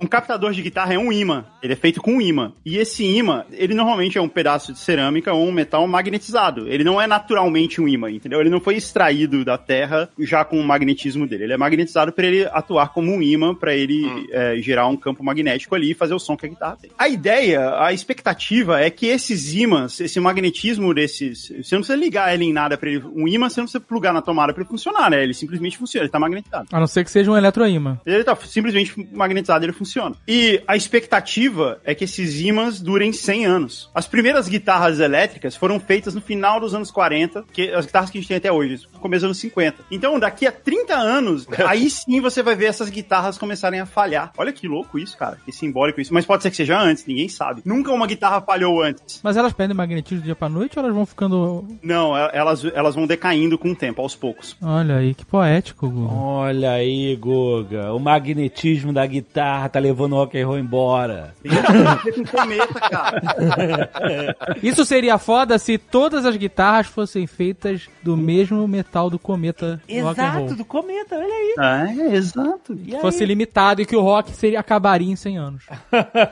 Speaker 3: Um captador de guitarra é um imã. Ele é feito com um imã. E esse imã, ele normalmente é um pedaço de cerâmica ou um metal magnetizado. Ele não é naturalmente um imã, entendeu? Ele não foi extraído da terra já com o magnetismo dele. Ele é magnetizado para ele atuar como um imã, para ele é, gerar um campo magnético ali e fazer o som que a guitarra tem. A ideia, a expectativa é que esses ímãs, esse magnetismo desses. Você não precisa ligar ele em nada para ele. Um imã você não precisa plugar na tomada para ele funcionar, né? Ele simplesmente funciona, ele tá magnetizado.
Speaker 6: A não ser que seja um eletroímã.
Speaker 3: Ele tá simplesmente magnetizado, ele funciona. E a expectativa é que esses ímãs durem 100 anos. As primeiras guitarras elétricas foram feitas no final dos anos 40, que as guitarras que a gente tem até hoje, no começo dos anos 50. Então, daqui a 30 anos, aí sim você vai ver essas guitarras começarem a falhar. Olha que louco isso, cara. Que simbólico isso. Mas pode ser que seja antes, ninguém sabe. Nunca uma guitarra falhou antes.
Speaker 6: Mas elas perdem magnetismo do dia pra noite ou elas vão ficando.
Speaker 3: Não, e- elas, elas vão decaindo com o tempo, aos poucos.
Speaker 6: Olha aí, que poético, Guga.
Speaker 2: Olha aí, Guga. O magnetismo da guitarra tá levando o rock and roll embora.
Speaker 3: A cometa, cara.
Speaker 6: Isso seria foda se todas as guitarras fossem feitas do mesmo metal do cometa do rock and roll.
Speaker 2: Exato, do cometa, olha aí.
Speaker 3: É, exato.
Speaker 2: E aí?
Speaker 6: Fosse limitado e que o rock seria, acabaria em 100 anos.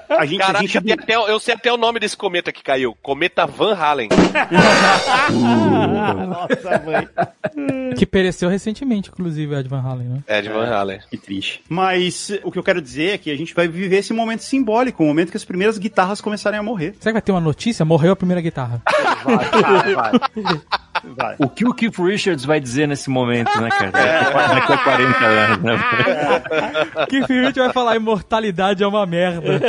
Speaker 3: A gente, a
Speaker 4: Caraca,
Speaker 3: gente
Speaker 4: tem até- eu sei até o nome desse cometa que caiu. Cometa Van Halen.
Speaker 2: Nossa, mãe.
Speaker 6: que pereceu recentemente, inclusive, Ed Van Halen, né?
Speaker 4: É, de Van Halen.
Speaker 3: Que triste. Mas o que eu quero dizer é que a gente vai viver esse momento simbólico, o momento que as primeiras guitarras começarem a morrer.
Speaker 6: Será que vai ter uma notícia? Morreu a primeira guitarra.
Speaker 3: Vai, vai, vai. vai.
Speaker 5: O que o Keith Richards vai dizer nesse momento, né, cara? Daqui a 40 anos, né?
Speaker 6: que Richard vai falar imortalidade é uma merda.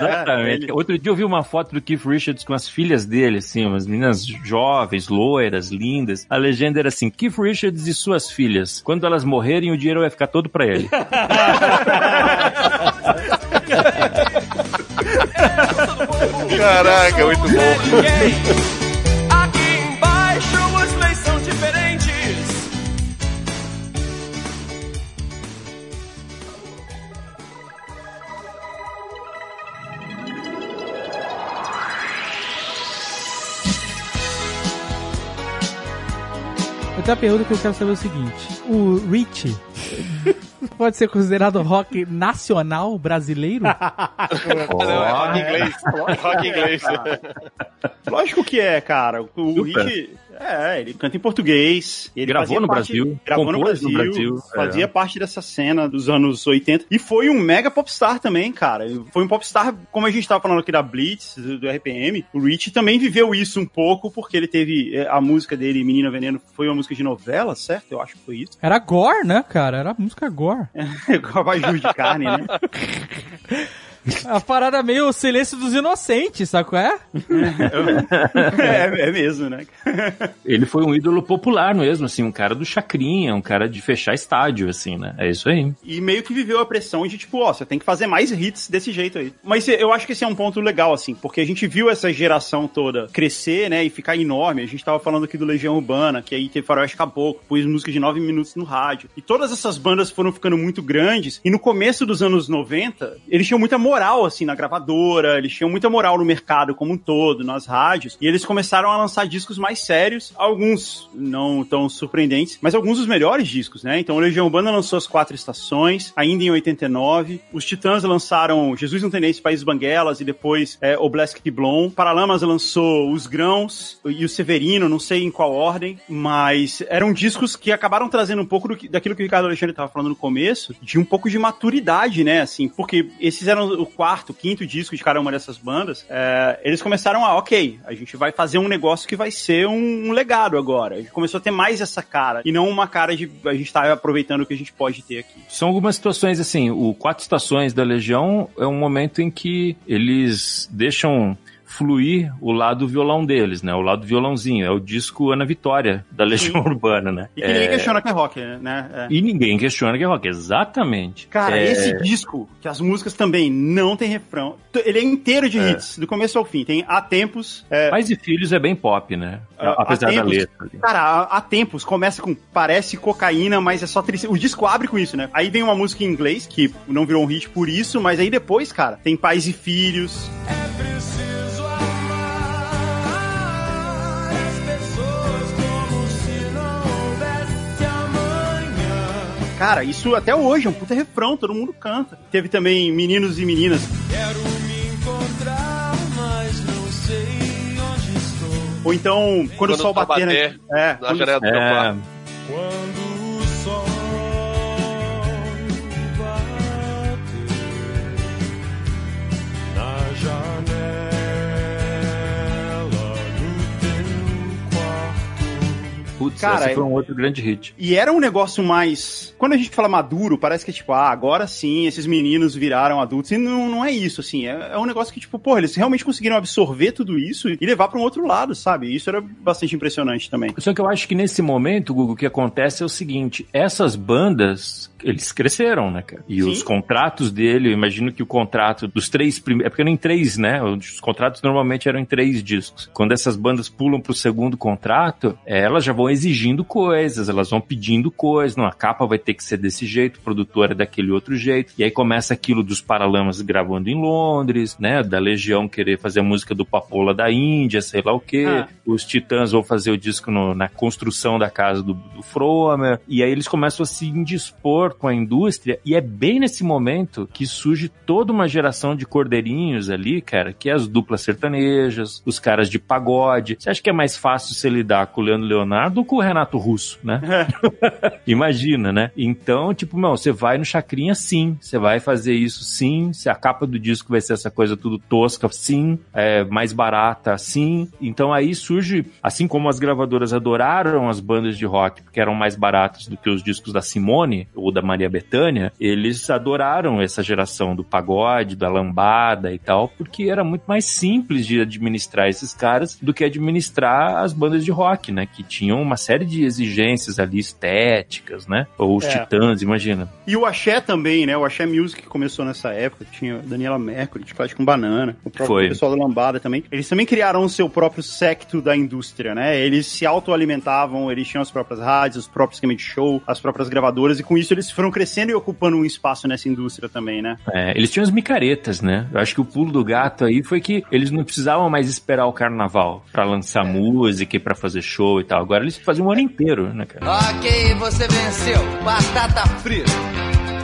Speaker 5: Exatamente. Outro dia eu vi uma foto do Keith Richards com as filhas dele, assim, umas meninas jovens, loiras, lindas. A legenda era assim: Keith Richards e suas filhas. Quando elas morrerem, o dinheiro vai ficar todo pra ele.
Speaker 4: Caraca, muito bom.
Speaker 9: Aqui embaixo as leis são diferentes.
Speaker 6: Eu tenho uma pergunta que eu quero saber o seguinte: o Rich pode ser considerado rock nacional brasileiro?
Speaker 4: Não, é rock inglês. Rock inglês.
Speaker 3: Lógico que é, cara. O
Speaker 5: Super.
Speaker 3: Rich, é, ele canta em português. Ele
Speaker 5: Gravou no
Speaker 3: parte-
Speaker 5: Brasil,
Speaker 3: Gravou no Brasil,
Speaker 5: no Brasil,
Speaker 3: Fazia
Speaker 5: é.
Speaker 3: parte dessa cena dos anos 80. E foi um mega popstar também, cara. Foi um popstar, como a gente tava falando aqui da Blitz, do RPM. O Rich também viveu isso um pouco, porque ele teve é, a música dele, Menina Veneno, foi uma música de novela, certo? Eu acho que foi isso.
Speaker 6: Era gore, né, cara? Era música gore.
Speaker 3: Com a abajur de carne, né?
Speaker 6: A parada meio silêncio dos inocentes, sabe qual é?
Speaker 3: é, é mesmo, né?
Speaker 5: Ele foi um ídolo popular mesmo, assim, um cara do chacrinha, um cara de fechar estádio, assim, né? É isso aí.
Speaker 3: E meio que viveu a pressão de tipo, ó, você tem que fazer mais hits desse jeito aí. Mas eu acho que esse é um ponto legal, assim, porque a gente viu essa geração toda crescer, né, e ficar enorme. A gente tava falando aqui do Legião Urbana, que aí teve Faroeste Caboclo, pôs música de 9 minutos no rádio. E todas essas bandas foram ficando muito grandes. E no começo dos anos 90, eles tinham muita moral, assim, na gravadora, eles tinham muita moral no mercado como um todo, nas rádios. E eles começaram a lançar discos mais sérios, alguns não tão surpreendentes, mas alguns dos melhores discos, né? Então, o Legião Urbana lançou as quatro estações, ainda em 89. Os Titãs lançaram Jesus Não Tem Nesse País Banguelas e depois é, O Blask Blom. Paralamas lançou Os Grãos e o Severino, não sei em qual ordem, mas eram discos que acabaram trazendo um pouco do daquilo que o Ricardo Alexandre estava falando no começo, de um pouco de maturidade, né? Assim, porque esses eram quarto, quinto disco de cada uma dessas bandas. é, eles começaram a, ok, a gente vai fazer um negócio que vai ser um, um legado agora. A gente começou a ter mais essa cara e não uma cara de a gente tá aproveitando o que a gente pode ter aqui.
Speaker 5: São algumas situações assim, o Quatro Estações da Legião é um momento em que eles deixam fluir o lado violão deles, né? O lado violãozinho. É o disco Ana Vitória, da Legião Urbana, né?
Speaker 3: E que ninguém
Speaker 5: É,
Speaker 3: questiona que é rock, né? É.
Speaker 5: E ninguém questiona que é rock, exatamente.
Speaker 3: Cara,
Speaker 5: É,
Speaker 3: esse disco, que as músicas também não tem refrão, ele é inteiro de
Speaker 5: É.
Speaker 3: hits, do começo ao fim. Tem Há Tempos. É,
Speaker 5: Pais e Filhos é bem pop, né?
Speaker 3: Ah,
Speaker 5: Apesar
Speaker 3: há
Speaker 5: da
Speaker 3: tempos-
Speaker 5: letra. ali.
Speaker 3: Cara, há, há tempos começa com parece cocaína, mas é só tristeza. O disco abre com isso, né? Aí vem uma música em inglês, que não virou um hit por isso, mas aí depois, cara, tem Pais e Filhos.
Speaker 9: É
Speaker 3: Cara, isso até hoje é um puta refrão, todo mundo canta. Teve também Meninos e Meninas.
Speaker 9: Quero me encontrar, mas não sei onde estou.
Speaker 3: Ou então, quando, o sol bater, né? É,
Speaker 4: na
Speaker 3: quando-
Speaker 4: janela do meu
Speaker 5: É,
Speaker 4: quarto.
Speaker 9: Quando
Speaker 5: putz,
Speaker 3: Cara,
Speaker 5: esse foi um outro grande hit.
Speaker 3: E era um negócio mais. Quando a gente fala maduro, parece que é tipo, ah, agora sim, esses meninos viraram adultos. E não, não é isso, assim. É, é um negócio que, tipo, porra, eles realmente conseguiram absorver tudo isso e levar pra um outro lado, sabe? Isso era bastante impressionante também.
Speaker 5: Só que eu acho que nesse momento, Google, o que acontece é o seguinte: essas bandas, eles cresceram, né, cara? E
Speaker 3: Sim.
Speaker 5: os contratos dele, eu imagino que o contrato dos três primeiros. É porque eram em três, né? Os contratos normalmente eram em três discos. Quando essas bandas pulam pro segundo contrato, é, elas já vão exigindo coisas, elas vão pedindo coisas. Não, a capa vai ter que ser desse jeito, o produtor é daquele outro jeito. E aí começa aquilo dos Paralamas gravando em Londres, né? Da Legião querer fazer a música do Papola da Índia, sei lá o quê.
Speaker 3: Ah.
Speaker 5: Os Titãs vão fazer o disco no- na construção da casa do, do Fromer. E aí eles começam a se indispor com a indústria. E é bem nesse momento que surge toda uma geração de cordeirinhos ali, cara, que é as duplas sertanejas, os caras de pagode. Você acha que é mais fácil você lidar com o Leandro Leonardo com o Renato Russo, né? Imagina, né? Então, tipo, meu, você vai no Chacrinha sim, você vai fazer isso sim, se a capa do disco vai ser essa coisa tudo tosca, sim, é, mais barata, sim. Então aí surge, assim como as gravadoras adoraram as bandas de rock, porque eram mais baratos do que os discos da Simone ou da Maria Bethânia, eles adoraram essa geração do pagode, da lambada e tal, porque era muito mais simples de administrar esses caras do que administrar as bandas de rock, né? Que tinham uma série de exigências ali estéticas, né? Ou os
Speaker 3: É.
Speaker 5: Titãs, imagina.
Speaker 3: E o Axé também, né? O Axé Music começou nessa época, tinha Daniela Mercury, Chocolate com Banana, o próprio
Speaker 5: Foi.
Speaker 3: pessoal da Lambada também. Eles também criaram o seu próprio secto da indústria, né? Eles se autoalimentavam, eles tinham as próprias rádios, os próprios esquema de show, as próprias gravadoras, e com isso eles foram crescendo e ocupando um espaço nessa indústria também, né?
Speaker 5: É, eles tinham as micaretas, né? Eu acho que o pulo do gato aí foi que eles não precisavam mais esperar o carnaval pra lançar música e pra fazer show e tal. Agora eles faziam o ano inteiro, né, cara?
Speaker 10: Ok, você venceu. Batata frita.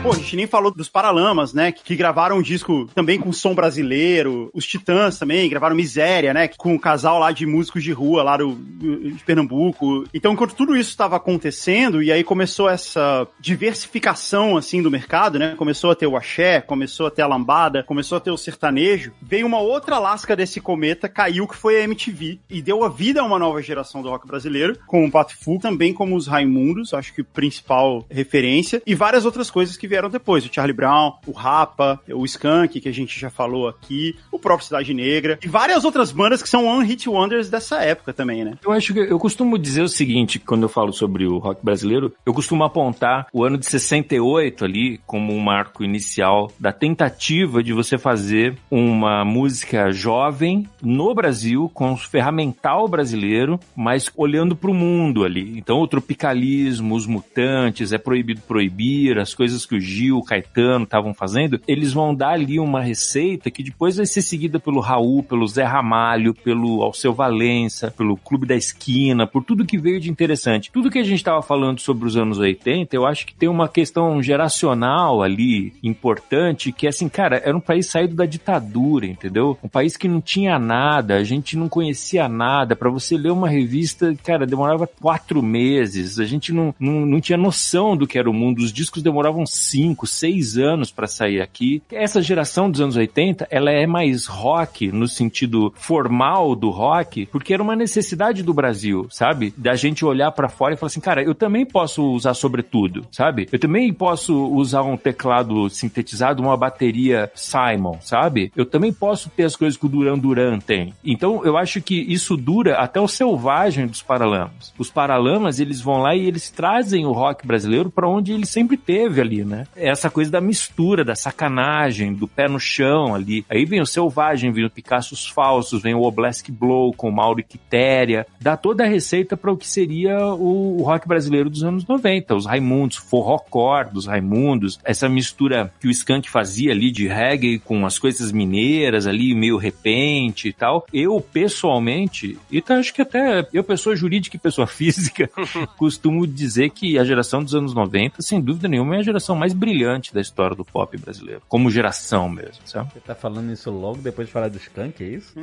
Speaker 3: Pô, a gente nem falou dos Paralamas, né? Que, que gravaram um disco também com som brasileiro. Os Titãs também gravaram Miséria, né? Com um casal lá de músicos de rua lá do, de Pernambuco. Então, enquanto tudo isso estava acontecendo, e aí começou essa diversificação, assim, do mercado, né? Começou a ter o axé, começou a ter a lambada, começou a ter o sertanejo. Veio uma outra lasca desse cometa, caiu, que foi a MTV. E deu a vida a uma nova geração do rock brasileiro, com o Pato Fu, também como os Raimundos, acho que principal referência, e várias outras coisas que vieram depois. O Charlie Brown, o Rapa, o Skank, que a gente já falou aqui, o próprio Cidade Negra, e várias outras bandas que são one-hit wonders dessa época também, né?
Speaker 5: Eu acho que eu costumo dizer o seguinte, quando eu falo sobre o rock brasileiro, eu costumo apontar o ano de 68 ali como um marco inicial da tentativa de você fazer uma música jovem no Brasil, com o ferramental brasileiro, mas olhando para o mundo ali. Então o tropicalismo, os mutantes, é proibido proibir, as coisas que o Gil, Caetano estavam fazendo, eles vão dar ali uma receita que depois vai ser seguida pelo Raul, pelo Zé Ramalho, pelo Alceu Valença, pelo Clube da Esquina, por tudo que veio de interessante. Tudo que a gente estava falando sobre os anos 80, eu acho que tem uma questão geracional ali importante, que é assim, cara, era um país saído da ditadura, entendeu? Um país que não tinha nada, a gente não conhecia nada. Para você ler uma revista, cara, demorava quatro meses, a gente não, não, não tinha noção do que era o mundo, os discos demoravam 5, 6 anos pra sair aqui. Essa geração dos anos 80, ela é mais rock no sentido formal do rock, porque era uma necessidade do Brasil, sabe? Da gente olhar pra fora e falar assim, cara, eu também posso usar sobretudo, sabe? Eu também posso usar um teclado sintetizado, uma bateria Simon, sabe? Eu também posso ter as coisas que o Duran Duran tem. Então, eu acho que isso dura até o selvagem dos Paralamas. Os Paralamas, eles vão lá e eles trazem o rock brasileiro pra onde ele sempre teve ali, né? Essa coisa da mistura, da sacanagem, do pé no chão ali. Aí vem o selvagem, vem o Picassos falsos, vem o Oblesk Blow com o Mauro Quitéria. Dá toda a receita para o que seria o, o rock brasileiro dos anos 90. Os Raimundos, forrocore dos Raimundos, essa mistura que o Skank fazia ali de reggae com as coisas mineiras ali, meio repente e tal. Eu, pessoalmente, e tá, acho que até eu, pessoa jurídica e pessoa física, costumo dizer que a geração dos anos 90, sem dúvida nenhuma, é a geração mais brilhante da história do pop brasileiro. Como geração mesmo, sabe?
Speaker 2: Você tá falando isso logo depois de falar do Skank, é isso?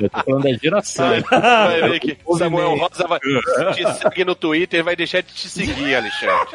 Speaker 5: Eu tô falando da geração.
Speaker 4: Vai ver que Samuel Rosa vai te seguir no Twitter e vai deixar de te seguir, Alexandre.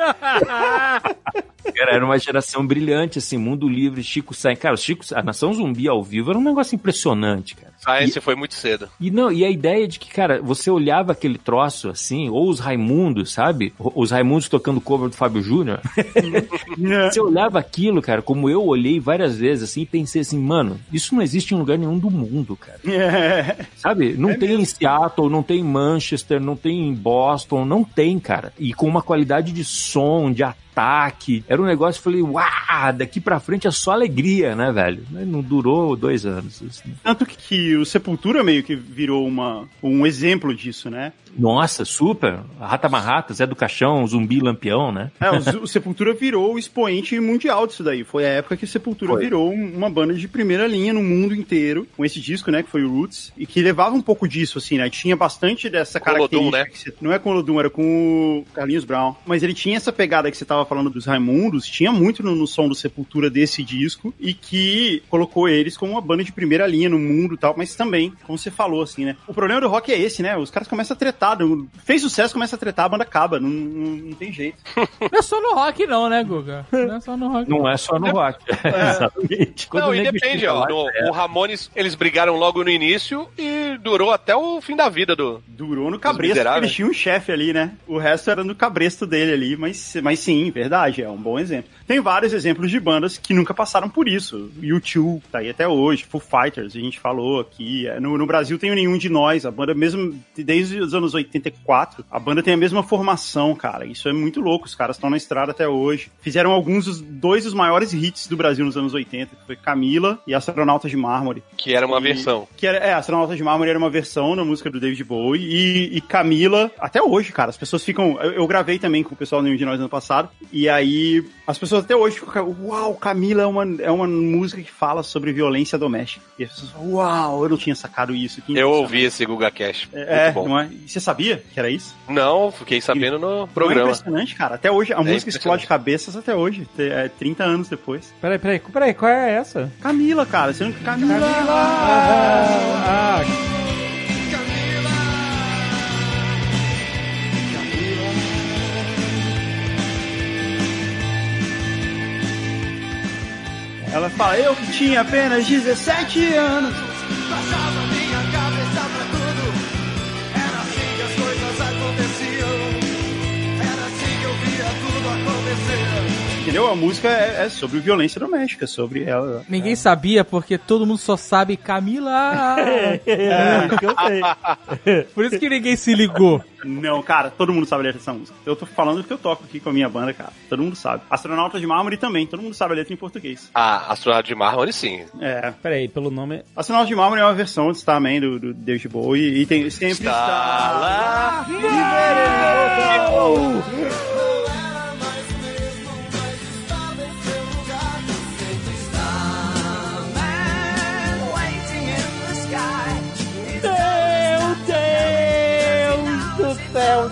Speaker 5: Cara, era uma geração brilhante, assim, mundo livre, Chico Sainz. Cara, Chico, a Nação Zumbi ao vivo era um negócio impressionante, cara.
Speaker 4: Science foi muito cedo.
Speaker 5: E não, e a ideia de que, cara, você olhava aquele troço assim, ou os Raimundos, sabe? Os Raimundos tocando cover do Fábio Júnior. você olhava aquilo, cara, como eu olhei várias vezes assim e pensei assim, mano, isso não existe em lugar nenhum do mundo, cara. Sabe? Não tem em Seattle, não tem em Manchester, não tem em Boston, não tem, cara. E com uma qualidade de som, de ataque. Era um negócio, eu falei, uau, daqui pra frente é só alegria, né, velho? Não durou dois anos. né?
Speaker 3: Tanto que o Sepultura meio que virou uma, um exemplo disso, né?
Speaker 5: Nossa, super. Rata Marrata, Zé do Caixão, Zumbi Lampião, né?
Speaker 3: É, o, o Sepultura virou o expoente mundial disso daí. Foi a época que o Sepultura
Speaker 5: Foi.
Speaker 3: virou um- uma banda de primeira linha no mundo inteiro, com esse disco, né, que foi o Roots, e que levava um pouco disso, assim, né? Tinha bastante dessa
Speaker 4: Com o Olodum,
Speaker 3: característica.
Speaker 4: né?
Speaker 3: que você- não é com o Lodum, era com o Carlinhos Brown. Mas ele tinha essa pegada que você tava falando dos Raimundos, tinha muito no, no som do Sepultura desse disco, e que colocou eles como uma banda de primeira linha no mundo e tal, mas também, como você falou, assim, né? O problema do rock é esse, né? Os caras começam a tretar, não- fez sucesso, começa a tretar, a banda acaba, não, não, não tem jeito.
Speaker 6: Não é só no rock, não, né, Guga? Não é só no rock.
Speaker 5: Não é só no rock. Exatamente. Quando
Speaker 4: Não,
Speaker 5: o
Speaker 4: e depende, ó. No,
Speaker 5: é.
Speaker 4: O Ramones, eles brigaram logo no início e durou até o fim da vida do.
Speaker 3: Durou no cabresto, porque eles tinham um chefe ali, né? O resto era no cabresto dele ali, mas, mas sim, verdade, é um bom exemplo. Tem vários exemplos de bandas que nunca passaram por isso. U2 tá aí até hoje, Foo Fighters, a gente falou aqui. É, No, no Brasil tem Nenhum de Nós, a banda mesmo, desde os anos 84, a banda tem a mesma formação, cara. Isso é muito louco, os caras estão na estrada até hoje. Fizeram alguns, dos, dois dos maiores hits do Brasil nos anos 80, que foi Camila e Astronautas de Mármore.
Speaker 4: Que era uma
Speaker 3: E-
Speaker 4: versão.
Speaker 3: Que era, é, Astronauta de Mármore era uma versão da música do David Bowie. E, e Camila, até hoje, cara, as pessoas ficam. Eu, eu gravei também com o pessoal do de Nós ano passado. E aí, as pessoas até hoje ficam. Uau, Camila é uma, é uma música que fala sobre violência doméstica. E as pessoas falam, uau, eu não tinha sacado isso.
Speaker 4: Eu
Speaker 3: impressionante."
Speaker 4: ouvi esse Guga Cash.
Speaker 3: É,
Speaker 4: Muito bom.
Speaker 3: é? Você sabia que era isso?
Speaker 4: Não, fiquei sabendo no
Speaker 3: Não é
Speaker 4: programa.
Speaker 3: impressionante, cara. Até hoje, a música
Speaker 4: impressionante.
Speaker 3: explode cabeças até hoje. É, 30 anos depois.
Speaker 2: Peraí, peraí, peraí, qual é essa?
Speaker 3: Camila, cara. Você não... Camila!
Speaker 2: Ah,
Speaker 3: Ela fala, eu que tinha apenas 17 anos. Entendeu? A música é, é sobre violência doméstica, sobre ela.
Speaker 6: Ninguém sabia porque todo mundo só sabe Camila.
Speaker 2: é, que eu sei.
Speaker 6: Por isso que ninguém se ligou.
Speaker 3: Não, cara, todo mundo sabe a letra dessa música. Eu tô falando que eu toco aqui com a minha banda, cara. Todo mundo sabe. Astronauta de Mármore também, todo mundo sabe a letra em português.
Speaker 4: Ah, Astronauta de Mármore, sim.
Speaker 3: É.
Speaker 2: Peraí, pelo nome.
Speaker 3: Astronauta de Mármore é uma versão do Starman do, do David Bowie e tem sempre
Speaker 4: Está lá.
Speaker 2: Meu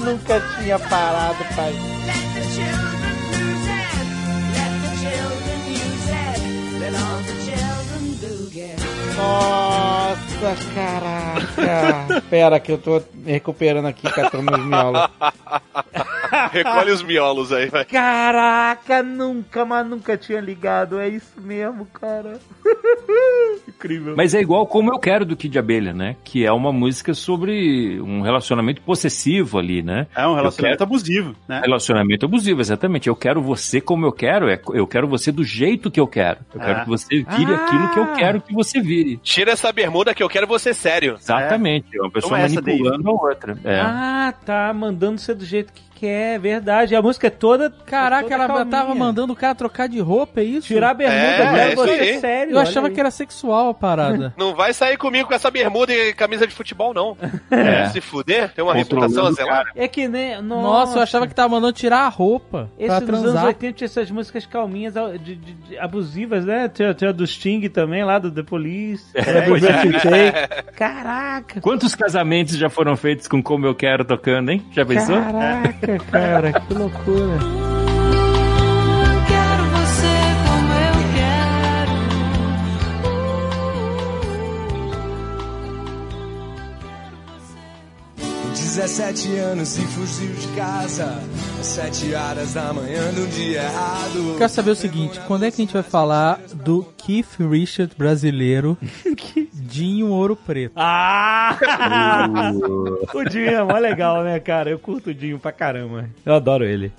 Speaker 2: nunca tinha parado pra isso. Nossa, caraca. Pera que eu tô recuperando aqui, catando meus miolos.
Speaker 4: Recolhe os miolos aí, vai.
Speaker 2: Caraca, nunca, mas nunca tinha ligado. É isso mesmo, cara. Incrível.
Speaker 5: Mas é igual como eu quero do Kid Abelha, né? Que é uma música sobre um relacionamento possessivo ali, né?
Speaker 3: É um relacionamento
Speaker 5: quero-
Speaker 3: abusivo, né?
Speaker 5: Relacionamento abusivo, exatamente. Eu quero você como eu quero, é- eu quero você do jeito que eu quero. Eu
Speaker 3: Ah.
Speaker 5: quero que você vire
Speaker 2: Ah.
Speaker 5: aquilo que eu quero que você vire.
Speaker 4: Tira essa bermuda que eu quero você sério.
Speaker 5: Exatamente. É uma pessoa
Speaker 3: Toma essa,
Speaker 5: manipulando a outra. É.
Speaker 2: Ah, tá. Mandando ser do jeito que quer, verdade. A música é toda.
Speaker 6: Caraca,
Speaker 2: toda
Speaker 6: ela
Speaker 2: calminha.
Speaker 6: tava mandando o cara trocar de roupa, é isso?
Speaker 2: Tirar a bermuda,
Speaker 4: É, é
Speaker 2: você
Speaker 4: aí.
Speaker 2: sério.
Speaker 6: Eu achava
Speaker 2: aí.
Speaker 6: que era sexual a parada.
Speaker 4: Não vai sair comigo com essa bermuda e camisa de futebol, não.
Speaker 5: É.
Speaker 4: Se fuder, tem uma reputação a
Speaker 5: o
Speaker 4: zelar.
Speaker 2: É que nem. Nossa,
Speaker 6: Nossa, eu achava que tava mandando tirar a roupa
Speaker 2: Esse dos anos
Speaker 6: transar.
Speaker 2: 80 tinha essas músicas calminhas de, de- de- abusivas, né? Tinha, tinha do Sting também, lá do The Police. É, do
Speaker 5: é.
Speaker 2: Caraca!
Speaker 5: Quantos casamentos já foram feitos com Como Eu Quero tocando, hein? Já pensou?
Speaker 2: Caraca, cara, que loucura.
Speaker 11: 17 anos e fugiu de casa às 7 horas da manhã do dia errado.
Speaker 6: Quero saber o seguinte, quando é que a gente vai falar do Keith Richard brasileiro Dinho Ouro Preto?
Speaker 2: Ah! o Dinho é mó legal, né, cara? Eu curto o Dinho pra caramba. Eu adoro ele.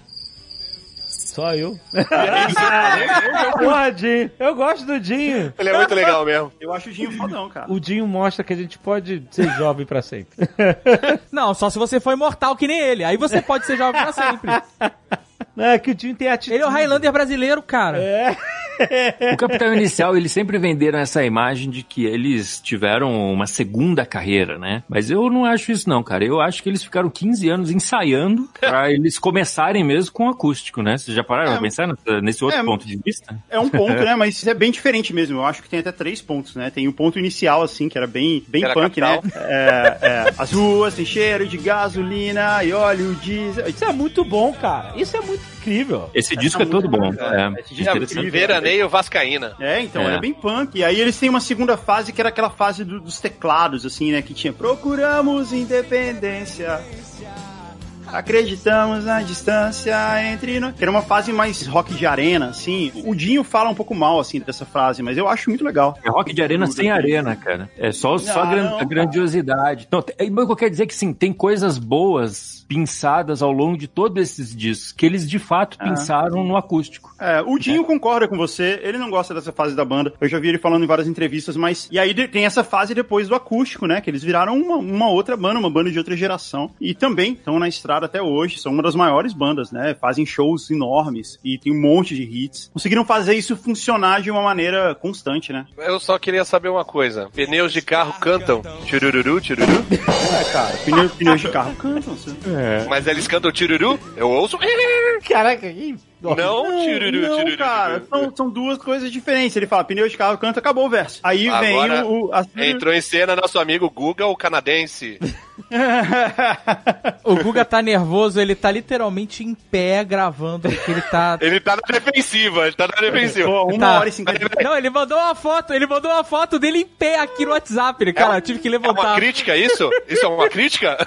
Speaker 2: Só eu. Porra, Dinho. Eu gosto do Dinho.
Speaker 4: Ele é muito legal mesmo.
Speaker 3: Eu acho o Dinho fodão, cara.
Speaker 2: O Dinho mostra que a gente pode ser jovem pra sempre.
Speaker 6: Não, só se você for imortal que nem ele. Aí você pode ser jovem pra sempre.
Speaker 2: Não, é que o Dinho tem atitude.
Speaker 6: Ele é o Highlander brasileiro, cara.
Speaker 2: É.
Speaker 5: O Capitão Inicial, eles sempre venderam essa imagem de que eles tiveram uma segunda carreira, né? Mas eu não acho isso não, cara. Eu acho que eles ficaram 15 anos ensaiando pra eles começarem mesmo com acústico, né? Vocês já pararam
Speaker 3: É.
Speaker 5: pra pensar nesse outro
Speaker 3: É,
Speaker 5: ponto de vista?
Speaker 3: É um ponto, né? Mas é bem diferente mesmo. Eu acho que tem até três pontos, né? Tem o ponto inicial, assim, que era bem, bem
Speaker 4: Que era
Speaker 3: punk,
Speaker 4: capital.
Speaker 3: né? É, é, as ruas têm cheiro de gasolina e óleo diesel.
Speaker 2: Isso é muito bom, cara. Isso é muito incrível.
Speaker 5: Esse disco é todo bom.
Speaker 3: É,
Speaker 5: É,
Speaker 3: esse disco é.
Speaker 4: Veraneio Vascaína.
Speaker 3: É, então,
Speaker 5: É.
Speaker 3: era bem punk. E aí eles têm uma segunda fase que era aquela fase do- dos teclados, assim, né? Que tinha Procuramos independência. Acreditamos na distância entre nós. Era uma fase mais rock de arena, assim. O Dinho fala um pouco mal, assim, dessa frase, mas eu acho muito legal.
Speaker 5: É rock de arena sem arena, cara. É só, só
Speaker 3: Não,
Speaker 5: gran-
Speaker 3: não.
Speaker 5: a grandiosidade. Então, eu quero dizer é que sim, tem coisas boas pinçadas ao longo de todos esses discos, que eles de fato
Speaker 3: Ah.
Speaker 5: pensaram no acústico.
Speaker 3: É, o Dinho concorda com você, ele não gosta dessa fase da banda. Eu já vi ele falando em várias entrevistas, mas. E aí tem essa fase depois do acústico, né? Que eles viraram uma, uma outra banda, uma banda de outra geração. E também estão na estrada até hoje, são uma das maiores bandas, né? Fazem shows enormes e tem um monte de hits. Conseguiram fazer isso funcionar de uma maneira constante, né?
Speaker 4: Eu só queria saber uma coisa. Pneus de carro cantam? Churururu, chururu?
Speaker 3: É, cara, pneus, pneus de carro cantam. assim.
Speaker 4: Mas eles cantam chururu? Eu ouço.
Speaker 2: Caraca, que...
Speaker 4: Não,
Speaker 3: não,
Speaker 4: chururu.
Speaker 3: cara, são, são duas coisas diferentes. Ele fala, pneu de carro canta, acabou o verso. Aí vem
Speaker 4: Agora,
Speaker 3: o... o a-
Speaker 4: Entrou em cena nosso amigo Guga, o canadense.
Speaker 6: O Guga tá nervoso, ele tá literalmente em pé gravando, porque ele tá...
Speaker 4: Ele tá na defensiva, ele tá na defensiva.
Speaker 3: Pô, uma
Speaker 6: Tá.
Speaker 3: hora e cinquenta
Speaker 6: Não, ele mandou uma foto, ele mandou uma foto dele em pé aqui no WhatsApp. Ele, cara, eu tive que
Speaker 4: É uma
Speaker 6: levantar.
Speaker 4: crítica isso? Isso é uma crítica?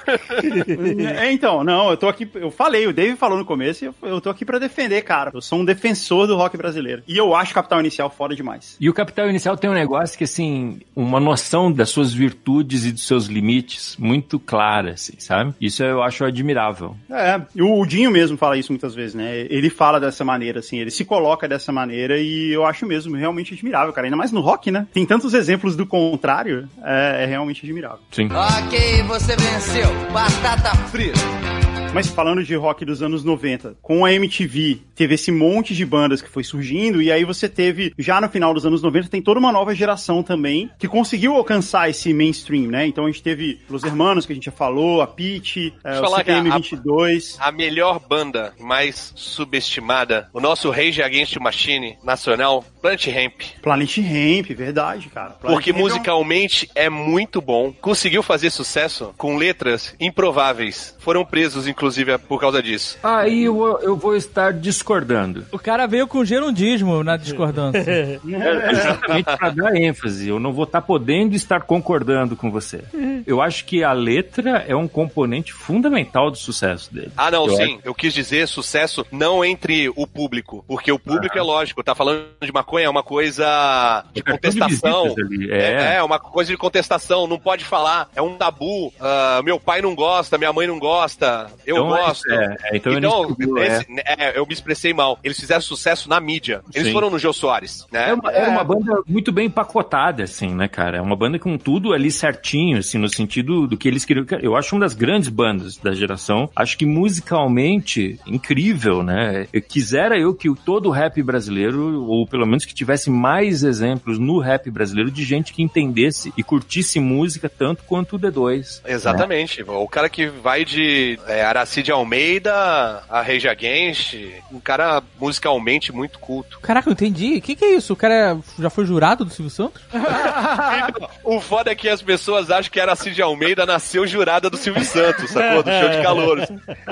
Speaker 3: É, então, não, eu tô aqui, eu falei, o Dave falou no começo, e eu, eu tô aqui pra defender, cara. Eu sou um defensor do rock brasileiro. E eu acho Capital Inicial foda demais.
Speaker 5: E o Capital Inicial tem um negócio que, assim, uma noção das suas virtudes e dos seus limites muito clara, assim, sabe? Isso eu acho admirável.
Speaker 3: É, e o Dinho mesmo fala isso muitas vezes, né? Ele fala dessa maneira, assim, ele se coloca dessa maneira e eu acho mesmo realmente admirável, cara. Ainda mais no rock, né? Tem tantos exemplos do contrário, é, é realmente admirável.
Speaker 5: Sim.
Speaker 10: Ok, você venceu. Batata frita.
Speaker 3: Mas falando de rock dos anos 90, com a MTV, teve esse monte de bandas que foi surgindo, e aí você teve, já no final dos anos 90, tem toda uma nova geração também, que conseguiu alcançar esse mainstream, né? Então a gente teve Los Hermanos, que a gente já falou, a Pitty, é, o
Speaker 4: falar que a-
Speaker 3: CPM 22.
Speaker 4: A melhor banda mais subestimada, o nosso Rage Against Machine nacional, Planet Ramp.
Speaker 3: Planet Ramp, verdade, cara. Planet
Speaker 4: Porque
Speaker 3: Ramp é um-
Speaker 4: musicalmente é muito bom. Conseguiu fazer sucesso com letras improváveis. Foram presos, inclusive, por causa disso.
Speaker 5: Aí eu, eu vou estar discordando.
Speaker 6: O cara veio com gerundismo na discordância.
Speaker 5: É, Exatamente para dar ênfase. Eu não vou estar podendo estar concordando com você. Eu acho que a letra é um componente fundamental do sucesso dele.
Speaker 4: Ah, não,
Speaker 5: Eu
Speaker 4: sim. Eu quis dizer sucesso não entre o público. Porque o público é lógico, tá falando de maconha, é uma coisa de
Speaker 5: de
Speaker 4: contestação.
Speaker 5: é.
Speaker 4: É, é uma coisa de contestação, não pode falar, é um tabu. Ah, meu pai não gosta, minha mãe não gosta, eu
Speaker 5: Então, é-
Speaker 4: gosto.
Speaker 5: é, é, então ele estudou,
Speaker 4: esse- é, eu me expressei mal. Eles fizeram sucesso na mídia. Eles
Speaker 5: Sim.
Speaker 4: foram no Jô Soares, né?
Speaker 5: É uma, era uma banda muito bem empacotada, assim, né, cara? É uma banda com tudo ali certinho, assim, no sentido do que eles queriam. Eu acho uma das grandes bandas da geração. Acho que musicalmente, incrível, né? Eu quisera eu que todo o rap brasileiro, ou pelo menos que tivesse mais exemplos no rap brasileiro de gente que entendesse e curtisse música tanto quanto o D2.
Speaker 4: Exatamente. O cara que vai de é, Aracide Almeida a Rei Against, um cara musicalmente muito culto.
Speaker 6: Caraca, eu entendi. O que, que é isso? O cara já foi jurado do Silvio Santos?
Speaker 4: O foda é que as pessoas acham que a Aracide Almeida nasceu jurada do Silvio Santos, sacou? Do show de calouros.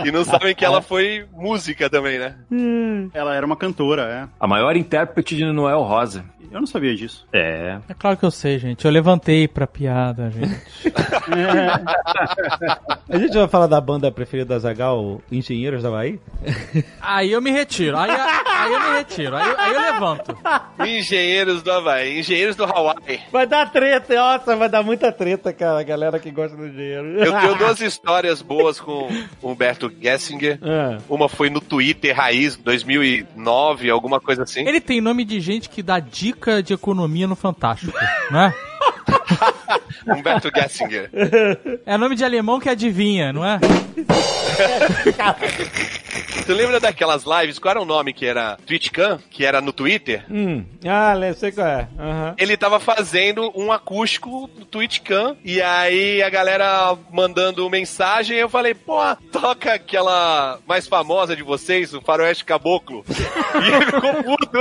Speaker 4: E não sabem que ela foi música também, né?
Speaker 3: Ela era uma cantora,
Speaker 5: A maior intérprete de Noel Rosa.
Speaker 3: É. Eu não sabia disso.
Speaker 5: É.
Speaker 6: É claro que eu sei, gente. Eu levantei pra piada, gente.
Speaker 2: A gente vai falar da banda preferida da Zagal, Engenheiros da Bahia?
Speaker 6: Aí eu me retiro. Aí, aí eu me retiro. Aí, eu- aí eu levanto.
Speaker 4: Engenheiros do Havaí, Engenheiros do Hawaii.
Speaker 2: Vai dar treta, nossa, vai dar muita treta, cara, a galera que gosta do dinheiro.
Speaker 4: Eu tenho duas histórias boas com o Humberto Gessinger.
Speaker 2: Ah.
Speaker 4: Uma foi no Twitter Raiz 2009, alguma coisa assim.
Speaker 6: Ele tem nome de gente que dá dica de economia no Fantástico, né?
Speaker 4: Humberto Gessinger.
Speaker 6: É nome de alemão que adivinha, não é?
Speaker 4: Tu lembra daquelas lives? Qual era o nome que era TwitchCam? Que era no Twitter?
Speaker 2: Hum, ah, eu sei qual é. Aham.
Speaker 4: Ele tava fazendo um acústico no TwitchCam e aí a galera mandando mensagem. Eu falei, pô, toca aquela mais famosa de vocês, o Faroeste Caboclo. e ele ficou puto.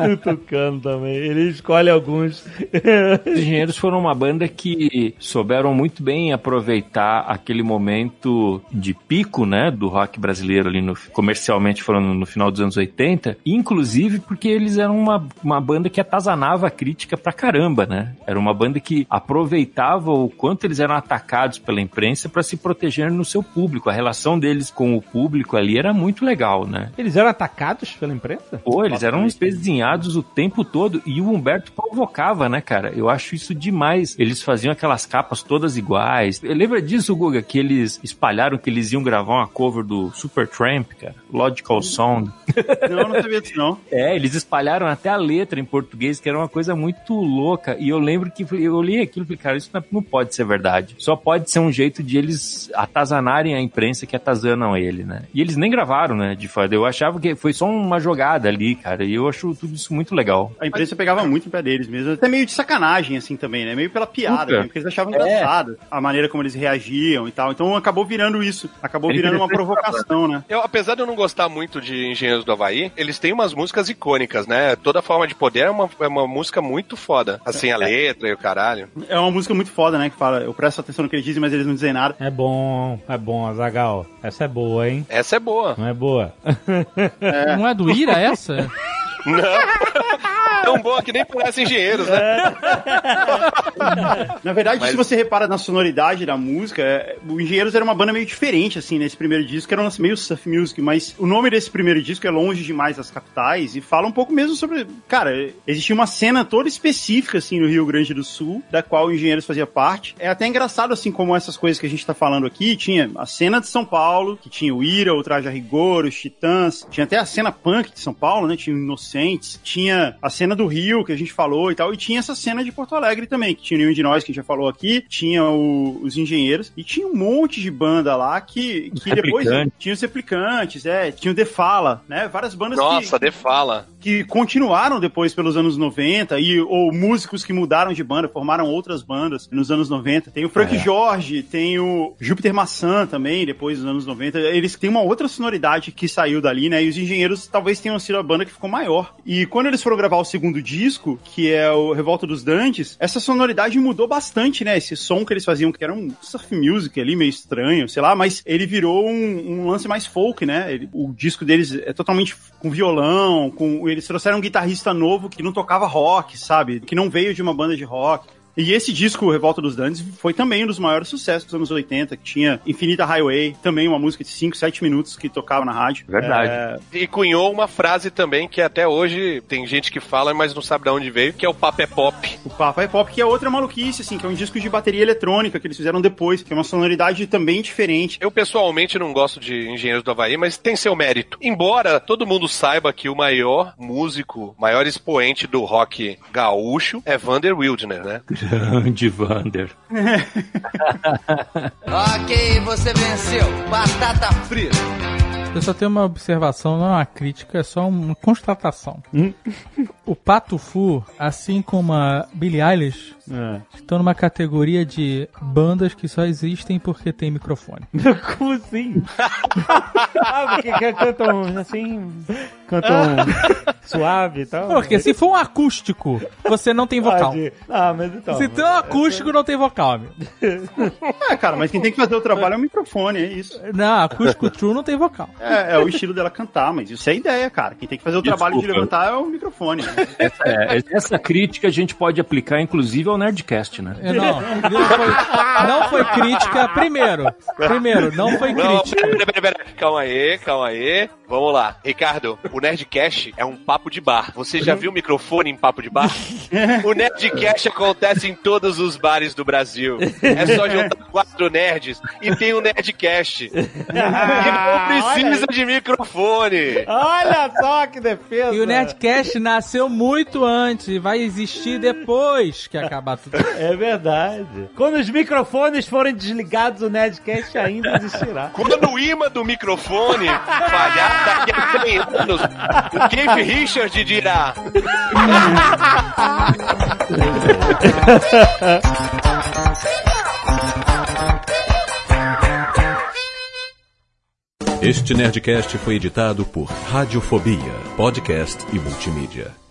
Speaker 2: O Tucano também, ele escolhe alguns.
Speaker 5: Os Engenheiros foram uma banda que souberam muito bem aproveitar aquele momento de pico, né, do rock brasileiro ali no, comercialmente falando no final dos anos 80, inclusive porque eles eram uma, uma banda que atazanava a crítica pra caramba, né? Era uma banda que aproveitava o quanto eles eram atacados pela imprensa pra se proteger no seu público. A relação deles com o público ali era muito legal, né?
Speaker 2: Eles eram atacados pela imprensa?
Speaker 5: Pô, eles eram espezinhados o tempo todo e o Humberto provocava, né, cara? Eu acho isso demais. Eles faziam aquelas capas todas iguais. Lembra disso, Guga, que eles espalharam que eles iam gravar uma cover do Supertramp, cara? Logical Sound.
Speaker 3: Não, não sabia disso, não.
Speaker 5: É, eles espalharam até a letra em português, que era uma coisa muito louca. E eu lembro que eu li aquilo e falei, cara, isso não- não pode ser verdade. Só pode ser um jeito de eles atazanarem a imprensa que atazanam ele, né? E eles nem gravaram, né, de fato. Eu achava que foi só uma jogada ali, cara. E eu acho tudo isso muito legal.
Speaker 3: A imprensa pegava muito no pé deles mesmo. Até meio de sacanagem, assim, também, né? Meio pela piada, né? Porque eles achavam
Speaker 5: É.
Speaker 3: engraçado a maneira como eles reagiam e tal. Então acabou virando isso. Acabou
Speaker 5: É
Speaker 3: virando uma provocação, né?
Speaker 4: Eu, apesar de eu não gostar muito de Engenheiros do Havaí, eles têm umas músicas icônicas, né? Toda forma de poder é uma, é uma música muito foda. Assim, a letra e o caralho.
Speaker 3: É uma música muito foda, né? Que fala, eu presto atenção no que eles dizem, mas eles não dizem nada.
Speaker 2: É bom, é bom, Azagal. Essa é boa, hein?
Speaker 4: Essa é boa.
Speaker 2: Não é boa?
Speaker 6: Não é do Ira essa?
Speaker 4: Tão boa que nem parece Engenheiros, né?
Speaker 3: Na verdade,
Speaker 4: Mas-
Speaker 3: se você repara na sonoridade da música, é, o Engenheiros era uma banda meio diferente, assim, nesse primeiro disco, era um lance meio surf music, mas o nome desse primeiro disco é longe demais das capitais e fala um pouco mesmo sobre. Cara, existia uma cena toda específica, assim, no Rio Grande do Sul, da qual o Engenheiros fazia parte. É até engraçado, assim, como essas coisas que a gente tá falando aqui, tinha a cena de São Paulo, que tinha o Ira, o Traje a Rigor, os Titãs, tinha até a cena punk de São Paulo, né? Tinha o Tinha a cena do Rio, que a gente falou e tal, e tinha essa cena de Porto Alegre também, que tinha nenhum de nós, que a gente já falou aqui, tinha o- os engenheiros, e tinha um monte de banda lá que, que depois tinha os replicantes, é, tinha o The Fala, né? Várias bandas que.
Speaker 4: Nossa, de fala.
Speaker 3: Que continuaram depois pelos anos 90, e, ou músicos que mudaram de banda, formaram outras bandas nos anos 90. Tem o Frank
Speaker 5: É.
Speaker 3: Jorge, tem o Júpiter Maçã também, depois dos anos 90. Eles têm uma outra sonoridade que saiu dali, né? E os engenheiros talvez tenham sido a banda que ficou maior. E quando eles foram gravar o segundo disco, que é o Revolta dos Dantes, essa sonoridade mudou bastante, né? Esse som que eles faziam, que era um surf music ali, meio estranho, sei lá, mas ele virou um, um lance mais folk, né? Ele- o disco deles é totalmente com violão, com eles trouxeram um guitarrista novo que não tocava rock, sabe? Que não veio de uma banda de rock. E esse disco, Revolta dos Dantes, foi também um dos maiores sucessos dos anos 80, que tinha Infinita Highway, também uma música de 5, 7 minutos que tocava na rádio.
Speaker 5: Verdade.
Speaker 3: É,
Speaker 4: E cunhou uma frase também que até hoje tem gente que fala, mas não sabe de onde veio, que é o papo é pop.
Speaker 3: O Papo é Pop, que é outra maluquice, assim, que é um disco de bateria eletrônica que eles fizeram depois, que é uma sonoridade também diferente.
Speaker 4: Eu pessoalmente não gosto de Engenheiros do Havaí, mas tem seu mérito. Embora todo mundo saiba que o maior músico, maior expoente do rock gaúcho é Vander Wildner, né?
Speaker 5: Grande Vander.
Speaker 10: Ok, você venceu. Batata frita.
Speaker 6: Eu só tenho uma observação, não é uma crítica, é só uma constatação. o Pato Fu, assim como a Billie Eilish, estão numa categoria de bandas que só existem porque tem microfone.
Speaker 2: Como assim? ah, porque que- cantam assim, cantam suave e tal.
Speaker 6: Porque se for um acústico, você não tem vocal.
Speaker 2: Pode. Ah, mas então.
Speaker 6: Se tem um acústico, não tem vocal, amigo.
Speaker 3: É, cara, mas quem tem que fazer o trabalho é o microfone, é isso.
Speaker 6: Não, acústico true não tem vocal.
Speaker 3: É, é o estilo dela cantar, mas isso é a ideia, cara. Quem tem que fazer o trabalho de
Speaker 5: Desculpa.
Speaker 3: levantar é o microfone.
Speaker 5: Essa, é, essa crítica a gente pode aplicar, inclusive, ao Nerdcast, né?
Speaker 6: É, Não, não foi, não foi crítica. Primeiro, primeiro, não foi
Speaker 4: Não,
Speaker 6: crítica.
Speaker 4: pera, pera, pera. Calma aí, calma aí. Vamos lá. Ricardo, o Nerdcast é um papo de bar. Você já viu microfone em papo de bar? O Nerdcast acontece em todos os bares do Brasil. É só juntar quatro nerds e tem um Nerdcast. E não precisa de microfone.
Speaker 2: Olha só que defesa.
Speaker 6: E o Nerdcast nasceu muito antes e vai existir depois que acabar tudo.
Speaker 2: É verdade. Quando os microfones forem desligados, o Nerdcast ainda existirá.
Speaker 4: Quando o imã do microfone falhar daqui a 100 anos, o Keith Richard dirá:
Speaker 12: Este Nerdcast foi editado por Radiofobia, podcast e multimídia.